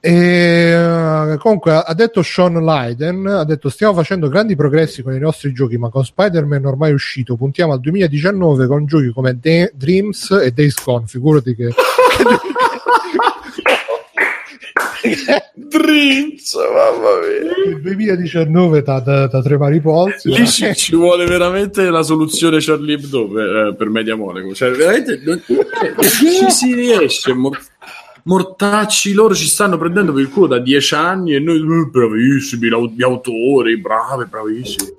E, eh, comunque ha detto Sean Lyden ha detto stiamo facendo grandi progressi con i nostri giochi ma con Spider-Man ormai uscito puntiamo al 2019 con giochi come De- Dreams e Days Gone figurati che *laughs* Dreams, mamma mia. il 2019 da, da, da tremare i polsi Lì ci, ci vuole veramente la soluzione Charlie Hebdo per, eh, per Media Monaco. Cioè, veramente non, *laughs* ci si riesce. Mor- mortacci loro ci stanno prendendo per il culo da dieci anni e noi eh, bravissimi, gli autori, bravi, bravissimi.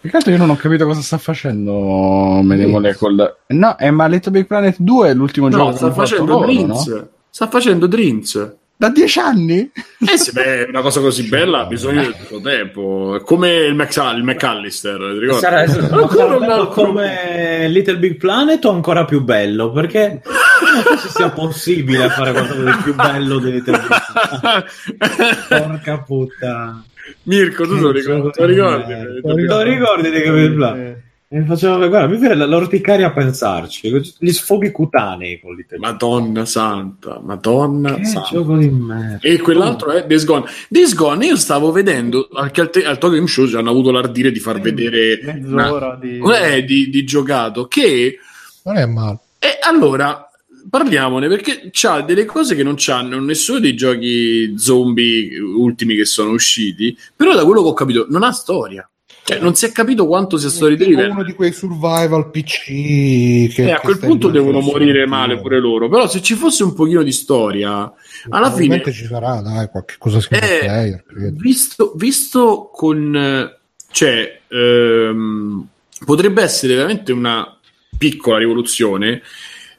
Più che altro io non ho capito cosa sta facendo Media Molecule. No, è ma Little Big Planet 2 è l'ultimo gioco No, che sta fatto facendo loro, Dreams. no? Sta facendo Dreams. Da dieci anni? Eh sì, beh, una cosa così bella ha bisogno di tutto tempo. Come il, Mac- il McAllister, ti ricordi? Sarà, Ancora come Little Big Planet o ancora più bello? Perché non so se sia possibile fare qualcosa di più bello di Little Big Planet. Porca puttana. Mirko, tu te lo ricordi? Te lo ricordi? Eh, Te lo ricordi di Little Big Planet? Mi faceva, guarda, mi viene l'orticaria a pensarci. Gli sfoghi cutanei con Little Big Madonna santa, Madonna. Che santa. gioco di merda. E quell'altro è Days Gone. Days Gone io stavo vedendo anche al, te- al Tokyo Game Show ci hanno avuto l'ardire di far vedere Mezz'ora di... una- eh, di, di giocato che non è male e allora parliamone perché c'ha delle cose che non c'hanno nessuno dei giochi zombie ultimi che sono usciti però da quello che ho capito non ha storia cioè non si è capito quanto sia story driven uno di quei survival PC che, Eh, a quel punto devono morire male pure loro. Però se ci fosse un pochino di storia alla fine ci sarà dai qualche cosa single Eh, player visto, visto con cioè ehm, potrebbe essere veramente una piccola rivoluzione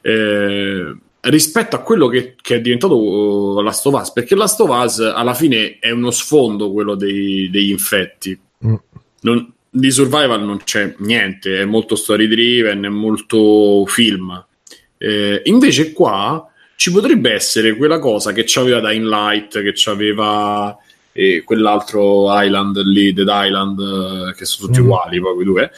eh, rispetto a quello che, che è diventato uh, Last of Us. Perché Last of Us alla fine è uno sfondo quello dei- degli infetti. Mm. Non- di survival non c'è niente è molto story driven è molto film Eh, invece qua ci potrebbe essere quella cosa che c'aveva Dying Light che c'aveva e quell'altro Island lì, Dead Island, eh, che sono tutti Mm. uguali, poi quei due.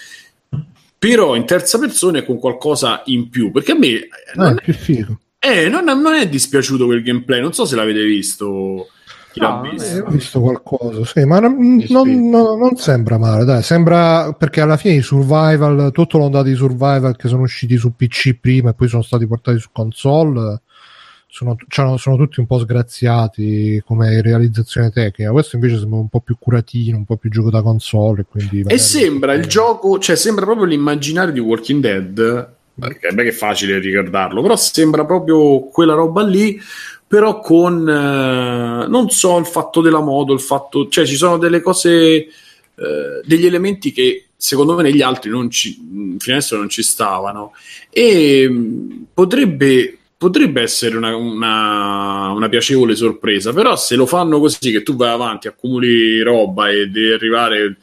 Però in terza persona e con qualcosa in più, perché a me eh, non, è più figo eh, non- non è dispiaciuto quel gameplay, non so se l'avete visto. Chi l'ha No, visto? Eh, ho visto qualcosa sì, ma non, non- non- sembra male dai sembra perché alla fine i survival tutto l'onda di survival che sono usciti su PC prima e poi sono stati portati su console sono, c'hanno- sono tutti un po' sgraziati come realizzazione tecnica. Questo invece sembra un po' più curatino un po' più gioco da console e E sembra il gioco, cioè sembra proprio l'immaginario di Walking Dead, perché è beh che è facile ricordarlo, però sembra proprio quella roba lì, però con, eh, non so, il fatto della moto, il fatto, cioè ci sono delle cose, eh, degli elementi che secondo me negli altri non ci, in non ci stavano. E mh, potrebbe, potrebbe essere una, una, una, piacevole sorpresa, però se lo fanno così che tu vai avanti, accumuli roba e devi arrivare,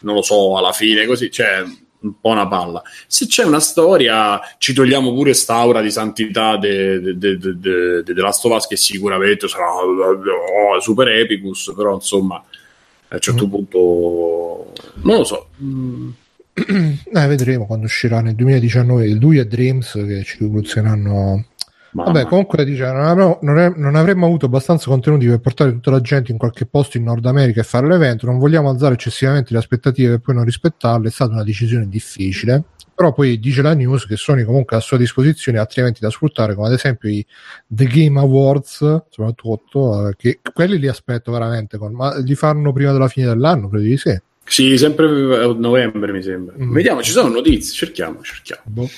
non lo so, alla fine così, cioè un po' una palla. Se c'è una storia, ci togliamo pure st'aura di santità de, de, de, che sicuramente sarà oh, super epicus, però insomma a un certo mm. punto non lo so. Mm. *clears throat* Eh, vedremo quando uscirà nel 2019 il 2 e Dreams che ci rivoluzioneranno Mamma. Vabbè, comunque dice, non, avremmo, non, è, non, avremmo avuto abbastanza contenuti per portare tutta la gente in qualche posto in Nord America e fare l'evento, non vogliamo alzare eccessivamente le aspettative e poi non rispettarle, è stata una decisione difficile. Però poi dice la news che Sony comunque ha a sua disposizione altri eventi da sfruttare, come ad esempio i The Game Awards, soprattutto, eh, che quelli li aspetto veramente, con, ma li fanno prima della fine dell'anno, credo di sì. Sì, sempre a novembre mi sembra. Mm. Vediamo, ci sono notizie, cerchiamo, cerchiamo. Boh.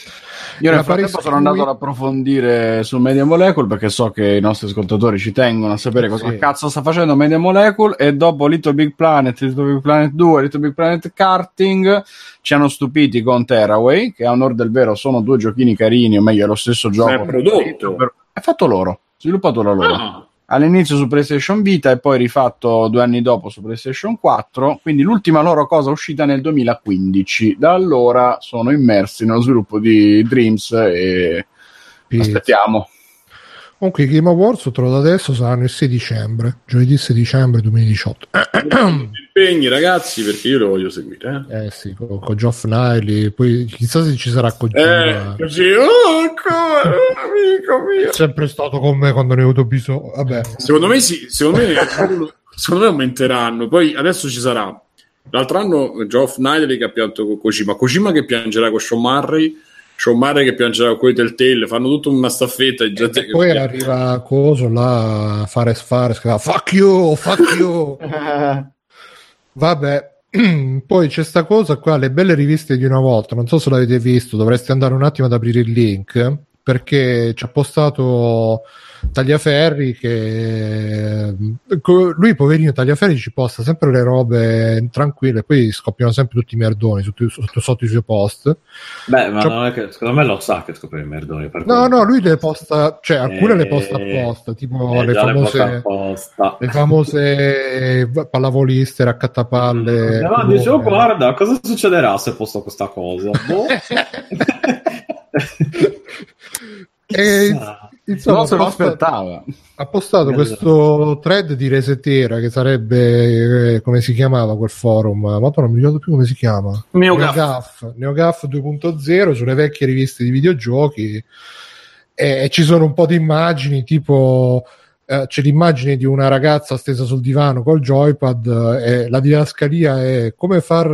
Io nel frattempo sono andato ad approfondire su Media Molecule perché so che i nostri ascoltatori ci tengono a sapere cosa sì. cazzo sta facendo Media Molecule e dopo Little Big Planet, Little Big Planet 2, Little Big Planet Karting ci hanno stupiti con Terraway che a onore del vero sono due giochini carini, o meglio è lo stesso gioco. È prodotto. Per... È fatto loro, sviluppato da loro. Ah all'inizio su PlayStation Vita e poi rifatto due anni dopo su PlayStation 4, quindi l'ultima loro cosa uscita nel 2015. Da allora sono immersi nello sviluppo di Dreams e Pizza. aspettiamo. Comunque i Game Awards trovato adesso saranno il 6 dicembre, giovedì 6 dicembre 2018. Impegni ragazzi perché io lo voglio seguire. Eh, eh sì, con, con Geoff Niley, poi chissà se ci sarà Kojima. Eh, così, oh, ancora, amico mio. È sempre stato con me quando ne ho avuto bisogno. Vabbè. Secondo me sì, secondo me, secondo me aumenteranno. Poi adesso ci sarà. L'altro anno Geoff Niley che ha pianto con Kojima, Kojima che piangerà con Sean Murray c'è un mare che piangerà con i Telltale, fanno tutta una staffetta e, e poi che... arriva Coso là a fare sfare fuck you, fuck you. *laughs* Vabbè *clears throat* poi c'è sta cosa qua le belle riviste di una volta non so se l'avete visto dovreste andare un attimo ad aprire il link perché ci ha postato Tagliaferri che lui poverino Tagliaferri ci posta sempre le robe tranquille poi scoppiano sempre tutti i merdoni sotto, sotto, sotto i suoi post. Beh ma cioè, che, secondo me lo sa che scopre i merdoni no no lui le posta cioè alcune le posta apposta tipo eh, le, famose, le famose pallavoliste raccattapalle no, dicevo guarda cosa succederà se posto questa cosa? Boh. *laughs* *laughs* *laughs* e, Insomma, non se lo aspettava. Ha postato questo thread di Resetera che sarebbe eh, come si chiamava quel forum? Ma non mi ricordo più come si chiama. NeoGAF. NeoGAF 2.0 sulle vecchie riviste di videogiochi e, e ci sono un po' di immagini tipo eh, c'è l'immagine di una ragazza stesa sul divano col joypad eh, e la didascalia è come far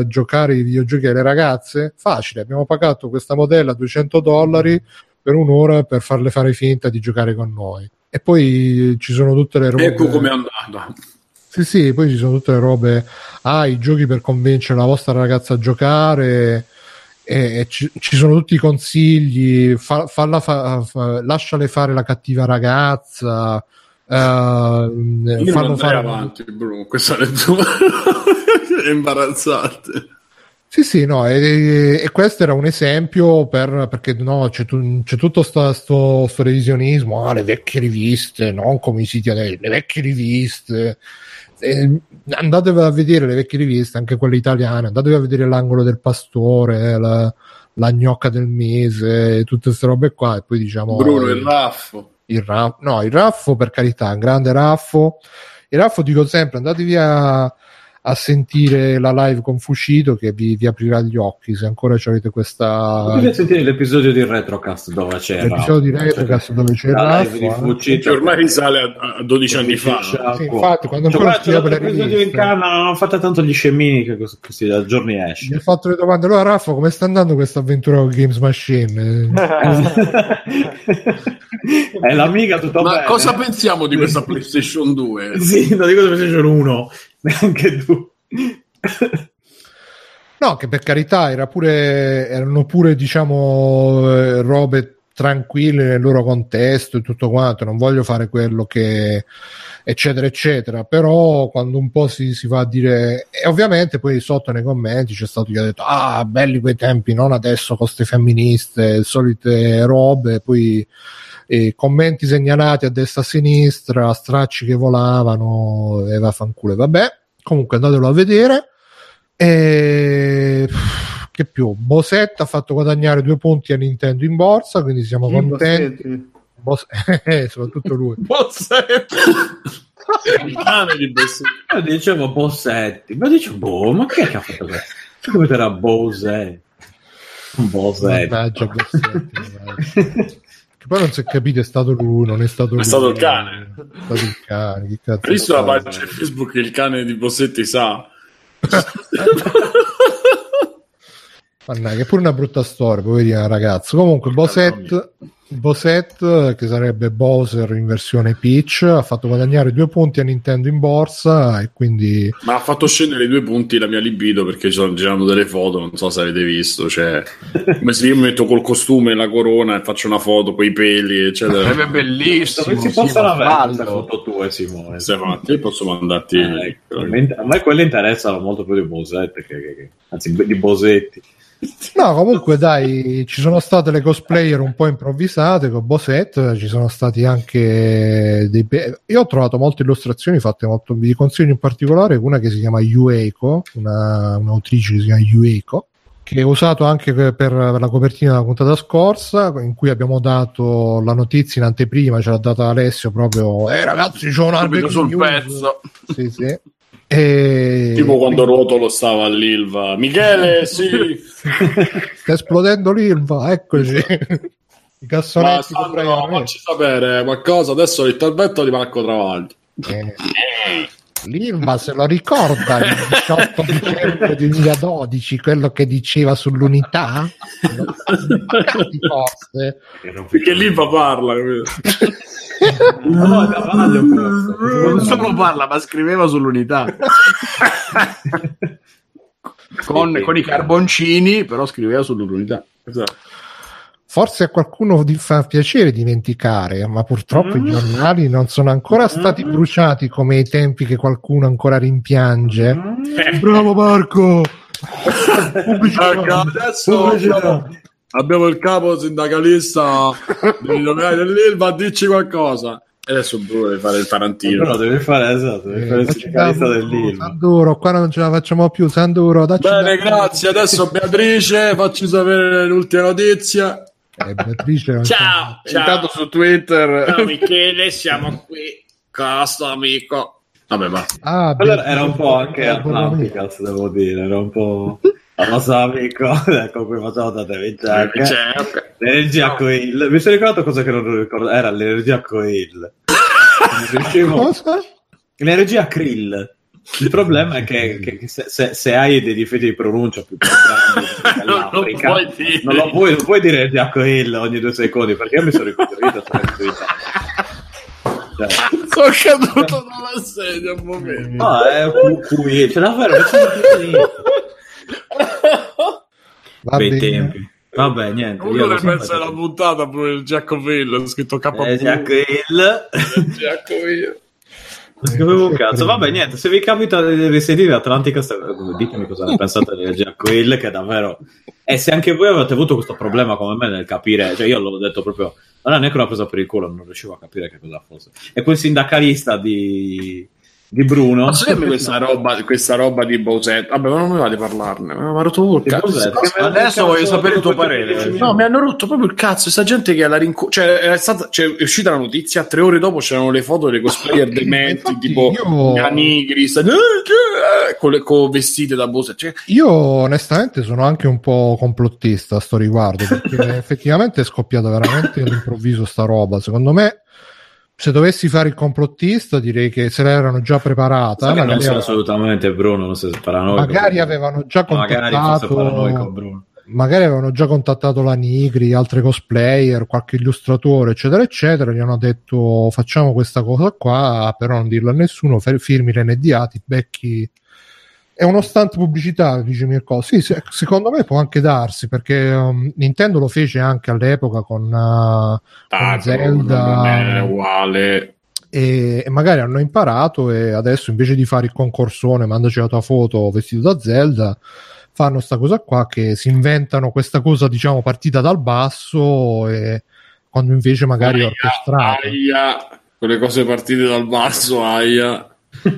eh, giocare i videogiochi alle ragazze? Facile, abbiamo pagato questa modella a 200 dollari per un'ora per farle fare finta di giocare con noi. E poi ci sono tutte le robe. Ecco come è andata. Sì, sì, poi ci sono tutte le robe. Ah, i giochi per convincere la vostra ragazza a giocare. E, ci, ci, sono tutti i consigli. Fa, falla fa, fa, lasciale fare la cattiva ragazza. Uh, Io non fare avanti, Bruno. Questa lettura *laughs* è imbarazzante. Sì, sì, no, e, e, questo era un esempio per, perché no, c'è, tu, c'è tutto sto, sto, sto, revisionismo, ah, le vecchie riviste, non come i siti adesso, le vecchie riviste. Eh, andatevi a vedere le vecchie riviste, anche quelle italiane, andatevi a vedere l'angolo del pastore, la, la gnocca del mese, tutte queste robe qua, e poi diciamo... Bruno, il, il raffo. Il raffo, no, il raffo per carità, un grande raffo. Il raffo dico sempre, andatevi a a sentire la live con Fucito che vi, vi aprirà gli occhi se ancora avete questa potete sentire l'episodio di Retrocast dove c'era? L'episodio di Retrocast dove c'era Raff, che ormai risale a, 12 anni fa. Sì, infatti quando cioè, ancora per l'episodio in canna non hanno fatto tanto gli scemini che così da giorni esce. Mi ha fatto le domande. Allora Raffa come sta andando questa avventura con Games Machine? *laughs* È l'amica tutto ma bene. cosa pensiamo di questa PlayStation 2 sì non dico PlayStation 1 *laughs* neanche tu. no, che per carità era pure, erano pure, diciamo, eh, robe tranquilli nel loro contesto e tutto quanto, non voglio fare quello che eccetera eccetera, però quando un po' si, si va a dire e ovviamente poi sotto nei commenti c'è stato chi ha detto ah belli quei tempi, non adesso con ste femministe, solite robe, poi e commenti segnalati a destra e a sinistra, stracci che volavano e vaffanculo, vabbè, comunque andatelo a vedere e che più Bosetta ha fatto guadagnare due punti a Nintendo in borsa quindi siamo Chi contenti Bossetti? Bos- *laughs* eh, soprattutto lui *laughs* cane di Bossetti. Io dicevo Bossetti, ma dicevo, boh, ma chi è che ha fatto questo? Come era Bosetti? Bosetti. Mannaggia Bossetti. *laughs* che poi non si è capito è stato lui non è stato lui stato il cane. è stato il cane che cazzo Hai visto è la pagina Facebook che il cane di Bossetti sa? *laughs* Mannaggia, che è pure una brutta storia, poverina ragazzo. Comunque, Boset, Boset, che sarebbe Bowser in versione Peach, ha fatto guadagnare due punti a Nintendo in borsa e quindi Ma ha fatto scendere i due punti la mia libido perché ci stanno girando delle foto, non so se avete visto, cioè *laughs* come se io mi metto col costume e la corona e faccio una foto con i peli, eccetera. Sarebbe bellissimo. Dove si possono avere le foto tue, Simone? Stefano, a te posso mandarti... Eh, a me- a me quelle interessano molto più di Bosetti, che, che- che- anzi di Bosetti. No, comunque dai, ci sono state le cosplayer un po' improvvisate con Boset, ci sono stati anche dei... be- Io ho trovato molte illustrazioni fatte molto... Vi consiglio in particolare una che si chiama Yueiko, una, un'autrice che si chiama Yueiko, che ho usato anche per, per la copertina della puntata scorsa, in cui abbiamo dato la notizia in anteprima, ce l'ha data Alessio proprio, eh ragazzi c'è una Subito sul news." pezzo. Sì, sì. E... Tipo quando Rotolo stava all'Ilva. Michele, sì! *laughs* Sta esplodendo l'Ilva, eccoci. I Ma cassonetti Brian May. facci sapere qualcosa. Adesso l'intervento di Marco Travaglio. Eh, L'Ilva se lo ricorda il 18 dicembre 2012, quello che diceva sull'unità? Forse. Perché l'Ilva parla? No, Non solo parla, ma scriveva sull'unità. *laughs* con, con i carboncini, però scriveva sull'unità. Esatto. Forse a qualcuno fa piacere dimenticare, ma purtroppo i giornali non sono ancora stati bruciati come ai tempi che qualcuno ancora rimpiange. Bravo Marco! *laughs* Adesso abbiamo, abbiamo il capo sindacalista operai dell'Ilva. Dici qualcosa. E adesso Bruno deve fare il Tarantino. Però devi fare esatto, devi fare il Eh, sindacalista dell'Ilva. Sanduro, qua non ce la facciamo più. Sanduro, Bene, grazie. Adesso Beatrice, facci sapere l'ultima notizia. Eh, Beatrice, non Ciao, Intanto su Twitter Ciao Michele, siamo qui nostro amico. Vabbè, va. c'è- Ah, Beatrice, era un po' anche eh, Atlanticals, devo dire, era un po' il nostro amico *laughs* con cui facciamo vincette. Cioè, ok. L'energia coil. Mi sono ricordato cosa che non ricordo. Era l'energia coil. *laughs* Non riuscivo- Cosa? L'energia krill. Il problema è che, che- se, se- se hai dei difetti di pronuncia più grandi *laughs* Non lo puoi dire. non lo puoi, non puoi dire coil ogni due secondi perché io mi sono ricostruito cioè, Sono caduto dalla sedia un momento. no, è cu- cu- cioè davvero. Va bei tempi vabbè niente Uno so pensa alla puntata proprio il Giacomello, ho scritto K. energia coil Giacomello. Non scrivevo un cazzo. Vabbè, niente, se vi capita di risentire Atlantica, ditemi cosa ne pensate di Jack Quill, che davvero... E se anche voi avete avuto questo problema come me nel capire, cioè io l'ho detto proprio, non è neanche una presa per il culo, non riuscivo a capire che cosa fosse. E quel sindacalista di, di Bruno... Ma sai questa roba, questa roba di Bowser? Vabbè, ma non mi va di parlarne. Mi ha rotto il cazzo. Adesso voglio sapere il tuo parere. 15 No, mi hanno rotto proprio il cazzo. Questa gente che alla rinco... cioè, è, stata, cioè, è uscita la notizia, tre ore dopo c'erano le foto delle cosplayer dementi, Infatti tipo io- Canigri, sta- eh, con, le, con vestite da Bowser. Cioè, Io onestamente sono anche un po' complottista a sto riguardo perché *laughs* effettivamente è scoppiata veramente all'improvviso sta roba. Secondo me, se dovessi fare il complottista, direi che se l'erano già preparata. Che non Magari, sono assolutamente Bruno, non sei paranoico. magari avevano già Magari contattato. Bruno. Magari avevano già contattato la Nigri, altre cosplayer, qualche illustratore, eccetera, eccetera. Gli hanno detto: Facciamo questa cosa qua, però non dirlo a nessuno. Firmi l'NDA, ti becchi. È uno stunt pubblicitario, dice Mirko. Sì, se- secondo me può anche darsi perché um, Nintendo lo fece anche all'epoca con, uh, Ah, con però Non è Zelda uguale. e, e magari hanno imparato e adesso invece di fare il concorsone, mandaci la tua foto vestito da Zelda, fanno sta cosa qua che si inventano questa cosa diciamo partita dal basso e quando invece magari Aia, orchestrato. aia, quelle cose partite dal basso, aia.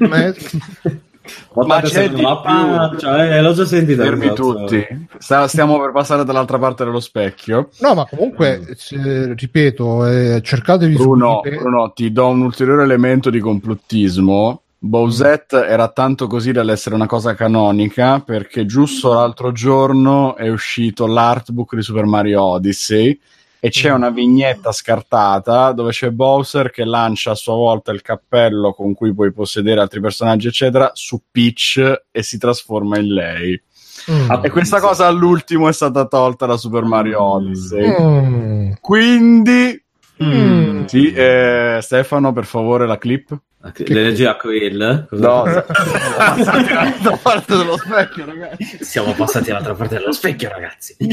Ma è- *laughs* Ma c'è di la pancia, eh, l'ho già sentita. Fermi tutti. Sta- stiamo per passare dall'altra parte dello specchio. No, ma comunque, se- ripeto, eh, cercatevi Bruno, su Bruno, ti do un ulteriore elemento di complottismo. Bowsette era tanto così dall'essere una cosa canonica perché giusto l'altro giorno è uscito l'artbook di Super Mario Odyssey e c'è Mm. una vignetta scartata dove c'è Bowser che lancia a sua volta il cappello con cui puoi possedere altri personaggi eccetera su Peach e si trasforma in lei. Mm. E questa cosa all'ultimo è stata tolta da Super Mario Odyssey. Mm. Quindi Mm. sì, eh, Stefano, per favore, la clip. L'energia Quill? Cosa- No, *laughs* dall'altra parte dello specchio, ragazzi. Siamo passati all'altra parte dello specchio, ragazzi. *laughs*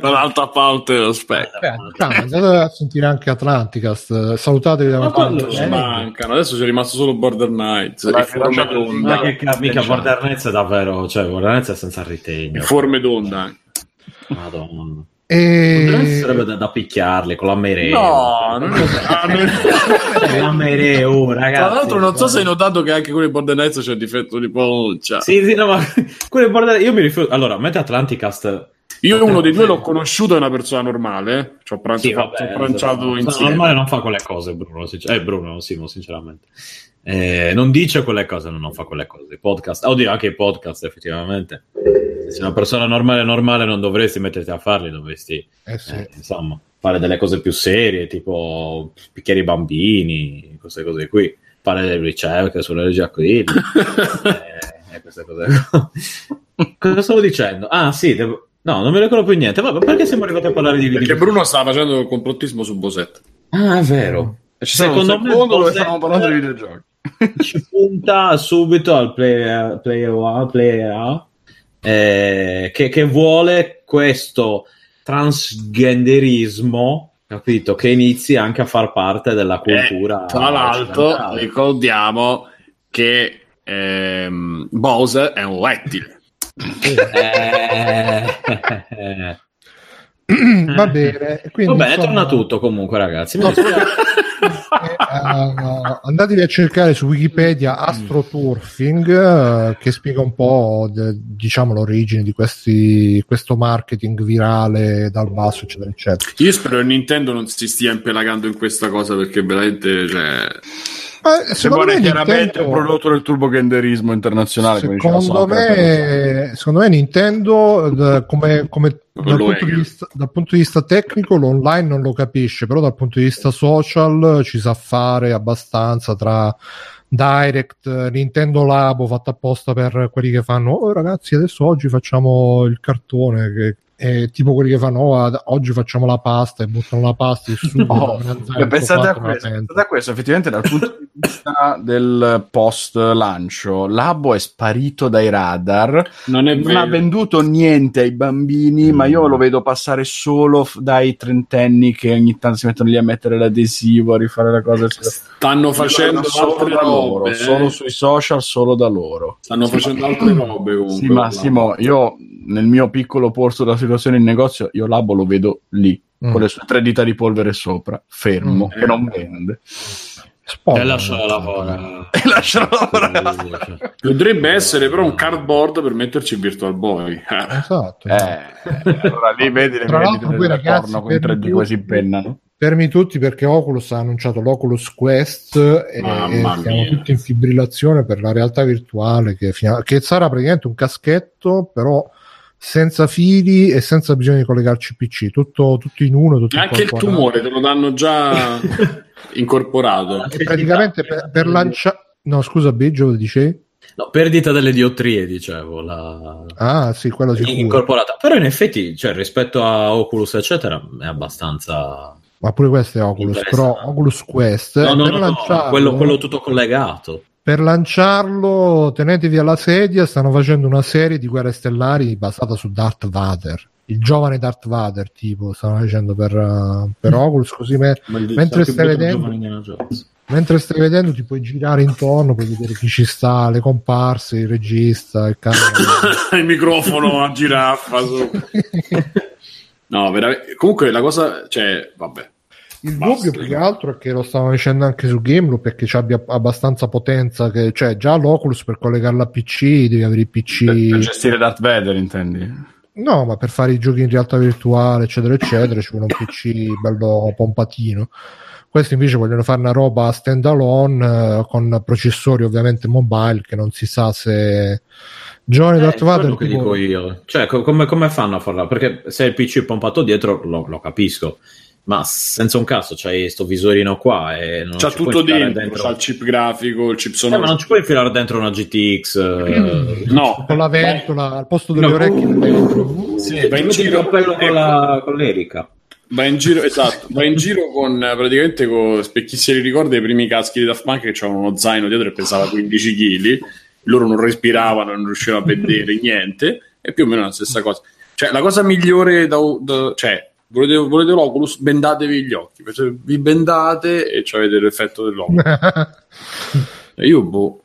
Dall'altra parte dello specchio. Beh, andate a sentire anche Atlanticast. Salutatevi da quello Ci mancano. Adesso c'è rimasto solo Border Knights. La- forme d'onda. Ma che ca- mica Borderlands è davvero, cioè Borderlands è senza ritegno. Forme d'onda. Madonna. Borderlands E... sarebbe da, da picchiarli con la mereo. No, non lo so. Ah, non- *laughs* la mereo, ragazzi. Tra l'altro, non so se hai notato che anche con i Border Knights c'è il difetto di pancia. Sì, sì, no, ma *laughs* quelle Borderlands... Io mi rifiuto... Allora, mentre Atlanticast... Io uno dei due l'ho conosciuto, è una persona normale. Ci ho pran- Sì, fatto- vabbè, pranciato insieme. normale non fa quelle cose, Bruno. sincer- Eh, Bruno, Simo, sinceramente. Eh, non dice quelle cose, non fa quelle cose. I podcast, oddio, anche i podcast, effettivamente. Se sei una persona normale, normale, non dovresti metterti a farli, dovresti, Eh sì. eh, insomma, fare delle cose più serie, tipo picchiare i bambini, queste cose qui, fare delle ricerche sull'energia qui. *laughs* eh, e queste cose. Cosa stavo dicendo? Ah, sì, devo- No, non mi ricordo più niente. Vabbè, perché siamo arrivati a parlare di Perché Bruno stava facendo il complottismo su Bosette. Ah, è vero. Sono Secondo me Bowser- stavamo parlando di videogiochi. Ci punta subito al player, player A, player A eh, che, che vuole questo transgenderismo, capito? Che inizi anche a far parte della cultura. Eh, tra l'altro, occidentale. ricordiamo che ehm, Bowser è un rettile. Eh, *laughs* Va bene. Quindi, Va bene, insomma, torna tutto comunque, ragazzi. No, *laughs* eh, andatevi a cercare su Wikipedia astroturfing eh, che spiega un po' de- diciamo l'origine di questi, questo marketing virale dal basso eccetera eccetera. Io spero che Nintendo non si stia impelagando in questa cosa perché veramente cioè, Ma, eh, secondo Vuole me chiaramente Nintendo, un prodotto del turbogenderismo internazionale. secondo me, secondo me Nintendo d- come, come dal, punto di vista, dal punto di vista tecnico l'online non lo capisce però dal punto di vista social ci sa fare abbastanza tra Direct, Nintendo Labo fatto apposta per quelli che fanno oh ragazzi adesso oggi facciamo il cartone che è tipo quelli che fanno oh, ad- oggi facciamo la pasta e buttano la pasta *laughs* e subito Oh, pensate, a questo, pensate a questo, effettivamente dal punto di vista del post lancio, Labo è sparito dai radar, non è non ha venduto niente ai bambini, ma io lo vedo passare solo f- dai trentenni che ogni tanto si mettono lì a mettere l'adesivo, a rifare la cosa. Stanno facendo solo altre da loro, robe. eh. solo sui social, solo da loro. Stanno facendo altre robe comunque. Sì, ma Simo, io nel mio piccolo porto della situazione in negozio, io Labo lo vedo lì, Mm. con le sue tre dita di polvere sopra, fermo, Mm. che non vende. Spoiler. E lasciala lavorare. E lascialo lavorare. Potrebbe essere però un cardboard per metterci il Virtual Boy. *laughs* Esatto Eh, allora lì vedi le vendite del ragazzi, porno con i per 3D più- come si pennano. fermi tutti perché Oculus ha annunciato l'Oculus Quest e, Mamma e siamo mia. tutti in fibrillazione per la realtà virtuale che, fino a- che sarà praticamente un caschetto però senza fili e senza bisogno di collegarci il PC tutto, tutto in uno tutto Anche il tumore te lo danno già *laughs* incorporato. E praticamente per, per lanciare no scusa Biggio lo dicevi? No, perdita delle diottrie, dicevo, la... ah sì quello sicuro incorporata. Però in effetti, cioè, rispetto a Oculus, eccetera, è abbastanza... ma pure questo è Oculus però Oculus Quest No, no, no, no, lanciarlo- quello, quello tutto collegato. Per lanciarlo tenetevi alla sedia stanno facendo una serie di guerre stellari basata su Darth Vader. Il giovane Darth Vader tipo stanno facendo per, uh, per Oculus così me- mentre stai vedendo mentre stai vedendo ti puoi girare intorno puoi vedere chi ci sta le comparse il regista il, *coughs* il microfono a giraffa su. *laughs* no veramente comunque la cosa cioè vabbè il dubbio più che altro è che lo stavano dicendo anche su Gameloop perché c'è abbia abbastanza potenza che, cioè già l'Oculus per collegarla a PC devi avere il PC per, per gestire Darth Vader intendi? No ma per fare i giochi in realtà virtuale eccetera eccetera ci vuole un PC bello pompatino. Questi invece vogliono fare una roba stand alone eh, con processori ovviamente mobile che non si sa se Giovane eh, Darth Vader che dico io. Cioè come, come, fanno a farla? Perché se il PC è pompato dietro lo, lo capisco ma senza un cazzo c'hai questo visorino qua e non c'ha tutto dentro, dentro, c'ha il chip grafico il chip sonoro. Eh, ma non ci puoi infilare dentro una GTX eh... no. Con la ventola al posto delle no, orecchie dentro sì, va in giro. con, la, con l'erica. Va in giro esatto. Va in giro con praticamente con, per chi si ricorda i primi caschi di Daft Punk che c'erano uno zaino dietro e pesava 15 kg loro non respiravano non riuscivano a vedere *laughs* niente. E più o meno la stessa cosa. Cioè la cosa migliore da, da cioè Volete, volete l'Oculus? Bendatevi gli occhi. Vi bendate e avete l'effetto dell'Oculus. *laughs* e io, boh.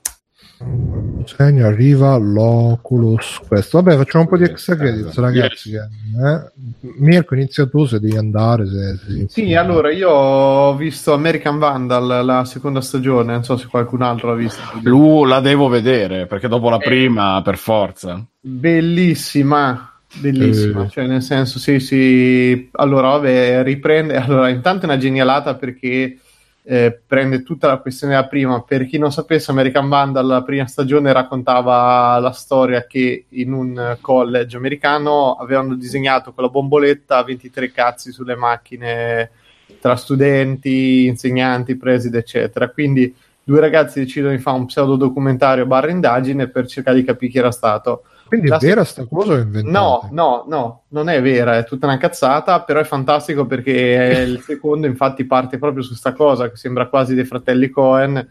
Segno, arriva l'Oculus questo vabbè facciamo un po' di extra credits ragazzi yes. eh? Mirko inizia tu se devi andare se, se sì allora io ho visto American Vandal la seconda stagione non so se qualcun altro l'ha visto Lu, la devo vedere perché dopo la eh. prima per forza bellissima Bellissima, eh. cioè nel senso sì sì, allora vabbè riprende, allora intanto è una genialata perché eh, prende tutta la questione della prima, per chi non sapesse American Vandal la prima stagione raccontava la storia che in un college americano avevano disegnato con la bomboletta 23 cazzi sulle macchine tra studenti, insegnanti, presidi eccetera, quindi due ragazzi decidono di fare un pseudo documentario barra indagine per cercare di capire chi era stato quindi è vera sta cosa o è inventata? No, no, no, non è vera, è tutta una cazzata, però è fantastico perché il *laughs* secondo infatti parte proprio su sta cosa che sembra quasi dei fratelli Cohen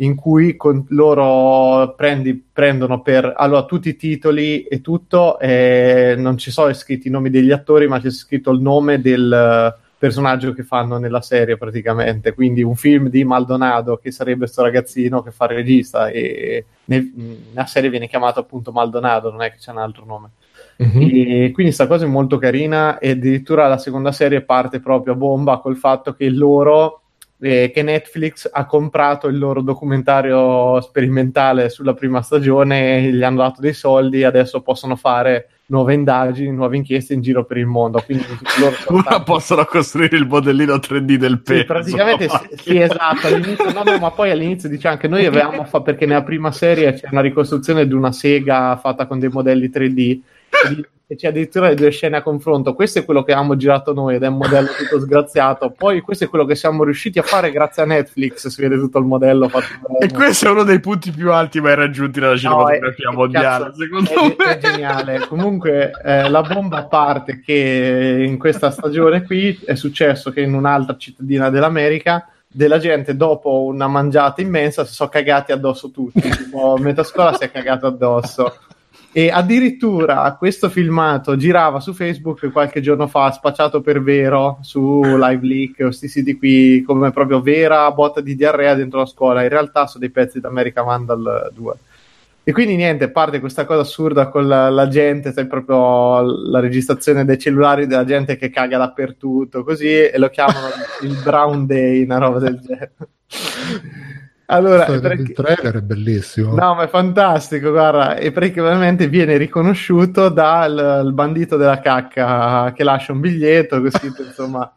in cui con loro prendi, prendono per allora tutti i titoli e tutto e non ci sono scritti i nomi degli attori ma c'è scritto il nome del personaggio che fanno nella serie praticamente quindi un film di Maldonado che sarebbe questo ragazzino che fa il regista e nel, nella serie viene chiamato appunto Maldonado non è che c'è un altro nome mm-hmm. e quindi questa cosa è molto carina e addirittura la seconda serie parte proprio a bomba col fatto che loro eh, che Netflix ha comprato il loro documentario sperimentale sulla prima stagione gli hanno dato dei soldi adesso possono fare nuove indagini, nuove inchieste in giro per il mondo. Quindi *laughs* loro Ora possono costruire il modellino 3D del peso. Sì, praticamente sì, *laughs* sì, esatto. All'inizio, no, no, ma poi all'inizio dice anche noi avevamo fatto perché nella prima serie c'è una ricostruzione di una sega fatta con dei modelli 3D e c'è addirittura le due scene a confronto. Questo è quello che abbiamo girato noi ed è un modello tutto sgraziato. Poi questo è quello che siamo riusciti a fare grazie a Netflix. Si vede tutto il modello fatto. E questo è uno dei punti più alti mai raggiunti nella cinematografia no, mondiale. Cazzo, secondo è, me è geniale. Comunque, eh, la bomba parte che in questa stagione qui è successo che in un'altra cittadina dell'America della gente dopo una mangiata immensa si sono cagati addosso tutti. tipo, metà scuola si è cagato addosso e addirittura questo filmato girava su Facebook qualche giorno fa, spacciato per vero su Live Leak o questi siti qui, come proprio vera botta di diarrea dentro la scuola. In realtà sono dei pezzi d'America Vandal 2. E quindi niente, parte questa cosa assurda con la, la gente, sai proprio la registrazione dei cellulari della gente che caga dappertutto, così, e lo chiamano *laughs* il Brown Day, una roba del genere. Allora, perché... il trailer è bellissimo. No, ma è fantastico, guarda, e praticamente viene riconosciuto dal bandito della cacca che lascia un biglietto, così *laughs* insomma...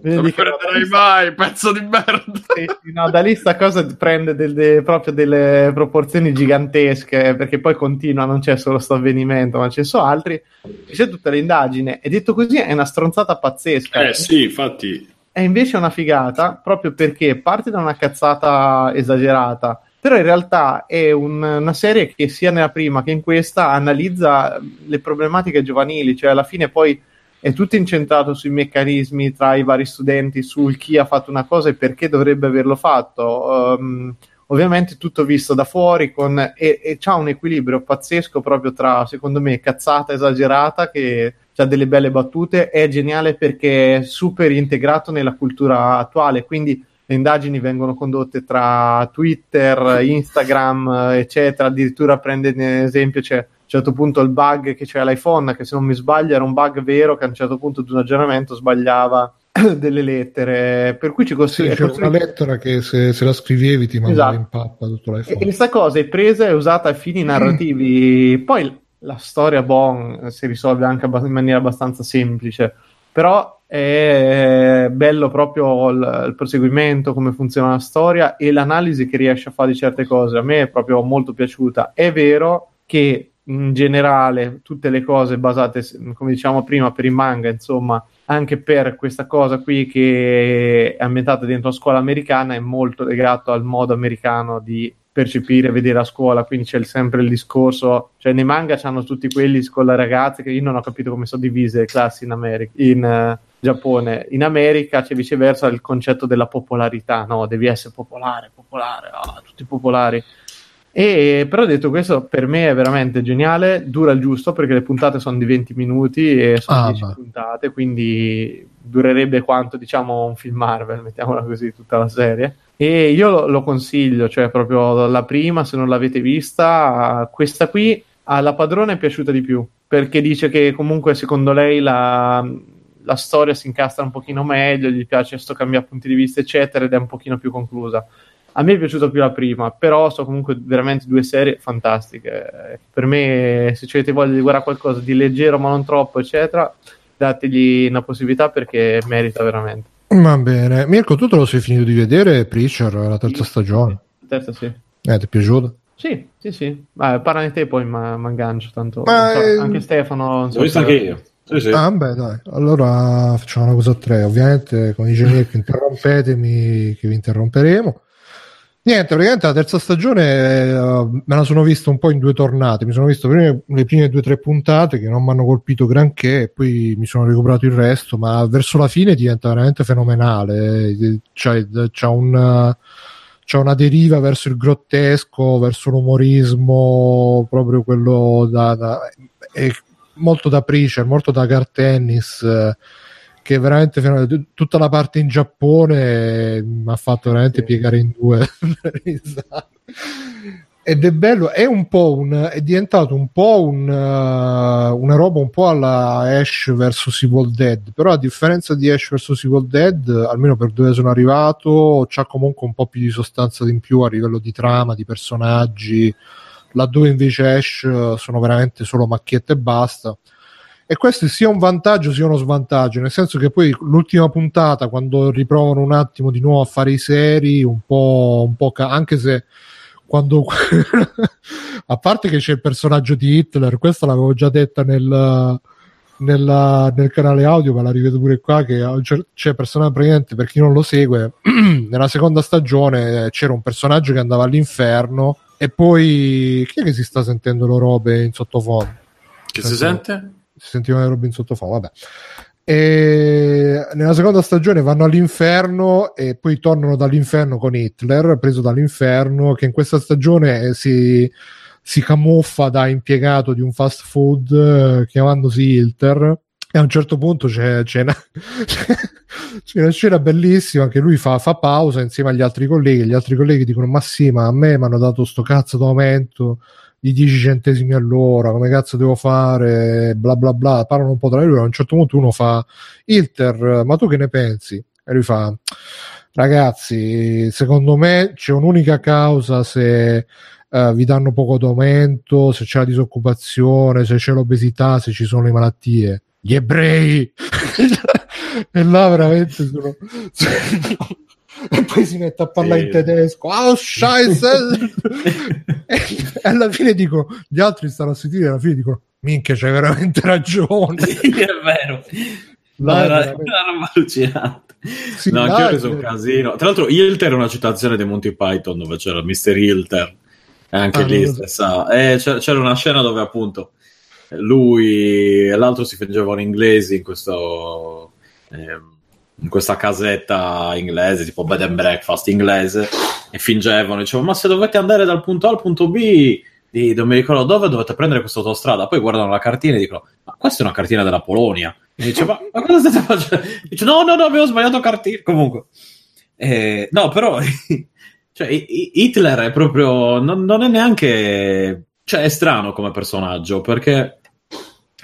Non mi prenderai mai, pezzo di merda! Sì, no, da lì sta cosa prende delle, proprio delle proporzioni gigantesche, perché poi continua, non c'è solo questo avvenimento, ma ci sono altri. C'è tutta l'indagine, e detto così è una stronzata pazzesca. Eh sì, infatti è invece una figata proprio perché parte da una cazzata esagerata, però in realtà è un, una serie che sia nella prima che in questa analizza le problematiche giovanili, cioè alla fine poi è tutto incentrato sui meccanismi tra i vari studenti, sul chi ha fatto una cosa e perché dovrebbe averlo fatto. Um, ovviamente tutto visto da fuori con, e, e c'ha un equilibrio pazzesco proprio tra, secondo me, cazzata esagerata che ha delle belle battute, è geniale perché è super integrato nella cultura attuale, quindi le indagini vengono condotte tra Twitter, Instagram, eccetera, addirittura prende un esempio, c'è a un certo punto il bug che c'è l'iPhone, che se non mi sbaglio era un bug vero che a un certo punto di un aggiornamento sbagliava *clears throat* delle lettere, per cui ci costringe. Sì, c'è una lettera che se, se la scrivevi ti mandava esatto. in pappa tutto l'iPhone. E questa cosa è presa e usata a fini narrativi. Poi la storia Bon si risolve anche in maniera abbastanza semplice, però è bello proprio il, il, proseguimento, come funziona la storia e l'analisi che riesce a fare di certe cose. A me è proprio molto piaciuta. È vero che in generale tutte le cose basate, come diciamo prima, per il manga, insomma, anche per questa cosa qui che è ambientata dentro la scuola americana, è molto legato al modo americano di percepire, vedere a scuola, quindi c'è sempre il discorso, cioè nei manga c'hanno tutti quelli con le ragazze che io non ho capito come sono divise le classi in, America, in uh, Giappone, in America c'è viceversa il concetto della popolarità, no, devi essere popolare, popolare, oh, tutti popolari. E, però detto questo, per me è veramente geniale, dura il giusto perché le puntate sono di 20 minuti e sono ah, 10 beh. puntate, quindi durerebbe quanto diciamo un film Marvel, mettiamola così, tutta la serie. E io lo, lo consiglio, cioè proprio la prima, se non l'avete vista, questa qui alla padrona è piaciuta di più, perché dice che comunque secondo lei la, la storia si incastra un pochino meglio, gli piace questo cambia punti di vista, eccetera, ed è un pochino più conclusa. A me è piaciuta più la prima, però sono comunque veramente due serie fantastiche. Per me, se avete voglia di guardare qualcosa di leggero ma non troppo, eccetera, dategli una possibilità perché merita veramente. Va bene. Mirko, tu te lo sei finito di vedere Preacher, la terza sì. stagione? Terza, sì. Eh, ti è piaciuto? Sì, sì, sì. Vai, parlane te poi mi aggancio tanto. Ma so, è... Anche Stefano... Non so L'ho visto anche io. Sì, sì. Ah, beh, dai. Allora facciamo una cosa a tre. Ovviamente, come dice Mirko, interrompetemi che vi interromperemo. Niente, praticamente la terza stagione uh, me la sono vista un po' in due tornate. Mi sono visto prima, le prime due o tre puntate che non mi hanno colpito granché, e poi mi sono recuperato il resto. Ma verso la fine diventa veramente fenomenale. C'è, c'è, un, c'è una deriva verso il grottesco, verso l'umorismo, proprio quello da, da molto da Preacher, molto da Gar Tennis. Eh, che veramente tutta la parte in Giappone mi ha fatto veramente sì. piegare in due *laughs* ed è bello è un po' un è diventato un po' un, uh, una roba un po' alla Ash vs Evil Dead però a differenza di Ash vs Evil Dead almeno per dove sono arrivato c'ha comunque un po' più di sostanza in più a livello di trama di personaggi. Laddove invece Ash sono veramente solo macchiette e basta e questo sia un vantaggio sia uno svantaggio, nel senso che poi l'ultima puntata, quando riprovano un attimo di nuovo a fare i seri, un po', un po' ca- anche se quando *laughs* a parte che c'è il personaggio di Hitler, questa l'avevo già detta nel, nella, nel canale audio, ma la rivedo pure qua che c'è personaggio praticamente per chi non lo segue, *clears throat* nella seconda stagione c'era un personaggio che andava all'inferno e poi chi è che si sta sentendo le robe in sottofondo? Che si sente? Si sentivano le robe in sottofondo, vabbè. E nella seconda stagione vanno all'inferno e poi tornano dall'inferno con Hitler, preso dall'inferno, che in questa stagione si, si camuffa da impiegato di un fast food eh, chiamandosi Hitler. E a un certo punto c'è, c'è, una, *laughs* c'è una scena bellissima che lui fa, fa, pausa insieme agli altri colleghi. Gli altri colleghi dicono: Ma sì, ma a me mi hanno dato sto cazzo d'aumento di 10 centesimi all'ora, come cazzo devo fare, bla bla bla, parlano un po' tra loro, a un certo punto uno fa, Ilter, ma tu che ne pensi? E lui fa, ragazzi, secondo me c'è un'unica causa se uh, vi danno poco d'aumento, se c'è la disoccupazione, se c'è l'obesità, se ci sono le malattie. Gli ebrei! *laughs* e là veramente sono *laughs* *laughs* e poi si mette a parlare sì. in tedesco. Oh scheiße *laughs* e alla fine dico gli altri stanno a sentire e alla fine dicono minchia c'hai veramente ragione. *laughs* Sì, è vero. No, era, era una roba allucinante sì, no, anche io ho preso un casino. Tra l'altro Hilter è una citazione di Monty Python dove c'era Mr. Hilter. Anche ah, lì stessa. Eh, c'era, una scena dove appunto lui e l'altro si fingevano inglesi in questo eh, in questa casetta inglese, tipo bed and breakfast inglese, e fingevano, dicevano, ma se dovete andare dal punto A al punto B, di, non mi ricordo dove, dovete prendere questa autostrada. Poi guardano la cartina e dicono, ma questa è una cartina della Polonia. E dice, ma, ma cosa state facendo? Dice, no, no, no, abbiamo sbagliato cartina. Comunque, eh, no, però, *laughs* cioè, Hitler è proprio, non, non è neanche, cioè, è strano come personaggio, perché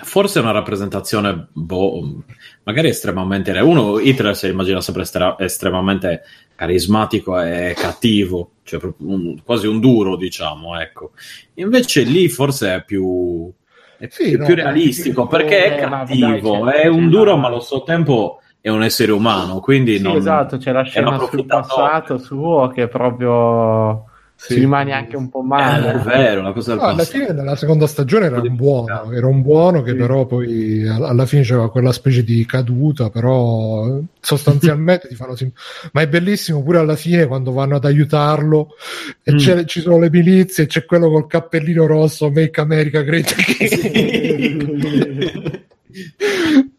forse è una rappresentazione boh, magari estremamente uno Hitler si immagina sempre estra- estremamente carismatico e cattivo cioè un, quasi un duro diciamo ecco. Invece lì forse è più è sì, più, no, più realistico perché è cattivo è un duro ma allo stesso tempo è un essere umano quindi sì, non, esatto c'è la scena sul passato suo che è proprio sì. ci rimani anche un po' male. Eh, è vero, la cosa no, alla fine della seconda stagione era un buono, era un buono che sì. però poi alla fine c'era quella specie di caduta, però sostanzialmente ti fanno sim- ma è bellissimo pure alla fine quando vanno ad aiutarlo e mm. ci sono le milizie e c'è quello col cappellino rosso Make America Great Again *laughs* *laughs*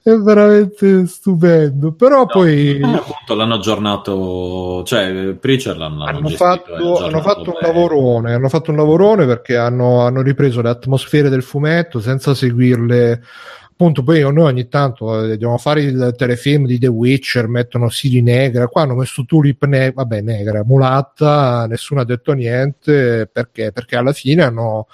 è veramente stupendo. Però no, poi appunto l'hanno aggiornato, cioè Preacher l'hanno, hanno fatto, hanno fatto un lavorone. Hanno fatto un lavorone perché hanno, hanno ripreso le atmosfere del fumetto senza seguirle appunto poi noi ogni tanto eh, dobbiamo fare il telefilm di The Witcher mettono Siri negra qua hanno messo Tulip ne- vabbè negra mulatta nessuno ha detto niente perché perché alla fine hanno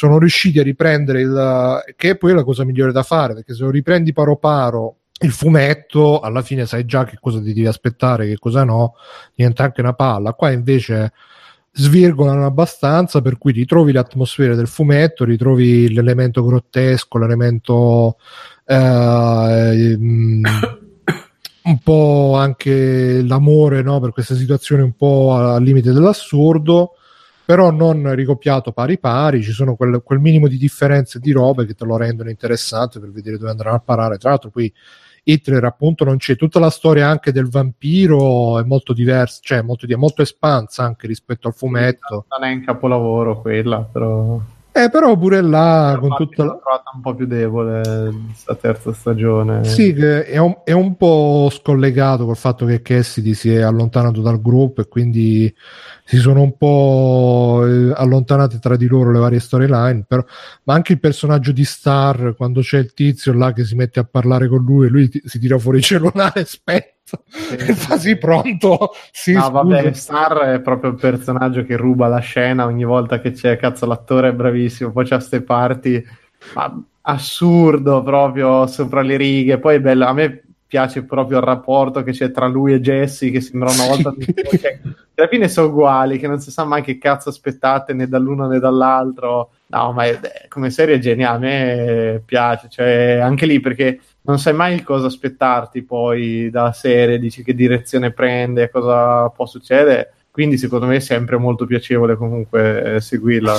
sono riusciti a riprendere il che poi è la cosa migliore da fare perché se lo riprendi paro paro il fumetto alla fine sai già che cosa ti devi aspettare che cosa no diventa anche una palla. Qua invece svirgolano abbastanza per cui ritrovi l'atmosfera del fumetto ritrovi l'elemento grottesco l'elemento eh, *coughs* un po' anche l'amore no, per questa situazione un po' al limite dell'assurdo però non ricoppiato pari pari, ci sono quel, quel, minimo di differenze di robe che te lo rendono interessante per vedere dove andranno a parare. Tra l'altro qui Hitler appunto non c'è, tutta la storia anche del vampiro è molto diversa, cioè molto, molto espansa anche rispetto al fumetto. Non è un capolavoro quella, però... Eh, però pure là con tutta la... trovata un po' più debole questa terza stagione. Sì, che è un, è un po' scollegato col fatto che Cassidy si è allontanato dal gruppo e quindi si sono un po' eh, allontanate tra di loro le varie storyline, però, ma anche il personaggio di Star, quando c'è il tizio là che si mette a parlare con lui e lui ti, si tira fuori il cellulare, aspetta, e fa sì pronto. Sì, no, scusa. vabbè, Star è proprio il personaggio che ruba la scena ogni volta che c'è, cazzo, l'attore è bravissimo, poi c'ha ste parti, ma assurdo proprio sopra le righe, poi è bello, a me piace proprio il rapporto che c'è tra lui e Jesse, che sembra una volta che alla fine sono uguali, che non si sa mai che cazzo aspettate né dall'uno né dall'altro. No, ma è, come serie è geniale, a me piace, cioè anche lì perché non sai mai cosa aspettarti poi dalla serie, dici che direzione prende, cosa può succedere, quindi secondo me è sempre molto piacevole comunque eh, seguirla.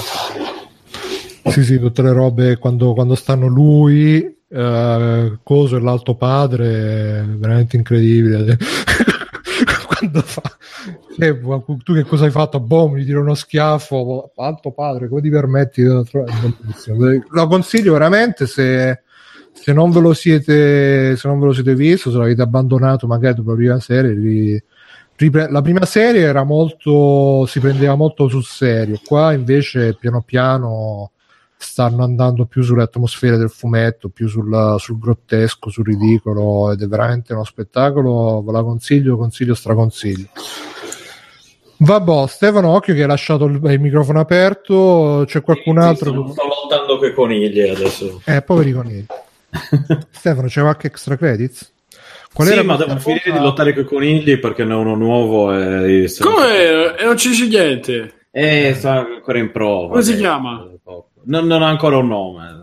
Sì, sì, tutte le robe quando, quando stanno lui uh, Coso e l'alto padre veramente incredibile. *laughs* Quando fa eh, tu che cosa hai fatto? Boh, mi tiro uno schiaffo. Alto padre, come ti permetti lo consiglio veramente se, se non ve lo siete se non ve lo siete visto, se l'avete abbandonato magari dopo la prima serie vi, la prima serie era molto si prendeva molto sul serio qua invece piano piano stanno andando più sulle atmosfere del fumetto, più sul, sul, grottesco, sul ridicolo ed è veramente uno spettacolo, ve la consiglio, consiglio, straconsiglio. Vabbè, Stefano, occhio che hai lasciato il, il microfono aperto, c'è qualcun sì, altro? Che... sto lottando con i conigli adesso. Eh, poveri conigli. *laughs* Stefano, c'è qualche extra credits? Qual sì, ma devo finire di lottare con i conigli perché ne ho uno nuovo e... Come? E non ci dice niente? Eh, sta ancora in prova. Come si chiama? Non, non ha ancora un nome.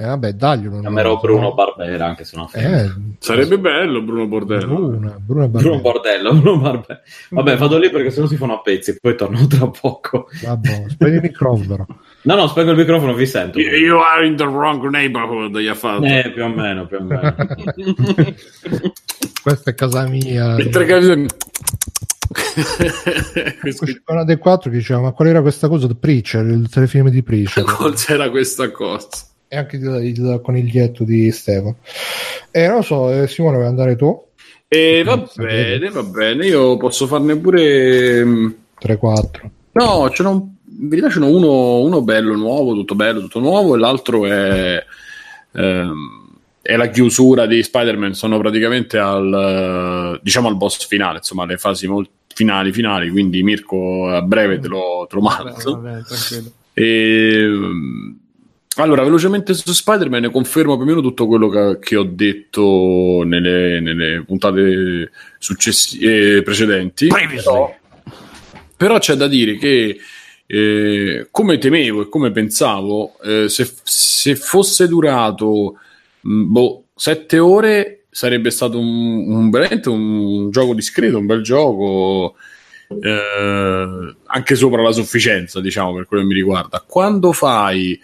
Eh, vabbè, dagli un Chiamerò Bruno Barbera, anche se no. Eh, Sarebbe bello Bruno Bordello. Bruno, Bruno, Bruno Bordello, *laughs* Bruno Barbe... Vabbè, vado lì perché sennò si fanno a pezzi, poi torno tra poco. Vabbè, spegni il microfono. *laughs* No, no, spengo il microfono, vi sento. You, you are in the wrong neighborhood, gli ha fatto. Eh, più o meno, più o meno. *laughs* Questa è casa mia. Mentre case... una dei quattro che diceva ma qual era questa cosa The Preacher il telefilm di Preacher *laughs* non c'era questa cosa e anche il, il coniglietto di Stefano e non lo so eh, Simone vuoi andare tu? E va bene, va bene, io posso farne pure 3-4. No, ce n'ho, in verità ce n'ho uno, uno bello, nuovo, tutto bello, tutto nuovo, e l'altro è, ehm, è la chiusura di Spider-Man. Sono praticamente al, diciamo, al boss finale, insomma, le fasi molto finali, finali. Quindi, Mirko, a breve te lo, te lo mando. Vabbè, tranquillo. E, allora, velocemente su Spider-Man confermo più o meno tutto quello che, che ho detto nelle, nelle puntate successi- eh, precedenti. Però, però c'è da dire che, eh, come temevo e come pensavo, eh, se, se fosse durato mh, boh, sette ore sarebbe stato un, un, veramente un gioco discreto, un bel gioco. Eh, anche sopra la sufficienza, diciamo, per quello che mi riguarda. Quando fai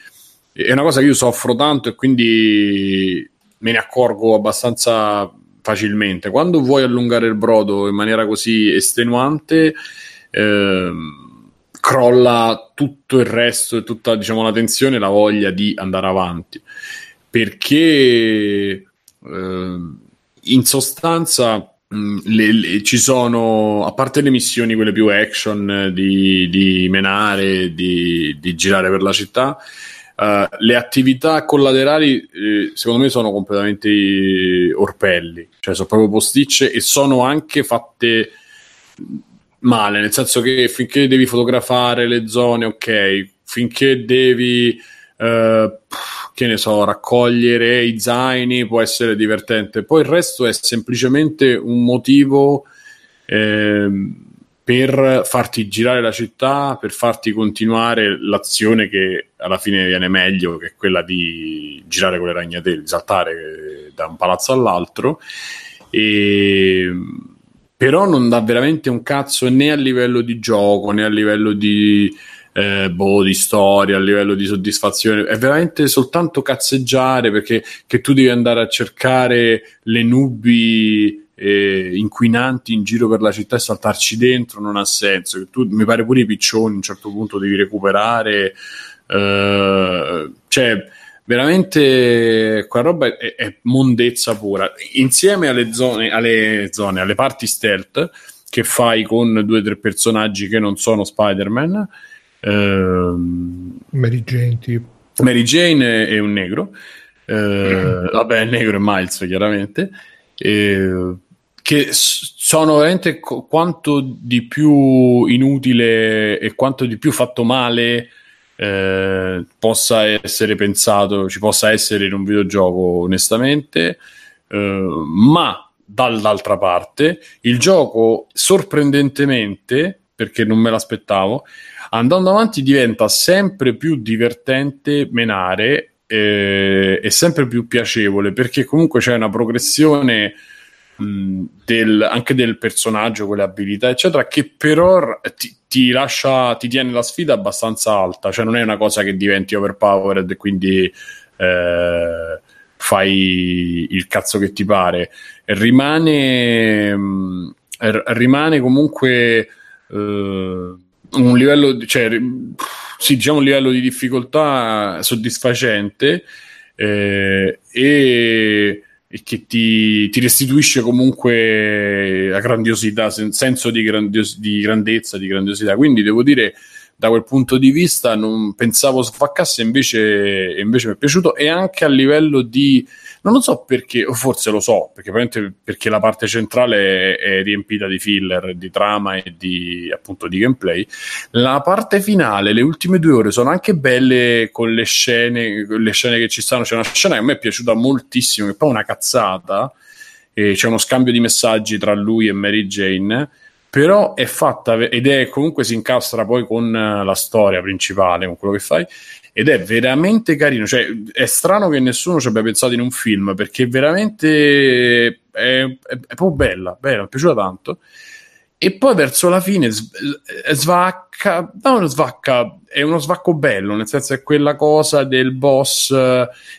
è una cosa che io soffro tanto e quindi me ne accorgo abbastanza facilmente. Quando vuoi allungare il brodo in maniera così estenuante, ehm, crolla tutto il resto e tutta diciamo, la tensione e la voglia di andare avanti. Perché ehm, in sostanza mh, le, le, ci sono, a parte le missioni, quelle più action di, di menare, di, di girare per la città, Uh, le attività collaterali eh, secondo me sono completamente orpelli, cioè sono proprio posticce e sono anche fatte male, nel senso che finché devi fotografare le zone, ok, finché devi, uh, che ne so, raccogliere i zaini può essere divertente, poi il resto è semplicemente un motivo. Eh, per farti girare la città, per farti continuare l'azione che alla fine viene meglio, che è quella di girare con le ragnatele, saltare da un palazzo all'altro. E... Però non dà veramente un cazzo né a livello di gioco né a livello di, eh, boh, di storia, a livello di soddisfazione. È veramente soltanto cazzeggiare perché che tu devi andare a cercare le nubi eh, inquinanti in giro per la città e saltarci dentro non ha senso. Tu, mi pare pure i piccioni a un certo punto devi recuperare. Eh, cioè, veramente quella roba è, è, mondezza pura. Insieme alle zone, alle zone, alle parti stealth che fai con due o tre personaggi che non sono Spider-Man. Ehm, Mary Jane, tipo. Mary Jane è un negro. Eh, vabbè, il negro è Miles, chiaramente. Eh, che sono veramente quanto di più inutile e quanto di più fatto male eh, possa essere pensato, ci possa essere in un videogioco, onestamente, eh, ma dall'altra parte il gioco sorprendentemente, perché non me l'aspettavo, andando avanti diventa sempre più divertente menare eh, e sempre più piacevole perché comunque c'è una progressione del, anche del personaggio, quelle abilità, eccetera, che però ti, ti, lascia, ti tiene la sfida abbastanza alta, cioè non è una cosa che diventi overpowered e quindi eh, fai il cazzo che ti pare. Rimane, mh, rimane comunque eh, un livello, cioè, sì, diciamo un livello di difficoltà soddisfacente eh, e e che ti, ti, restituisce comunque la grandiosità, sen- senso di, grandios- di, grandezza, di grandiosità. Quindi devo dire, da quel punto di vista, non pensavo sfaccasse, invece, invece mi è piaciuto e anche a livello di non lo so perché, o forse lo so, perché, perché la parte centrale è, è, riempita di filler, di trama e di appunto di gameplay. La parte finale, le ultime due ore, sono anche belle con le scene, le scene che ci stanno. C'è una scena che a me è piaciuta moltissimo, che poi è una cazzata. C'è uno scambio di messaggi tra lui e Mary Jane però è fatta ed è comunque si incastra poi con la storia principale, con quello che fai ed è veramente carino. Cioè, è strano che nessuno ci abbia pensato in un film perché veramente è, è, è proprio bella, bella, mi è piaciuta tanto. E poi verso la fine svacca, no, svacca, è uno svacco bello, nel senso è quella cosa del boss,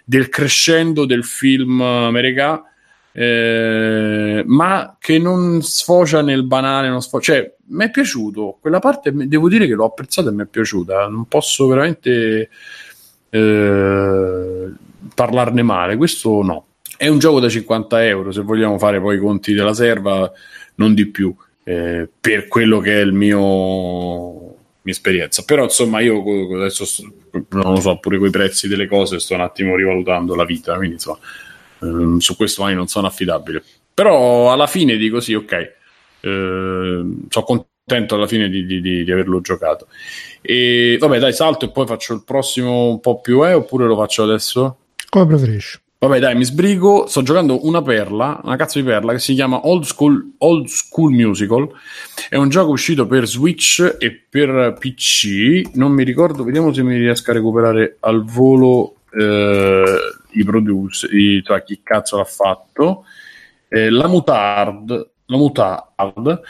del crescendo del film americano eh, ma che non sfocia nel banale, non sfocia, cioè mi è piaciuto quella parte, devo dire che l'ho apprezzata e mi è piaciuta, non posso veramente eh, parlarne male, questo no. È un gioco da 50 euro, se vogliamo fare poi i conti della serva, non di più, eh, per quello che è il mio esperienza. Però insomma io adesso non lo so, pure con i prezzi delle cose sto un attimo rivalutando la vita, quindi insomma ehm, su questo mai non sono affidabile. Però alla fine dico sì, ok, eh, sono contento alla fine di, di, di, averlo giocato. E vabbè dai, salto e poi faccio il prossimo un po' più, eh, oppure lo faccio adesso? Come preferisci. Vabbè, dai, mi sbrigo. Sto giocando una perla, una cazzo di perla che si chiama Old School, Old School Musical. È un gioco uscito per Switch e per PC. Non mi ricordo, vediamo se mi riesco a recuperare al volo eh, i producer, i, cioè chi cazzo l'ha fatto. Eh, la Mutard, la Mutard,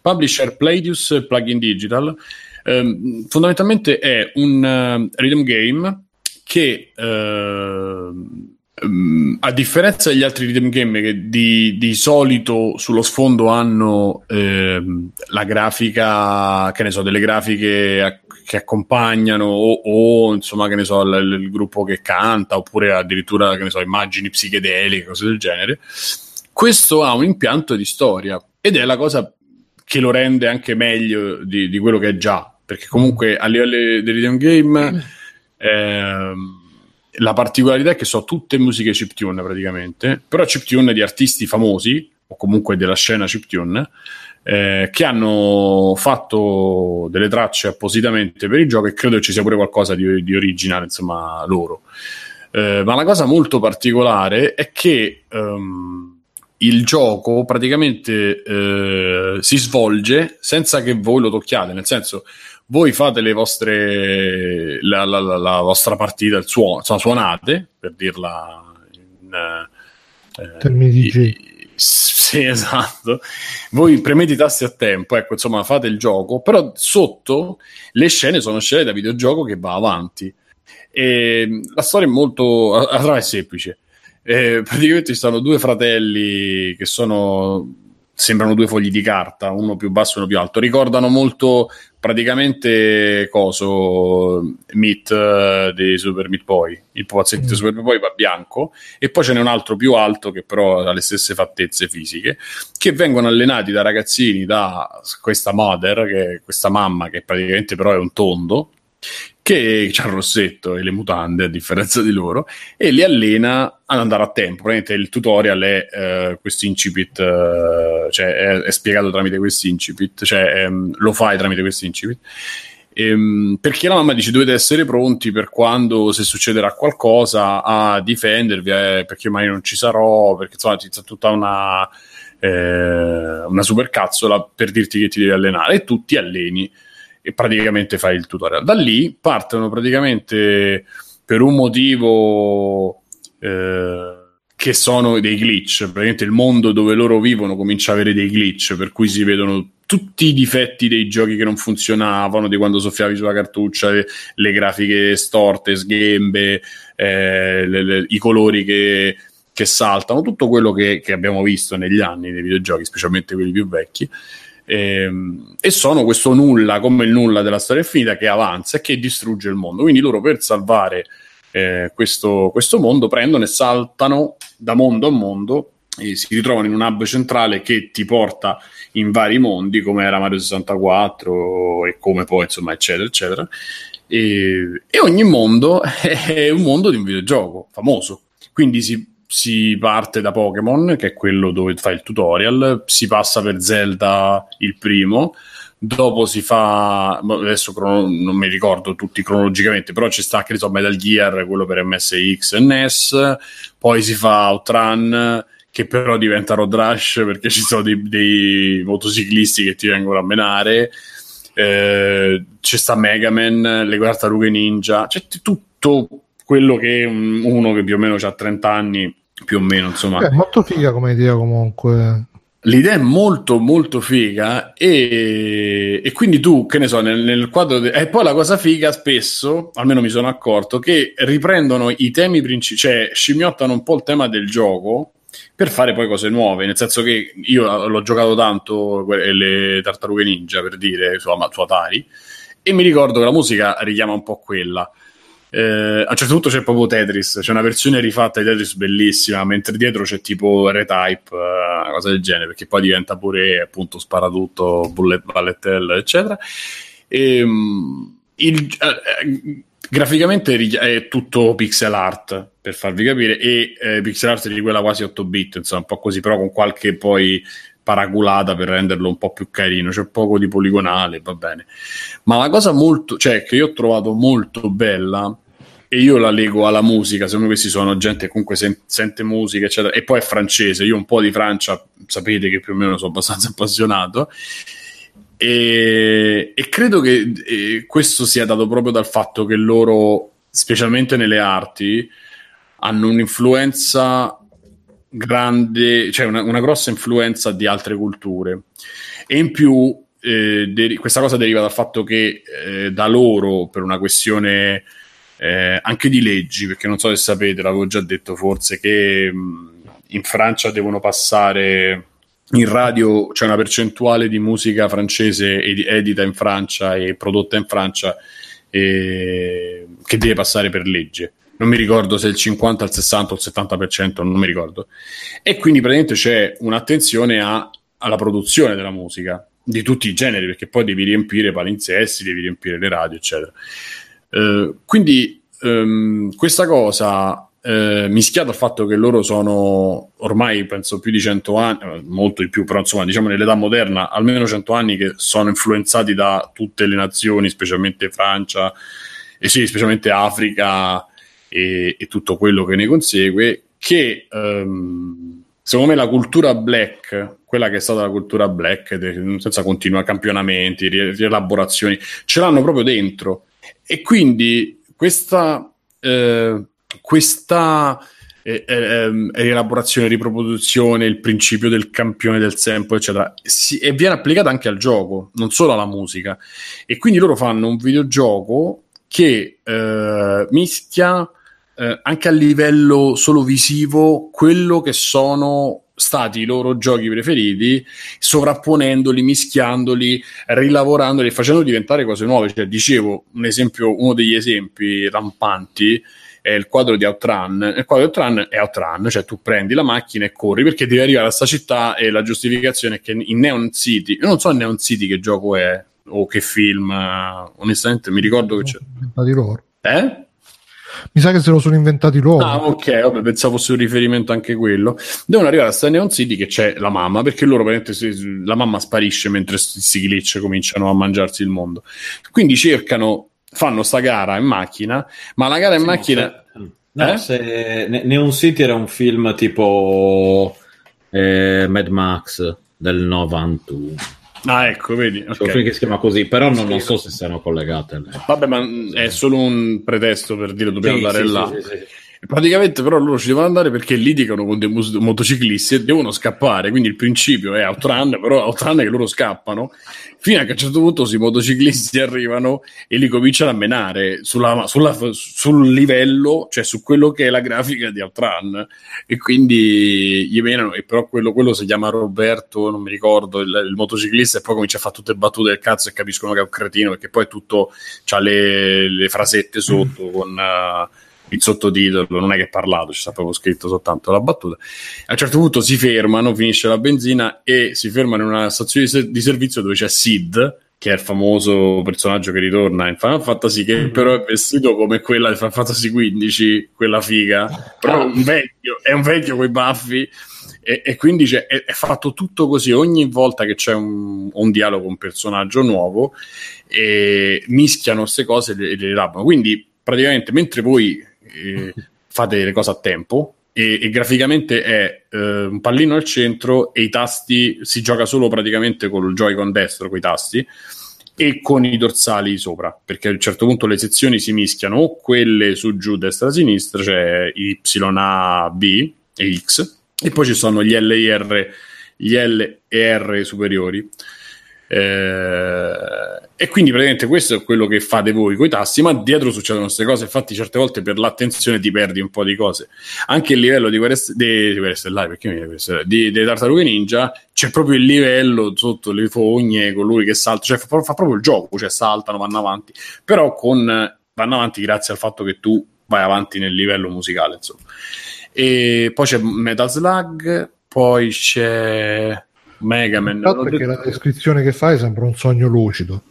publisher Playdius Plugin Digital. Eh, fondamentalmente è un uh, rhythm game che uh, Um, a differenza degli altri rhythm game che di, di solito sullo sfondo hanno ehm, la grafica, che ne so, delle grafiche a, che accompagnano o, o, insomma, che ne so, il, il, gruppo che canta oppure addirittura, che ne so, immagini psichedeliche, cose del genere. Questo ha un impianto di storia ed è la cosa che lo rende anche meglio di, di quello che è già, perché comunque a livello del rhythm game... Ehm, la particolarità è che so tutte musiche chiptune praticamente, però chiptune di artisti famosi o comunque della scena chiptune eh, che hanno fatto delle tracce appositamente per il gioco e credo ci sia pure qualcosa di, di originale insomma loro. Eh, ma la cosa molto particolare è che um, il gioco praticamente eh, si svolge senza che voi lo tocchiate, nel senso voi fate le vostre la, la, la, la vostra partita, il suono, insomma, suonate per dirla in eh, termini di G. *laughs* Sì, esatto. Voi premete i tasti a tempo, ecco, insomma, fate il gioco, però sotto le scene sono scene da videogioco che va avanti. E la storia è molto allora è semplice. Eh, praticamente ci sono due fratelli che sono sembrano due fogli di carta, uno più basso e uno più alto. Ricordano molto praticamente coso Meat uh, di Super Meat Boy. Il pupazzetto mm. di Super Meat Boy va bianco e poi ce n'è un altro più alto che però ha le stesse fattezze fisiche che vengono allenati da ragazzini da questa mother, che questa mamma che praticamente però è un tondo che ha il rossetto e le mutande a differenza di loro e li allena ad andare a tempo. Praticamente il tutorial è uh, questo incipit, uh, cioè è, è, spiegato tramite questo incipit, cioè um, lo fai tramite questo incipit. Um, perché la mamma dice dovete essere pronti per quando se succederà qualcosa a difendervi eh, perché mai non ci sarò perché insomma c'è tutta una, eh, una supercazzola per dirti che ti devi allenare e tu ti alleni e praticamente fai il tutorial. Da lì partono praticamente per un motivo eh, che sono dei glitch, praticamente il mondo dove loro vivono comincia a avere dei glitch, per cui si vedono tutti i difetti dei giochi che non funzionavano, di quando soffiavi sulla cartuccia, le, le grafiche storte, sghembe, eh, le, le, i colori che, che, saltano, tutto quello che, che abbiamo visto negli anni dei videogiochi, specialmente quelli più vecchi. E, ehm, e, sono questo nulla come il nulla della storia infinita che avanza e che distrugge il mondo. Quindi loro per salvare eh, questo, questo, mondo prendono e saltano da mondo a mondo si ritrovano in un hub centrale che ti porta in vari mondi come era Mario 64 e come poi insomma eccetera eccetera e, e ogni mondo *laughs* è un mondo di un videogioco famoso quindi si si parte da Pokémon, che è quello dove fai il tutorial, si passa per Zelda il primo, dopo si fa adesso crono, non mi ricordo tutti cronologicamente però ci sta che so Metal Gear quello per MSX e NES poi si fa Outrun che però diventa Road Rush perché ci sono dei, dei motociclisti che ti vengono a menare. Eh, ci sta Mega Man le tartarughe ninja c'è tutto quello che uno che più o meno ha 30 anni più o meno insomma. È molto figa come idea comunque. L'idea è molto molto figa e, e quindi tu che ne so nel, nel quadro de... e poi la cosa figa spesso almeno mi sono accorto che riprendono i temi principali cioè scimmiottano un po' il tema del gioco per fare poi cose nuove nel senso che io l'ho giocato tanto le tartarughe ninja per dire su, su Atari e mi ricordo che la musica richiama un po' quella Eh, a un certo punto c'è proprio Tetris, c'è una versione rifatta di Tetris bellissima, mentre dietro c'è tipo Retype, uh, una cosa del genere, perché poi diventa pure appunto sparatutto, bullet ballettel, eccetera. E, um, il, eh, graficamente è tutto pixel art per farvi capire e eh, pixel art di quella quasi 8 bit insomma un po' così però con qualche poi paraculata per renderlo un po' più carino c'è poco di poligonale va bene ma la cosa molto cioè che io ho trovato molto bella e io la leggo alla musica secondo me questi sono gente che comunque sen- sente musica eccetera e poi è francese io un po' di Francia sapete che più o meno sono abbastanza *laughs* appassionato e, e credo che e questo sia dato proprio dal fatto che loro, specialmente nelle arti, hanno un'influenza grande, cioè una, una grossa influenza di altre culture. E in più eh, deri- questa cosa deriva dal fatto che eh, da loro, per una questione eh, anche di leggi, perché non so se sapete, l'avevo già detto forse, che mh, in Francia devono passare in radio c'è una percentuale di musica francese ed- edita in Francia e prodotta in Francia eh, che deve passare per legge. Non mi ricordo se il 50, il 60 o il 70%, non mi ricordo. E quindi praticamente c'è un'attenzione a, alla produzione della musica di tutti i generi, perché poi devi riempire palinsesti, devi riempire le radio, eccetera. Eh, quindi ehm, questa cosa eh, mischiato al fatto che loro sono ormai penso più di 100 anni, eh, molto di più, però insomma diciamo nell'età moderna almeno 100 anni che sono influenzati da tutte le nazioni, specialmente Francia, e sì, specialmente Africa e, e tutto quello che ne consegue, che ehm, secondo me la cultura black, quella che è stata la cultura black, senza continua campionamenti, rielaborazioni, ce l'hanno proprio dentro. E quindi questa... Eh, questa eh, eh, rielaborazione, riproduzione, il principio del campione del tempo, eccetera, si, e viene applicata anche al gioco, non solo alla musica. E quindi loro fanno un videogioco che eh, mischia eh, anche a livello solo visivo quello che sono stati i loro giochi preferiti, sovrapponendoli, mischiandoli, rilavorandoli e facendo diventare cose nuove. Cioè, dicevo, un esempio, uno degli esempi rampanti è il quadro di Outrun. Il quadro di Outrun è Outrun, cioè tu prendi la macchina e corri perché devi arrivare a questa città e la giustificazione è che in Neon City, io non so in Neon City che gioco è o che film, onestamente mi ricordo che c'è. Di loro. Eh? Mi sa che se lo sono inventati loro. Ah, ok, vabbè, pensavo fosse un riferimento anche quello. Devono arrivare a sta Neon City che c'è la mamma, perché loro la mamma sparisce mentre questi glitch cominciano a mangiarsi il mondo. Quindi cercano fanno sta gara in macchina, ma la gara in sì, macchina... No, eh? se Neon City era un film tipo eh, Mad Max del 91. Ah, ecco, vedi. Okay. C'è un film che si chiama così, però non, non so se siano collegate. Vabbè, ma è solo un pretesto per dire dobbiamo sì, andare sì, là. Sì, Praticamente però loro ci devono andare perché litigano con dei mus- motociclisti e devono scappare, quindi il principio è Outrun, però Outrun è che loro scappano, fino a che a un certo punto i motociclisti arrivano e li cominciano a menare sulla, sulla, sul livello, cioè su quello che è la grafica di Outrun, e quindi gli menano, e però quello, quello si chiama Roberto, non mi ricordo, il, il, motociclista, e poi comincia a fare tutte le battute del cazzo e capiscono che è un cretino, perché poi tutto ha le, le frasette sotto mm. con... Uh, il sottotitolo, non è che è parlato, ci proprio scritto soltanto la battuta. A un certo punto si fermano, finisce la benzina e si fermano in una stazione di, ser- di servizio dove c'è Sid, che è il famoso personaggio che ritorna in Final Fantasy, che mm-hmm. però è vestito come quella di Final Fantasy XV, quella figa, però è un vecchio, è un vecchio con i baffi. E, e quindi è, è, fatto tutto così ogni volta che c'è un, un dialogo, un personaggio nuovo, e mischiano queste cose e le, le elaborano. Quindi praticamente mentre voi eh, fate le cose a tempo e, e graficamente è eh, un pallino al centro e i tasti si gioca solo praticamente con il Joy-Con destro, con i tasti e con i dorsali sopra, perché a un certo punto le sezioni si mischiano o quelle su giù, destra, sinistra, cioè Y, A, B e X, e poi ci sono gli L e R, gli L e R superiori. Eh, e quindi praticamente questo è quello che fate voi con i tassi, ma dietro succedono queste cose. Infatti, certe volte per l'attenzione ti perdi un po' di cose. Anche il livello di Guerre, Stellari, perché mi di, di Tartarughe Ninja c'è proprio il livello sotto le fogne, colui che salta, cioè fa, fa proprio il gioco, cioè saltano, vanno avanti, però con vanno avanti grazie al fatto che tu vai avanti nel livello musicale, insomma. E poi c'è Metal Slug, poi c'è Mega Man. Tanto perché la descrizione che fai sembra un sogno lucido.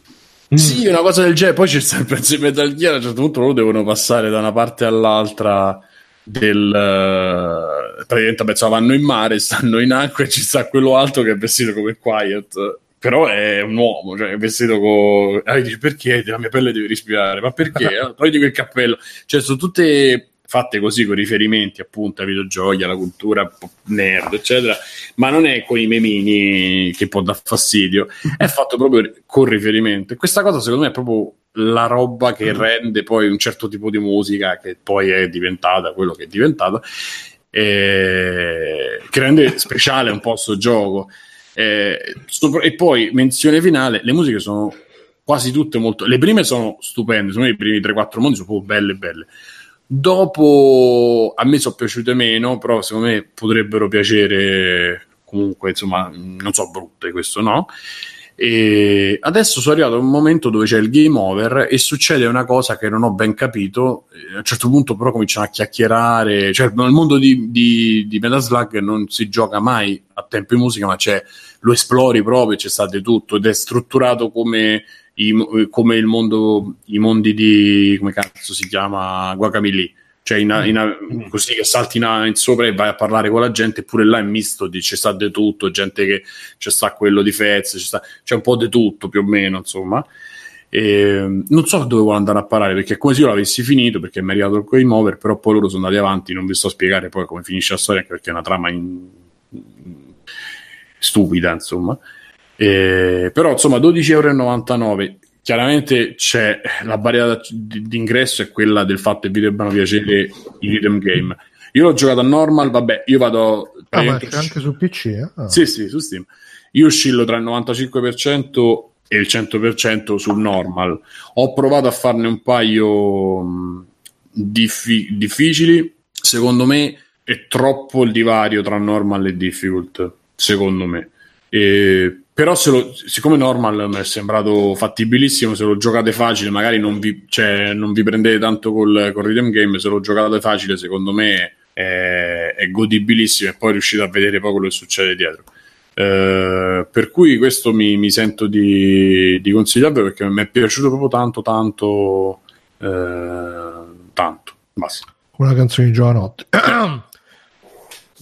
Sì, una cosa del genere. Poi c'è sempre il Metal Gear. A un certo punto loro devono passare da una parte all'altra del uh, praticamente penso, vanno in mare, *laughs* stanno in acqua e ci sta quello alto che è vestito come Quiet. Però è un uomo, cioè è vestito con. Ah, dici perché la mia pelle deve respirare? Ma perché? Poi dico il cappello. Cioè, sono tutte fatte così con riferimenti appunto ai videogiochi, alla cultura nerd, eccetera, ma non è con i memini che può dar fastidio, è fatto proprio con riferimento. E questa cosa secondo me è proprio la roba che rende poi un certo tipo di musica che poi è diventata quello che è diventata, e che rende speciale un po' questo gioco. E, e poi, menzione finale, le musiche sono quasi tutte molto... Le prime sono stupende, sono i primi 3-4 mondi sono proprio belle belle Dopo a me sono piaciute meno, però secondo me potrebbero piacere comunque, insomma, non so brutte questo no. E adesso sono arrivato a un momento dove c'è il game over e succede una cosa che non ho ben capito. A un certo punto, però, cominciano a chiacchierare. Cioè, nel mondo di, di, di Metal Slug non si gioca mai a tempo di musica, ma c'è, lo esplori proprio, c'è stato tutto ed è strutturato come i, come il mondo, i mondi di come cazzo si chiama Guacamili. Cioè, in, in, in, mm. così che salti in, in, sopra e vai a parlare con la gente, eppure là è misto, di, c'è sta di tutto, gente che c'è sta quello di Fez, c'è, sta, c'è un po' di tutto più o meno, insomma. E, non so dove vuole andare a parare perché è come se io l'avessi finito perché mi è arrivato il game over, però poi loro sono andati avanti. Non vi sto a spiegare poi come finisce la storia, anche perché è una trama stupida, insomma. Eh, però insomma 12,99 euro chiaramente c'è la barriera d'ingresso è quella del fatto che vi debbano piacere i rhythm game io l'ho giocato a normal vabbè io vado ah, ma c'è anche su PC eh? ah. sì sì su Steam io oscillo tra il 95% e il 100% sul normal ho provato a farne un paio diffi- difficili secondo me è troppo il divario tra normal e difficult secondo me. E però lo, siccome normal mi è sembrato fattibilissimo se lo giocate facile magari non vi, cioè, non vi prendete tanto col, col rhythm game se lo giocate facile secondo me è, è godibilissimo e poi riuscite a vedere poi quello che succede dietro. Eh, per cui questo mi, mi sento di, di consigliarvelo perché mi è piaciuto proprio tanto tanto eh, tanto. Basta. Una canzone di giovanotti *clears throat*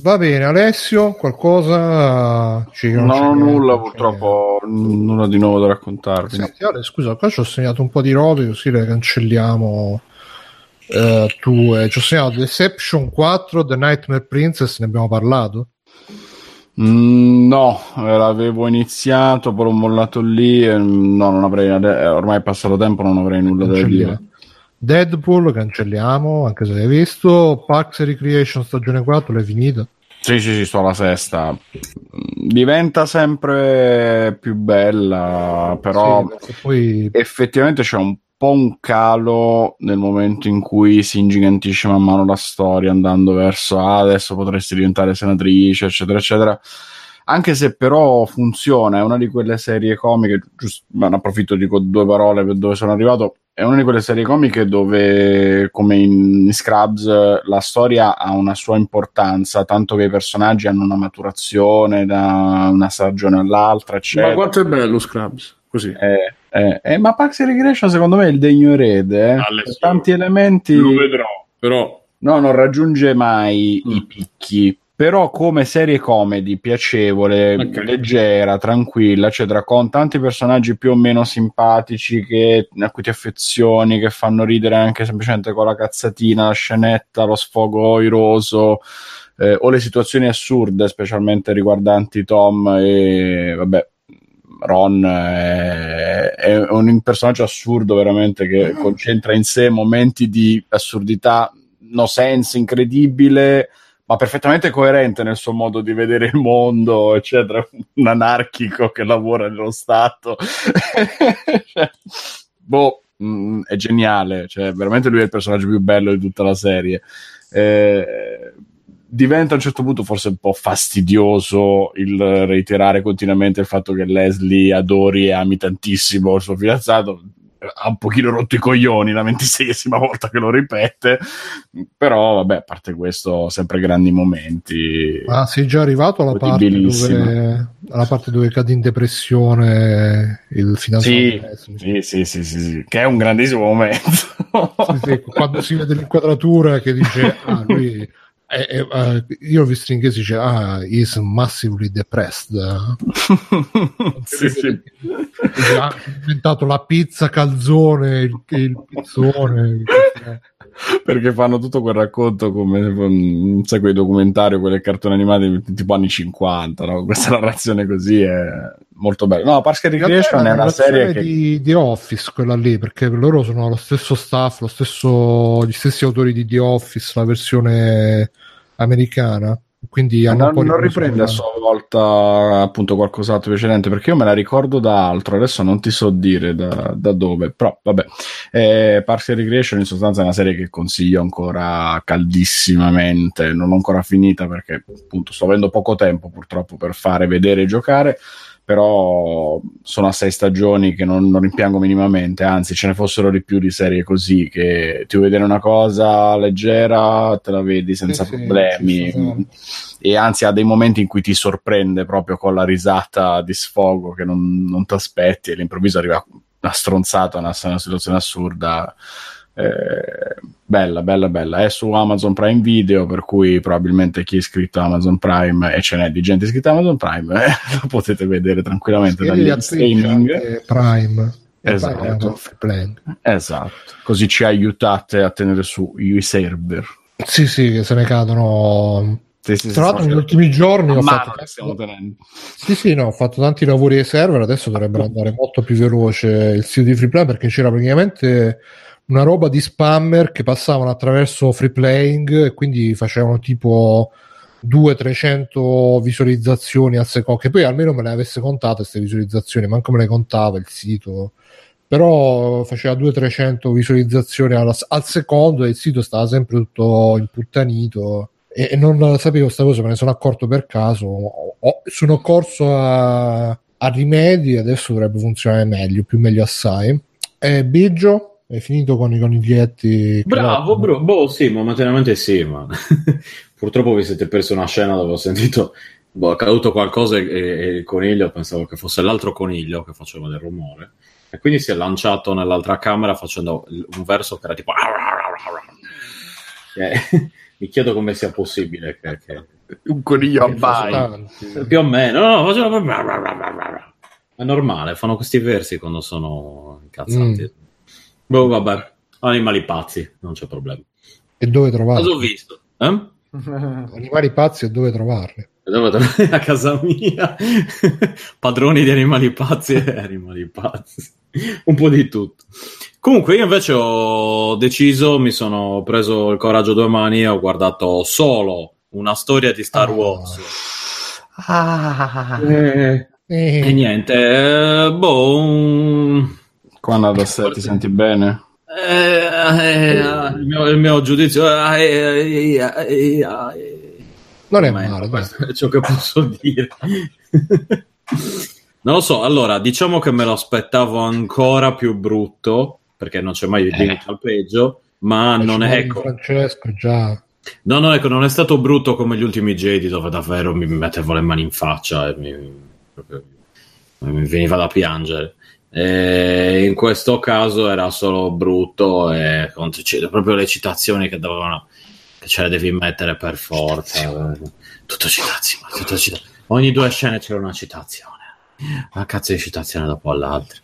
Va bene, Alessio, qualcosa? Ci, non, ho nulla, purtroppo, nulla di nuovo da raccontarvi. Senti, Ale, scusa, qua ci ho segnato un po' di robe, così le cancelliamo. Tu, eh, ci ho segnato Deception 4, The Nightmare Princess, ne abbiamo parlato? Mm, no, l'avevo iniziato, poi l'ho mollato lì. E, no, non avrei, ormai è passato tempo, non avrei nulla da dire. Deadpool cancelliamo, anche se l'hai visto. Parks Recreation stagione 4 l'hai finita? Sì, sì, sì, sto alla sesta. Diventa sempre più bella, però sì, poi... effettivamente c'è un po' un calo nel momento in cui si ingigantisce man mano la storia andando verso ah, adesso potresti diventare senatrice, eccetera, eccetera anche se però funziona, è una di quelle serie comiche, giusto, ma ne approfitto dico due parole per dove sono arrivato, è una di quelle serie comiche dove, come in Scrubs, la storia ha una sua importanza, tanto che i personaggi hanno una maturazione da una stagione all'altra, eccetera. Ma quanto è bello Scrubs? Così. Eh, eh, eh, ma Pax Regression secondo me è il degno erede, eh. tanti elementi... Lo vedrò, però... No, non raggiunge mai mm. i picchi però come serie comedy piacevole, okay. leggera, tranquilla, eccetera, con tanti personaggi più o meno simpatici che, a cui ti affezioni, che fanno ridere anche semplicemente con la cazzatina, la scenetta, lo sfogo oiroso eh, o le situazioni assurde, specialmente riguardanti Tom e vabbè. Ron è, è un personaggio assurdo veramente che concentra in sé momenti di assurdità, no sense incredibile, ma perfettamente coerente nel suo modo di vedere il mondo, eccetera, un anarchico che lavora nello Stato. *laughs* cioè, boh, mh, mm, è geniale, cioè, veramente lui è il personaggio più bello di tutta la serie. Eh, diventa a un certo punto forse un po' fastidioso il reiterare continuamente il fatto che Leslie adori e ami tantissimo il suo fidanzato. Ha un pochino rotto i coglioni la ventiseiesima volta che lo ripete, però vabbè, a parte questo, sempre grandi momenti. Ma sei già arrivato alla parte dove, alla parte dove cade in depressione il fidanzato? Sì, sì, sì, sì, sì, che è un grandissimo momento. quando si vede l'inquadratura che dice, *laughs* ah, lui eh, eh, uh, io ho visto in inglese dice ah is massively depressed *laughs* sì, sì. ha inventato la pizza calzone il, il pizzone perché fanno tutto quel racconto come sai quei documentari quelle cartoni animate tipo anni 50 no? questa *laughs* narrazione così è molto bella no Parks and Recreation è una serie che... di, di Office quella lì perché loro sono lo stesso staff lo stesso, gli stessi autori di The Office la versione americana quindi non, non riprende a sua volta appunto qualcos'altro precedente perché io me la ricordo da altro adesso non ti so dire da, da dove però vabbè. Eh, Parks and Recreation in sostanza è una serie che consiglio ancora caldissimamente. Non l'ho ancora finita perché appunto sto avendo poco tempo purtroppo per fare vedere e giocare però sono a sei stagioni che non, non, rimpiango minimamente, anzi ce ne fossero di più di serie così che ti vuoi vedere una cosa leggera, te la vedi senza sì, problemi. sì, e anzi ha dei momenti in cui ti sorprende proprio con la risata di sfogo che non, non ti aspetti e all'improvviso arriva una stronzata, una, una situazione assurda eh, bella, bella, bella. È su Amazon Prime Video, per cui probabilmente chi è iscritto a Amazon Prime, e ce n'è di gente iscritta a Amazon Prime, eh, *laughs* lo potete vedere tranquillamente dagli streaming. Prime. Esatto. esatto, così ci aiutate a tenere su i server. Sì, sì, che se ne cadono sì, sì, Tra l'altro, negli ultimi giorni ho fatto, sì, sì, no, ho fatto tanti lavori ai server. Adesso dovrebbero *laughs* andare molto più veloce il sito di Freeplay perché c'era praticamente una roba di spammer che passavano attraverso free playing e quindi facevano tipo 200-300 visualizzazioni al secondo che poi almeno me le avesse contate queste visualizzazioni manco me le contava il sito. Però faceva 200-300 visualizzazioni al, al secondo e il sito stava sempre tutto imputtanito e, non sapevo questa cosa me ne sono accorto per caso. Ho, sono corso a, a rimedi adesso dovrebbe funzionare meglio più meglio assai. E Biggio è finito con i coniglietti. Bravo, bro. Boh, sì, momentaneamente sì, ma *laughs* purtroppo vi siete perso una scena dove ho sentito boh, è caduto qualcosa e, e, il coniglio pensavo che fosse l'altro coniglio che faceva del rumore. E quindi si è lanciato nell'altra camera facendo un verso che era tipo. *laughs* E, mi chiedo come sia possibile che, che un coniglio abbai più o meno no, no, faceva... è normale fanno questi versi quando sono incazzati mm. Boh, vabbè, animali pazzi, non c'è problema. E dove trovarli? Cosa ho visto? Eh? *laughs* animali pazzi e dove trovarli? Dove trovarli? *laughs* A casa mia. *laughs* Padroni di animali pazzi e animali pazzi. Un po' di tutto. Comunque, io invece ho deciso, mi sono preso il coraggio due mani e ho guardato solo una storia di Star Wars. Ah. Eh, eh. E niente, eh, boh. Un Qua da sé ti senti bene? Eh, eh, il, mio, il, mio, giudizio eh, eh, non è male, è ciò che posso dire. *laughs* non lo so, allora diciamo che me lo aspettavo ancora più brutto perché non c'è mai il limite al peggio, ma Faccio non è ecco. Francesco già. No, no, ecco, non è stato brutto come gli ultimi Jedi dove davvero mi mettevo le mani in faccia e mi, mi veniva da piangere. E in questo caso era solo brutto e proprio le citazioni che dovevano che ce le devi mettere per forza. Tutto citazione, tutto citazione. ogni due scene c'era una citazione. Una cazzo di citazione dopo l'altra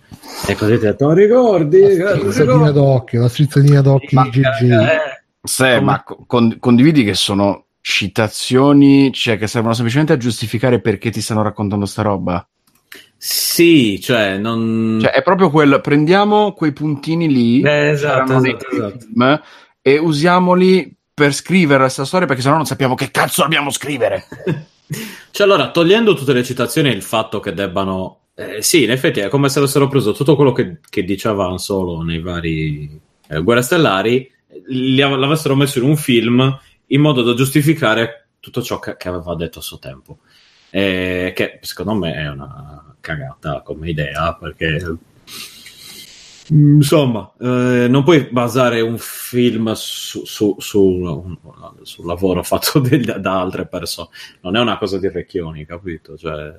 e così ti detto ricordi? La strizzatina d'occhio la strizzatina d'occhio di GG eh, se, ma con, condividi che sono citazioni cioè che servono semplicemente a giustificare perché ti stanno raccontando sta roba sì, cioè, non... cioè è proprio quel prendiamo quei puntini lì eh, esatto, esatto, esatto. e usiamoli per scrivere questa storia perché sennò non sappiamo che cazzo dobbiamo scrivere. *laughs* cioè, allora, togliendo tutte le citazioni e il fatto che debbano. Eh, sì, in effetti è come se avessero preso tutto quello che, che dicevano solo nei vari eh, Guerre Stellari, li, l'avessero messo in un film in modo da giustificare tutto ciò che, che aveva detto a suo tempo. Eh, che secondo me è una cagata come idea perché Mm, Insomma, eh, non puoi basare un film su, su- su- un- sul lavoro fatto *laughs* degli- da altre persone. Non è una cosa di Recchioni, capito? Cioè,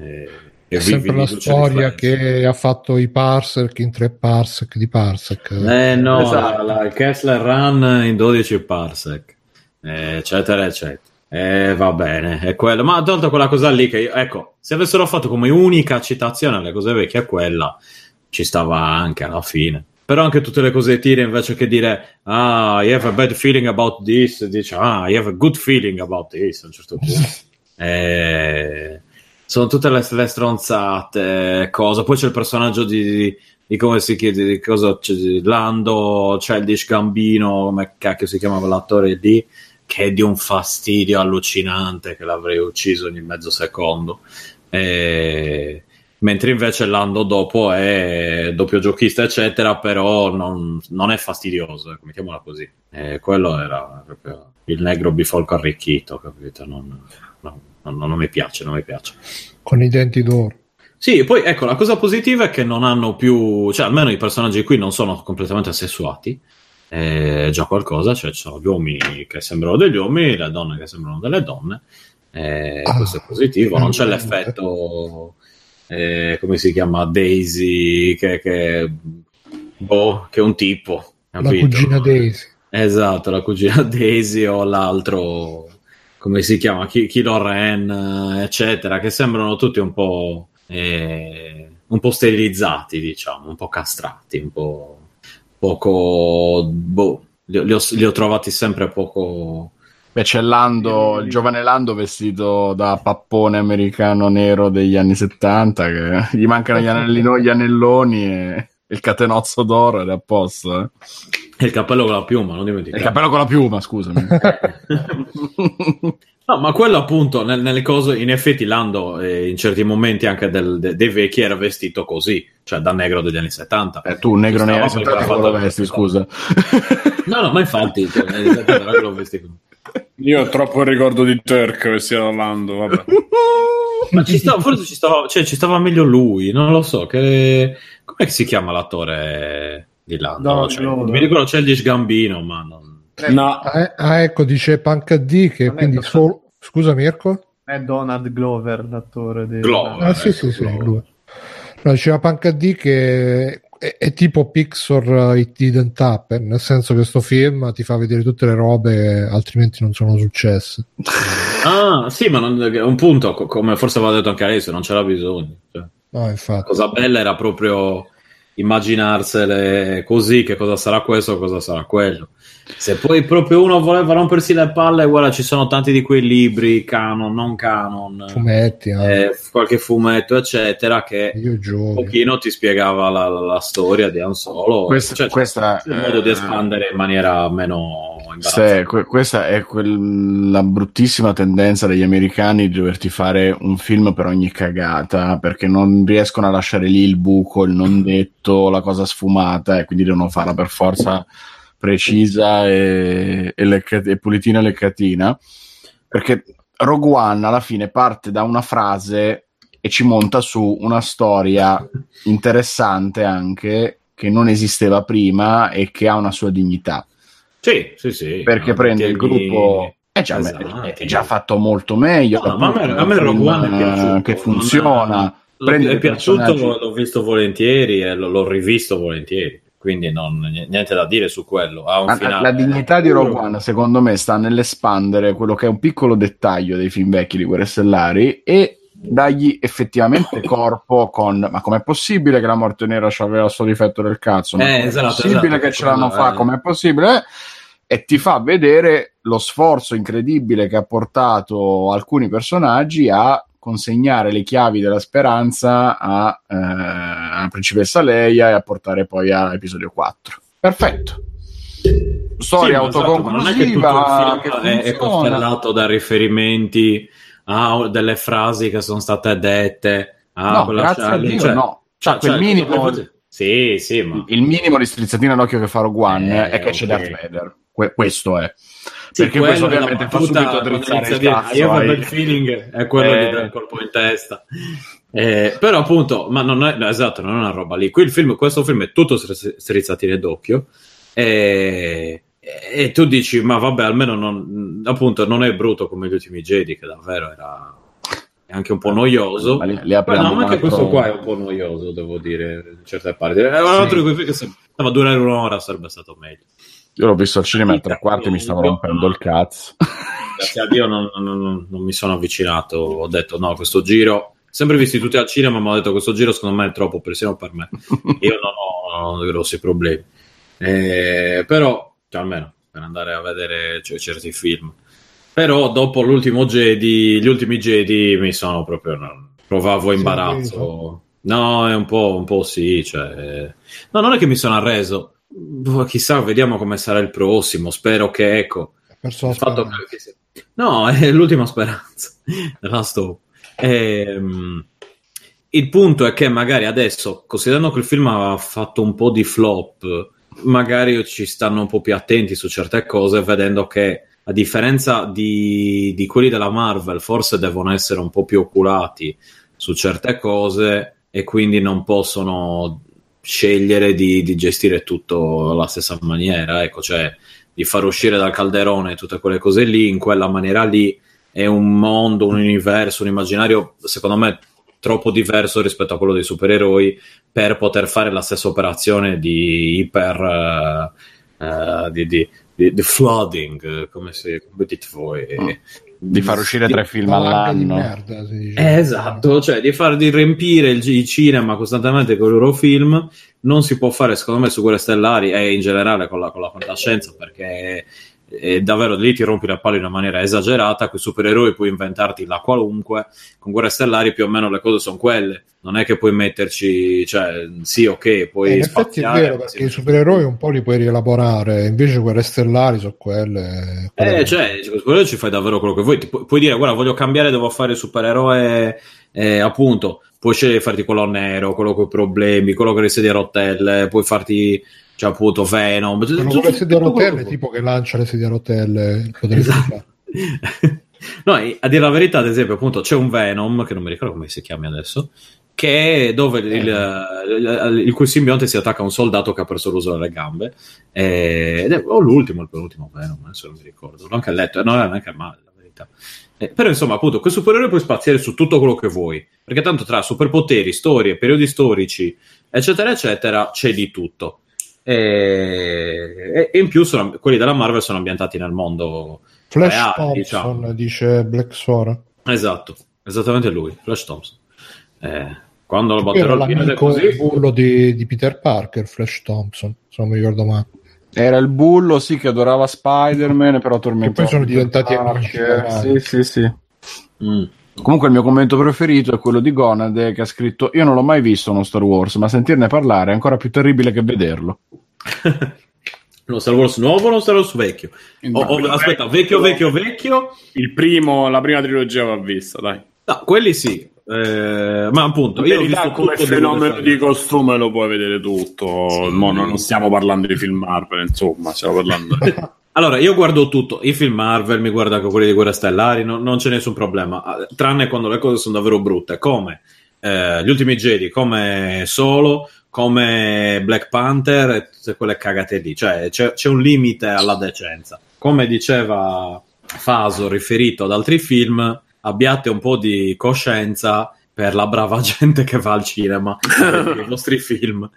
eh, È sempre vivi la storia che ha fatto i parsec in tre parsec di parsec. Eh no, Esatto. la, la Kessler Run in 12 parsec, eh, eccetera, eccetera. Eh, va bene, è quello. Ma tolto quella cosa lì che, io- ecco, se avessero fatto come unica citazione alle cose vecchie quella, ci stava anche alla fine. Però anche tutte le cose tire invece che dire ah, you have a bad feeling about this, dice ah, you have a good feeling about this a un certo punto. *laughs* Eh, sono tutte le, le stronzate, cosa. Poi c'è il personaggio di, di- di come si chiede, di cosa di Lando, Childish Gambino, come cacchio si chiamava l'attore lì, che è di un fastidio allucinante che l'avrei ucciso ogni mezzo secondo. Eh, mentre invece Lando dopo è doppio giochista, eccetera, però non, non è fastidioso, ecco, mettiamola così. Eh, quello era proprio il negro bifolco arricchito, capito? Non, no, non- non mi piace, non mi piace. Con i denti d'oro. Sì, poi ecco, la cosa positiva è che non hanno più, cioè almeno i personaggi qui non sono completamente assessuati, è già qualcosa, cioè ci sono gli uomini che sembrano degli uomini, le donne che sembrano delle donne, e Ah, questo è positivo, non c'è finalmente. l'effetto, eh, come si chiama, Daisy, che, che, boh, che è un tipo, La capito? cugina Daisy. Esatto, la cugina Daisy o l'altro, come si chiama, Ki- Kylo Ren, eccetera, che sembrano tutti un po', eh, un po' sterilizzati, diciamo, un po' castrati, un po' poco, boh, li, li ho, li ho trovati sempre poco... Beh, c'è Lando, il giovane Lando vestito da pappone americano nero degli anni 70, che *laughs* gli mancano gli, anellino- gli anelloni e il catenozzo d'oro ed è a posto. eh. E il cappello con la piuma, non Il dimenticare. cappello con la piuma, scusami. *laughs* No, ma quello appunto, nel- nelle cose, in effetti Lando eh, in certi momenti anche del- de- dei vecchi era vestito così, cioè da negro degli anni 70. Eh, tu, negro nero, stava perché come l'ha lo fatto- vesti, scusa. No, no, ma infatti, cioè, negli anni 70 era che l'ho vestito. Io ho troppo il ricordo di Turk vestito da Lando, vabbè. Ma ci stava, forse ci stava, cioè, ci stava meglio lui, non lo so. Che... Com'è che si chiama l'attore di Lando? Donald Cioè, Glover. mi ricordo c'è il Gambino, ma non... No, Ah, ah, ecco, dice Punk D che Non quindi solo... Scusa Mirko? È Donald Glover, l'attore di... Glover. Ah, sì, ecco, sì, sì, Glover. No, diceva Punk D che è, è tipo Pixar uh, It Didn't Happen, nel senso che sto film ti fa vedere tutte le robe altrimenti non sono successe. *laughs* Ah, sì, ma non, è un punto, co- come forse aveva detto anche Alessio, non c'era bisogno. Cioè, No, la infatti. cosa bella era proprio immaginarsele così, che cosa sarà questo, cosa sarà quello. Se poi proprio uno voleva rompersi le palle, guarda, ci sono tanti di quei libri, canon, non canon, Fumetti, eh. eh, qualche fumetto, eccetera, che un pochino ti spiegava la, la- la storia di Han Solo. Questa- Cioè, questa, un modo di espandere in maniera meno imbarazzante. que- questa è quel- la bruttissima tendenza degli americani di doverti fare un film per ogni cagata perché non riescono a lasciare lì il buco, il non detto, la cosa sfumata e quindi devono farla per forza precisa e, e, lecca- e pulitina e leccatina. Perché Rogue One alla fine parte da una frase e ci monta su una storia interessante anche che non esisteva prima e che ha una sua dignità Sì, sì, sì. perché No, prende il gruppo è già, Esatto. è già fatto molto meglio No, ma a me, a me Rogue One è piaciuto. eh, che funziona è i piaciuto, l'ho visto volentieri e l'ho rivisto volentieri. Quindi non, niente da dire su quello. Finale la dignità di Rogue. One secondo me sta nell'espandere quello che è un piccolo dettaglio dei film vecchi di Guerre Stellari e dargli effettivamente *coughs* corpo con ma com'è possibile che la morte nera aveva il suo difetto del cazzo ma Eh, com'è esatto, possibile esatto, che ce l'hanno fa com'è possibile e ti fa vedere lo sforzo incredibile che ha portato alcuni personaggi a consegnare le chiavi della speranza a, eh, alla principessa Leia e a portare poi a episodio 4 perfetto storia Sì, esatto, ma non è che tutto autoconclusiva il che film è, costellato da riferimenti a delle frasi che sono state dette. A no, grazie a Charlie, Dio, cioè- no. Cioè, cioè, quel minimo, Sì, sì, ma il minimo di strizzatina d'occhio che fa Rogue One Eh, è che c'è ok. Darth Vader. Que- questo è. Perché questo ovviamente fa subito drizzare il cazzo. Io avevo il feeling è quello eh... di dare il colpo in testa. Eh, però appunto, ma non è, no, esatto, non è una roba lì. Qui il film, questo film è tutto strizzatine d'occhio. E, e tu dici, ma vabbè, almeno non, appunto, non è brutto come gli ultimi Jedi, che davvero era anche un po' noioso. Ma li, li Beh, no, ma anche questo qua è un po' noioso, devo dire, in certe parti. È un altro film che se stava a durare un'ora sarebbe stato meglio. Io l'ho visto al cinema a tre quarti mi stavo rompendo il cazzo. Grazie a Dio non, non, non, mi sono avvicinato, ho detto no, questo giro sempre visti tutti al cinema, ma ho detto questo giro secondo me è troppo persino per me. *laughs* Io non ho, non ho grossi problemi. Eh, però, cioè, almeno per andare a vedere cioè, certi film. Però dopo l'ultimo Jedi, gli ultimi Jedi mi sono proprio... Provavo imbarazzo. No, è un po', un po' sì. Cioè... No, non è che mi sono arreso. Chissà, vediamo come sarà il prossimo. Spero che, ecco... Il fatto che... No, *laughs* è l'ultima speranza. *laughs* La stop. Ehm, il punto è che magari adesso, considerando che il film ha fatto un po' di flop, magari ci stanno un po' più attenti su certe cose, vedendo che a differenza di, di quelli della Marvel, forse devono essere un po' più oculati su certe cose e quindi non possono scegliere di, di gestire tutto alla stessa maniera, ecco, cioè di far uscire dal calderone tutte quelle cose lì in quella maniera lì è un mondo, un universo, un immaginario, secondo me, troppo diverso rispetto a quello dei supereroi per poter fare la stessa operazione di iper uh, uh, di, di, di, di, flooding, come, se, come dite voi. Mm. Di far uscire tre film all'anno. Merda, eh, esatto, cioè di far di riempire il, il, cinema costantemente con i loro film non si può fare secondo me su Guerre Stellari e in generale con la, con la fantascienza perché e davvero lì ti rompi la palla in una maniera esagerata. Con i supereroi puoi inventarti la qualunque. Con Guerre Stellari più o meno le cose sono quelle. Non è che puoi metterci, cioè, sì, ok, puoi. Eh, in effetti è vero perché i supereroi un po' li puoi rielaborare, invece Guerre Stellari sono quelle. quelle eh, cioè, quello ci fai davvero quello che vuoi. Ti pu- puoi dire, guarda, voglio cambiare, devo fare il supereroe, eh, appunto. Puoi scegliere di farti quello nero, quello con i problemi, quello con le sedie a rotelle, puoi farti c'è appunto Venom. Sono con le sedie a rotelle, tipo che lancia le sedie a rotelle. *laughs* Esatto. *laughs* no, a dire la verità, ad esempio, appunto, c'è un Venom, che non mi ricordo come si chiama adesso, che è dove eh. il, il, cui simbionte si attacca a un soldato che ha perso l'uso delle gambe. ed è o l'ultimo, il penultimo Venom, adesso non mi ricordo. L'ho anche letto, non è neanche male, la verità. Eh, però insomma, appunto, quel supereroe puoi spaziare su tutto quello che vuoi, perché tanto tra superpoteri, storie, periodi storici, eccetera, eccetera, c'è di tutto. E, e in più sono, quelli della Marvel sono ambientati nel mondo Flash reale, Thompson diciamo. dice Black Sora. Esatto, esattamente lui Flash Thompson. Eh, quando lo batterò il piede così bullo di, di, Peter Parker Flash Thompson se non mi ricordo male. Era il bullo sì che adorava Spider-Man però tormentava poi sono diventati amici sì sì sì. Mm. Comunque il mio commento preferito è quello di Gonade che ha scritto Io non l'ho mai visto uno Star Wars, ma sentirne parlare è ancora più terribile che vederlo. *laughs* Lo Star Wars nuovo o lo Star Wars vecchio? Oh, oh, aspetta, vecchio, vecchio, vecchio. Il primo, la prima trilogia va vista, dai. No, quelli sì. Eh, ma appunto, io ho visto come fenomeno di costume lo puoi vedere tutto. Sì. Mo non stiamo parlando di film Marvel, insomma, stiamo parlando. *laughs* Allora, io guardo tutto, i film Marvel, mi guardo anche quelli di Guerra Stellari, no, non c'è nessun problema, ah, tranne quando le cose sono davvero brutte, come eh, gli ultimi Jedi, come Solo, come Black Panther e tutte quelle cagate lì, cioè c'è, c'è un limite alla decenza. Come diceva Faso, riferito ad altri film, abbiate un po' di coscienza per la brava *laughs* gente che va al cinema, i *laughs* vostri film.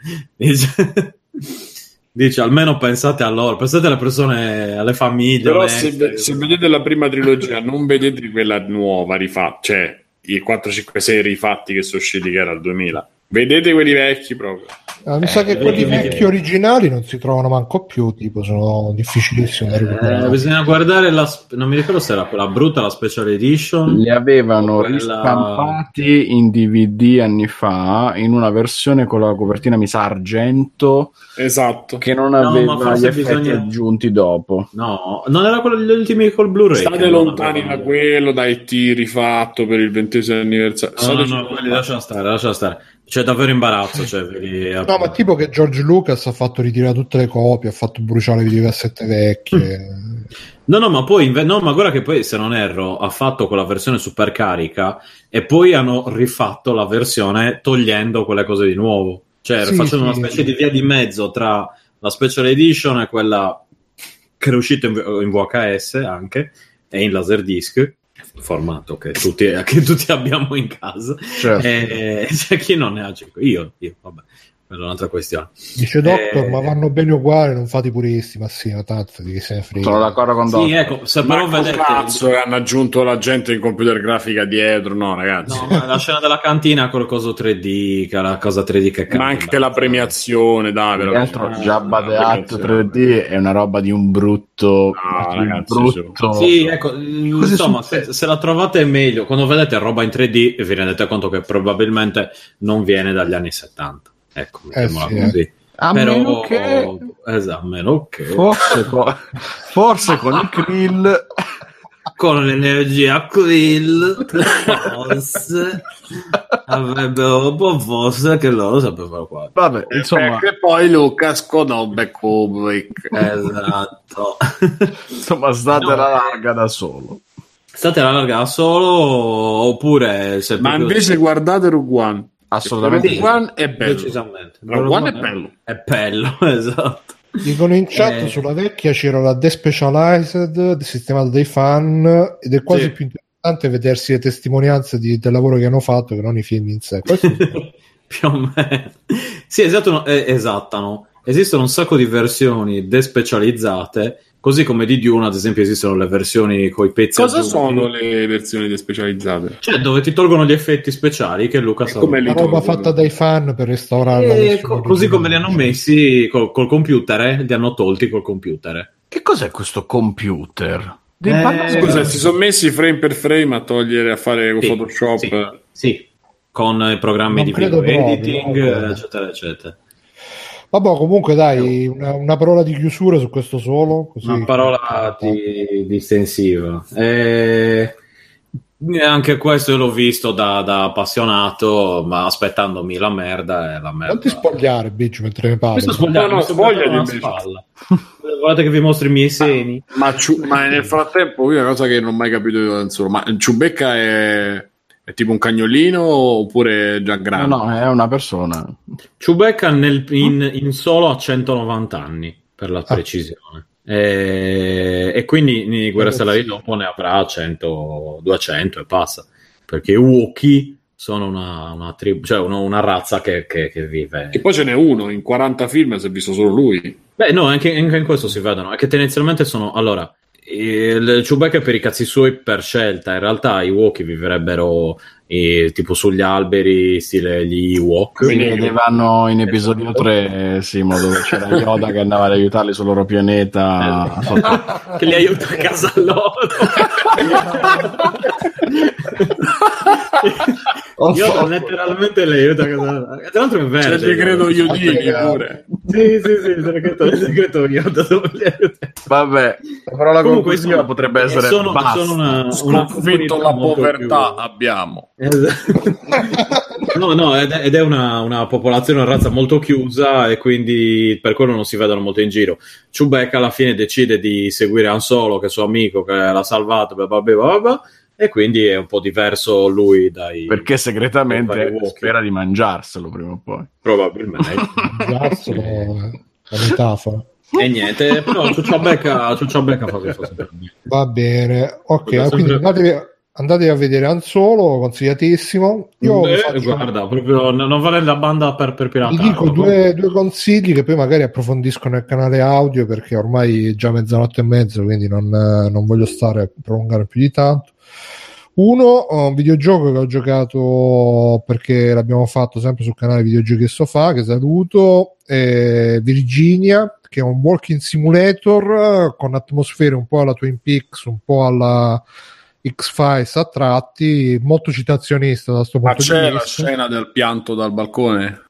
Dice almeno pensate a loro, pensate alle persone, alle famiglie. Però se, se, vedete la prima trilogia, non vedete quella nuova rifatta, cioè i 4, 5, 6 rifatti che sono usciti che era il 2000. Vedete quelli vecchi proprio. Ah, mi eh, sa che quelli vecchi originali non si trovano manco più, tipo sono difficilissimi da recuperare. Eh, bisogna guardare la non mi ricordo se era quella brutta la special edition. Li avevano quella... ristampati in DVD anni fa in una versione con la copertina mi sa argento. Esatto. Che non aveva no, gli effetti bisogna... aggiunti dopo. No, non era quello degli ultimi col Blu-ray. State lontani da quello, da IT rifatto per il ventesimo anniversario. No, no, no, quelli lascia stare, lascia stare. C'è davvero imbarazzo. Cioè, vedi, no, ma tipo che George Lucas ha fatto ritirare tutte le copie, ha fatto bruciare le videocassette vecchie. No, no, ma poi, no, ma guarda che poi, se non erro, ha fatto quella versione super carica e poi hanno rifatto la versione togliendo quelle cose di nuovo. Cioè, Sì, facendo sì. una specie di via di mezzo tra la special edition e quella che è uscita in, in VHS anche e in Laserdisc, formato che tutti, *laughs* che tutti abbiamo in casa. Certo. E c'è chi non ne ha 5. Io, io, vabbè, quella è un'altra questione. Dice Doctor, Eh, ma vanno bene uguali, non fate puristi, ma sì, ma tanto di che se ne frega. Sono d'accordo con Sì, Doc. ecco, però vedete... cazzo che hanno aggiunto la gente in computer grafica dietro, no ragazzi. No, ma la scena della cantina col coso 3D, che la cosa 3D che cambia. ma anche la premiazione, dai, Tra però. l'altro eh, Jabba the Hutt premiazione. 3D è una roba di un brutto, No, un ragazzi, brutto. Sì, ecco, insomma, succede? se, se la trovate meglio, quando vedete roba in 3D vi rendete conto che probabilmente non viene dagli anni 70. Ecco, mettiamola sì, eh. così. A Però, meno che esatto, a meno che forse, con, forse con il krill con l'energia Quill, forse avrebbero proposto che loro sapevano qua. vabbè, insomma, Perché poi Lucas conobbe Kubrick. Esatto. insomma state No, la eh. larga da solo. State la larga da solo oppure se Ma invece guardate Rogue One. Assolutamente. Rogue One è bello. decisamente. Rogue One è bello. È bello, *laughs* esatto. Dicono in chat Eh. sulla vecchia c'era la Despecialized sistemata dai fan ed è quasi Sì. più interessante vedersi le testimonianze di- del lavoro che hanno fatto che non i film in sé. *laughs* Più o meno. Sì, esatto, eh, esattano. Esistono un sacco di versioni despecializzate, così come di Dune, ad esempio, esistono le versioni con i pezzi Cosa aggiunti. sono le versioni specializzate? Cioè, dove ti tolgono gli effetti speciali che Luca sa. come li roba fatta dai fan per restaurare la E versione co- così come li hanno messi col, col computer, eh, li hanno tolti col computer. Che cos'è questo computer? Eh, Scusa, si sono messi frame per frame a togliere, a fare con Sì, Photoshop. sì, sì, con i programmi Non di video editing, eccetera, eccetera. Vabbè, comunque dai, una, una parola di chiusura su questo solo. Così. Una parola di, distensiva. E anche questo l'ho visto da, da appassionato, ma aspettandomi la merda e la merda. Non ti spogliare, bitch, mentre ne parli. Spogliando, No, no, spogliati invece. spalla. Volete che vi mostri i miei seni? Ma, Ciu- ma nel frattempo, io una cosa che non ho mai capito io da solo, ma il Ciubecca è, è tipo un cagnolino oppure già No, grande? no, è una persona. Chewbacca nel- in, in solo a 190 anni, per la precisione. E, e quindi in Guerra Stellari dopo ne avrà 100, 200 e passa. Perché i Wookiee sono una, una, tribù, cioè una, una razza che, che- che vive. E poi ce n'è uno, in 40 film si è visto solo lui. Beh, no, anche, anche in questo si vedono. È che tendenzialmente sono. Allora, il Chewbacca per i cazzi suoi per scelta. In realtà i Wookiee vivrebbero eh, tipo sugli alberi, stile gli Ewok. Si vedevano in episodio 3, Simo, dove c'era *laughs* Yoda che andava ad aiutarli sul loro pianeta. sotto- *laughs* che li aiuta a casa loro. *laughs* Io letteralmente le aiuto a. Tra l'altro è. Cioè, ti credo io Guarda digli che- pure. Sì, sì, sì, il segreto, il segreto Yoda aiuta. Vabbè, la parola Comunque, conclusiva insomma, potrebbe essere sono, basta. sono una, una Sconfitto la povertà più- abbiamo. Esatto. no, no, ed è, ed è una, una popolazione, una razza molto chiusa e quindi per quello non si vedono molto in giro. Chewbacca alla fine decide di seguire Han Solo, che è suo amico, che l'ha salvato, bla bla bla, bla, e quindi è un po' diverso lui dai... Perché segretamente spera di mangiarselo prima o poi. Probabilmente. *laughs* Mangiarselo è la metafora. e niente, però Ciucciabecca, Ciucciabecca fa sempre bene. Va bene, ok, quindi sempre- andatevi, andatevi a vedere Anzolo, consigliatissimo. Io vi Eh, faccio- guarda, proprio non vale la banda per, per vi piratare. dico due, due consigli che poi magari approfondisco nel canale audio perché ormai è già mezzanotte e mezzo, quindi non, eh, non voglio stare a prolungare più di tanto. Uno, ho un videogioco che ho giocato perché l'abbiamo fatto sempre sul canale Videogiochi e Sofà, che saluto, è Virginia, che è un walking simulator eh, con atmosfere un po' alla Twin Peaks, un po' alla X-Files a tratti, molto citazionista da sto Ma punto c'è di la vista. scena del pianto dal balcone?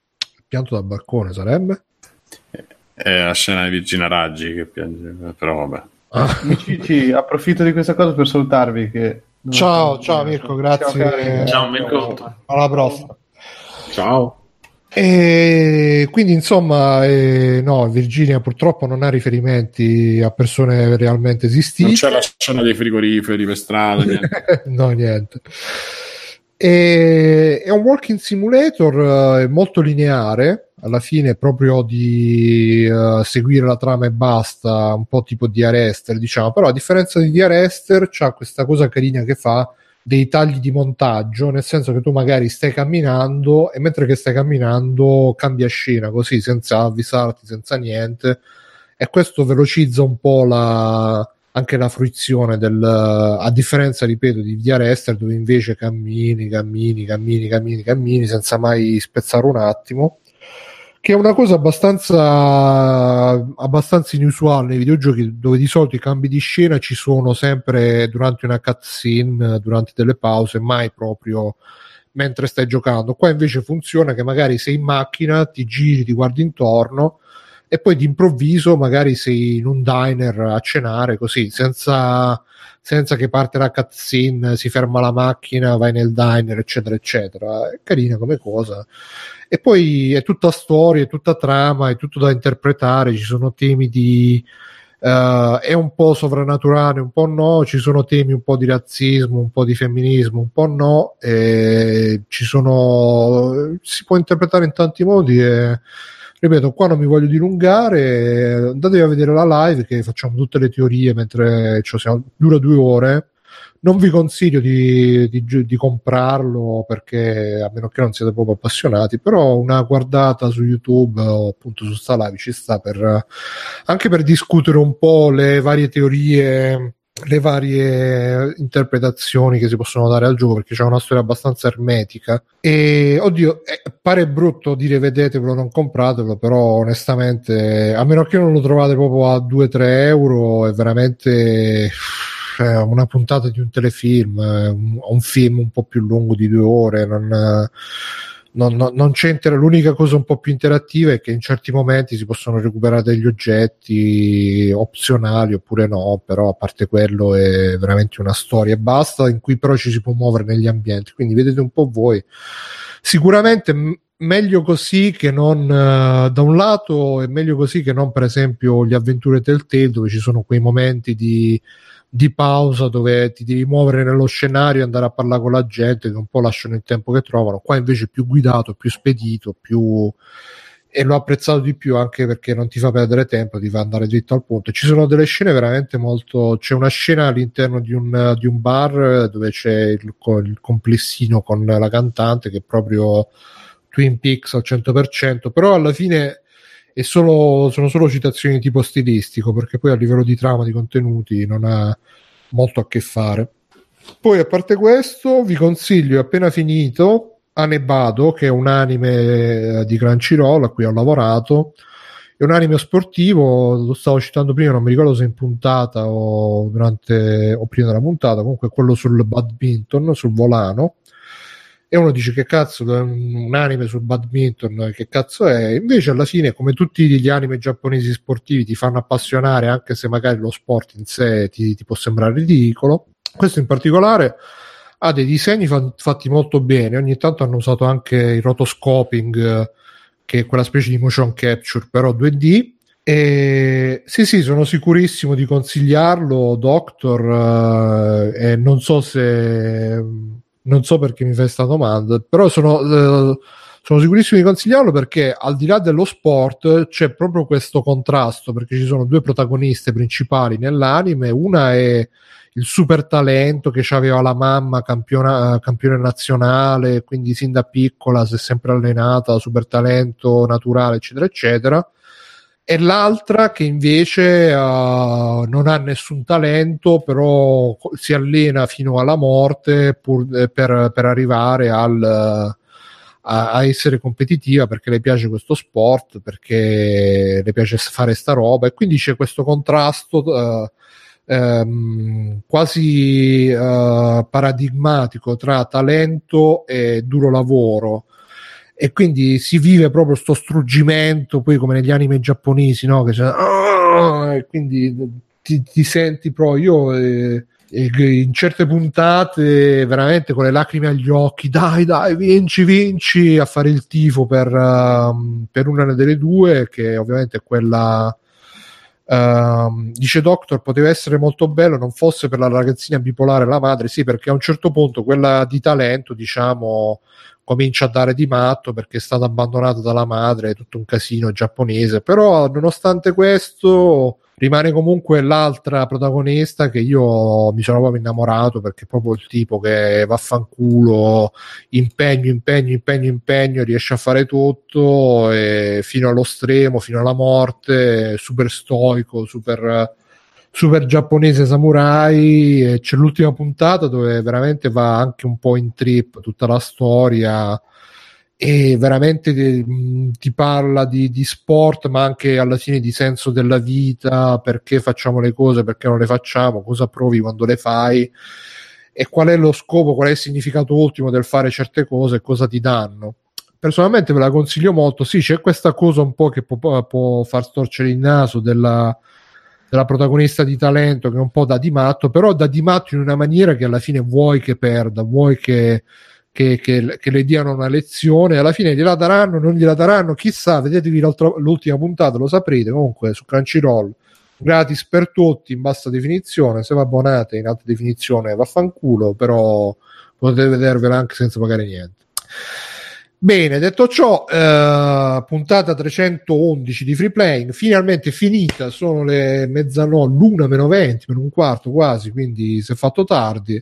Pianto dal balcone sarebbe? È la scena di Virginia Raggi che piange, però vabbè. Amici, approfitto di questa cosa per salutarvi. Che... Ciao, ciao Mirko, grazie. cari. Ciao, Mirko. Alla prossima. Ciao. E quindi insomma, eh, no, Virginia purtroppo non ha riferimenti a persone realmente esistite. Non c'è la scena dei frigoriferi per strada, niente. *laughs* no, niente. E, è un walking simulator eh, molto lineare, alla fine proprio di uh, seguire la trama e basta, un po' tipo di Arrester, diciamo, però a differenza di Arrester c'ha questa cosa carina che fa dei tagli di montaggio, nel senso che tu magari stai camminando e mentre che stai camminando cambia scena così senza avvisarti, senza niente. E questo velocizza un po' la, anche la fruizione del a differenza ripeto di via Rester dove invece cammini, cammini, cammini, cammini, cammini senza mai spezzare un attimo che è una cosa abbastanza, abbastanza inusuale nei videogiochi dove di solito i cambi di scena ci sono sempre durante una cutscene, durante delle pause, mai proprio mentre stai giocando. Qua invece funziona che magari sei in macchina, ti giri, ti guardi intorno e poi d'improvviso magari sei in un diner a cenare così, senza, senza che parte la cutscene, si ferma la macchina, vai nel diner, eccetera, eccetera. È carina come cosa e poi è tutta storia, è tutta trama, è tutto da interpretare, ci sono temi di... Uh, è un po' sovrannaturale, un po' no, ci sono temi un po' di razzismo, un po' di femminismo, un po' no, e ci sono... si può interpretare in tanti modi e ripeto, qua non mi voglio dilungare, andatevi a vedere la live che facciamo tutte le teorie mentre cioè, siamo, dura due ore. Non vi consiglio di, di, di, comprarlo perché a meno che non siete proprio appassionati, però una guardata su YouTube o appunto su sta live ci sta per, anche per discutere un po' le varie teorie le varie interpretazioni che si possono dare al gioco perché c'è una storia abbastanza ermetica. E oddio eh, pare brutto dire vedetevelo non compratelo però onestamente a meno che non lo trovate proprio a 2-3 euro è veramente cioè una puntata di un telefilm, eh, un, un film un po' più lungo di due ore, non, non, non, non c'entra. L'unica cosa un po' più interattiva è che in certi momenti si possono recuperare degli oggetti opzionali oppure no, però a parte quello è veramente una storia e basta, in cui però ci si può muovere negli ambienti. Quindi vedete un po' voi. Sicuramente meglio così che non uh, da un lato è meglio così che non per esempio gli avventure Telltale dove ci sono quei momenti di di pausa dove ti devi muovere nello scenario andare a parlare con la gente che un po' lasciano il tempo che trovano. Qua invece è più guidato, più spedito, più e l'ho apprezzato di più anche perché non ti fa perdere tempo, ti fa andare dritto al punto. Ci sono delle scene veramente molto. C'è una scena all'interno di un, di un bar dove c'è il, il, complessino con la cantante che è proprio Twin Peaks al 100%, però alla fine e solo, sono solo citazioni tipo stilistico perché poi a livello di trama, di contenuti non ha molto a che fare. Poi a parte questo vi consiglio appena finito Anebado che è un anime eh, di Crunchyroll a cui ho lavorato è un anime sportivo, lo stavo citando prima, non mi ricordo se in puntata o durante o prima della puntata, comunque quello sul badminton, sul volano, e uno dice che cazzo un anime sul badminton che cazzo è? Invece alla fine come tutti gli anime giapponesi sportivi ti fanno appassionare anche se magari lo sport in sé ti, ti può sembrare ridicolo. Questo in particolare ha dei disegni fa- fatti molto bene. Ogni tanto hanno usato anche il rotoscoping che è quella specie di motion capture però 2D e sì, sì, sono sicurissimo di consigliarlo, Doctor, eh, e non so se non so perché mi fai questa domanda, però sono, eh, sono sicurissimo di consigliarlo perché al di là dello sport c'è proprio questo contrasto perché ci sono due protagoniste principali nell'anime, una è il super talento che aveva la mamma campiona, campione nazionale, quindi sin da piccola si è sempre allenata, super talento naturale, eccetera, eccetera e l'altra che invece uh, non ha nessun talento, però si allena fino alla morte pur, eh, per, per, arrivare al, a, a, essere competitiva perché le piace questo sport, perché le piace fare sta roba e quindi c'è questo contrasto. Uh, Um, quasi uh, paradigmatico tra talento e duro lavoro e quindi si vive proprio sto struggimento poi come negli anime giapponesi no? che c'è, oh, e quindi ti, ti, senti proprio io eh, in certe puntate veramente con le lacrime agli occhi dai dai vinci vinci! a fare il tifo per, uh, per una delle due che ovviamente è quella uh, dice Doctor poteva essere molto bello non fosse per la ragazzina bipolare la madre. Sì perché a un certo punto quella di talento diciamo comincia a dare di matto perché è stata abbandonata dalla madre è tutto un casino giapponese però nonostante questo rimane comunque l'altra protagonista che io mi sono proprio innamorato perché è proprio il tipo che vaffanculo, impegno, impegno, impegno, impegno, riesce a fare tutto fino allo stremo, fino alla morte, super stoico, super, super giapponese samurai. C'è l'ultima puntata dove veramente va anche un po' in trip tutta la storia e veramente ti, mm, ti parla di, di, sport, ma anche alla fine di senso della vita, perché facciamo le cose, perché non le facciamo, cosa provi quando le fai e qual è lo scopo, qual è il significato ultimo del fare certe cose e cosa ti danno. Personalmente ve la consiglio molto. Sì, c'è questa cosa un po' che può, può far storcere il naso della, della protagonista di talento che è un po' da di matto, però da di matto in una maniera che alla fine vuoi che perda, vuoi che che, che, che, le diano una lezione. Alla fine gliela daranno, non gliela daranno, chissà. Vedetevi l'ultima puntata, lo saprete. Comunque su Crunchyroll, gratis per tutti in bassa definizione. Se vi abbonate in alta definizione, vaffanculo, però potete vedervela anche senza pagare niente. Bene, detto ciò, eh, puntata 311 di Free Playing, finalmente finita, sono le mezzanotte, l'una meno 20, meno un quarto quasi, quindi si è fatto tardi.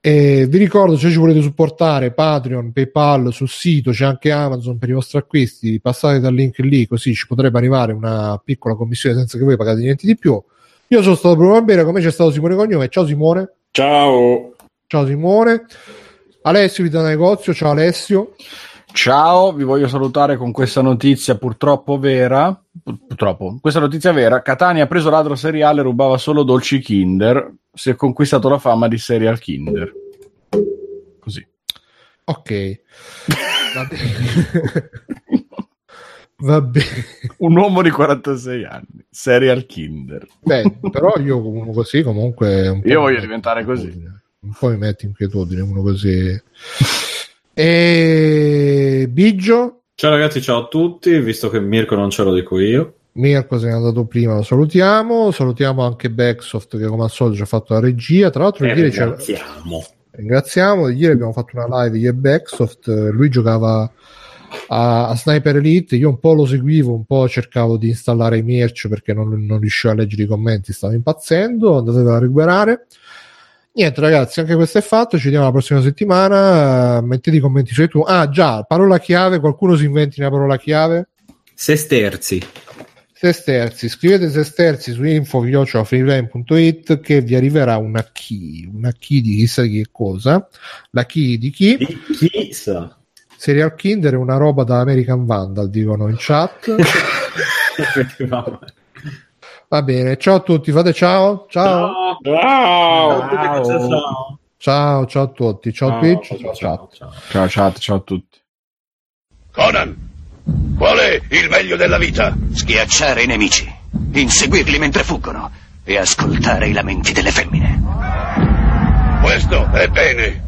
E vi ricordo, se ci volete supportare Patreon, PayPal sul sito, c'è anche Amazon per i vostri acquisti, passate dal link lì, così ci potrebbe arrivare una piccola commissione senza che voi pagate niente di più. Io sono stato Bruno Bambera, come c'è stato Simone Cognome. Ciao Simone. Ciao. Ciao Simone. Alessio Vita Negozio, ciao Alessio. Ciao, vi voglio salutare con questa notizia purtroppo vera. Purtroppo, questa notizia vera. Catania ha preso ladro seriale, rubava solo dolci Kinder. Si è conquistato la fama di serial Kinder. Così. Ok. Va bene. *laughs* Va bene. Un uomo di 46 anni, serial Kinder. Beh, però io così comunque... io voglio diventare così. Un po' mi metti inquietudine uno così. E Biggio? Ciao ragazzi, ciao a tutti, visto che Mirko non ce lo dico io. Mirko se n'è andato prima, lo salutiamo. Salutiamo anche Backsoft che come al solito ci ha fatto la regia. Tra l'altro, eh, ieri ringraziamo. ringraziamo. Ieri abbiamo fatto una live io e Backsoft. Lui giocava a, a, Sniper Elite. Io un po' lo seguivo, un po' cercavo di installare i merch perché non, non riuscivo a leggere i commenti, stavo impazzendo. Andatevela a recuperare. Niente, ragazzi, anche questo è fatto. Ci vediamo la prossima settimana. Mettete i commenti su YouTube. Ah, già, parola chiave. Qualcuno si inventi una parola chiave? Sesterzi. Sesterzi. Scrivete sesterzi su info.freelane.it che vi arriverà una key. Una key di chissà che cosa. La key di chi? Di chi sa. Serial Kinder è una roba da American Vandal, dicono in chat. *laughs* Va bene, ciao a tutti, fate ciao. Ciao. Ciao. Ciao, ciao, ciao, ciao a tutti. Ciao, ciao Twitch, ciao, ciao, ciao. Ciao chat, ciao a tutti. Conan, qual è il meglio della vita? Schiacciare i nemici, inseguirli mentre fuggono e ascoltare i lamenti delle femmine. Questo è bene.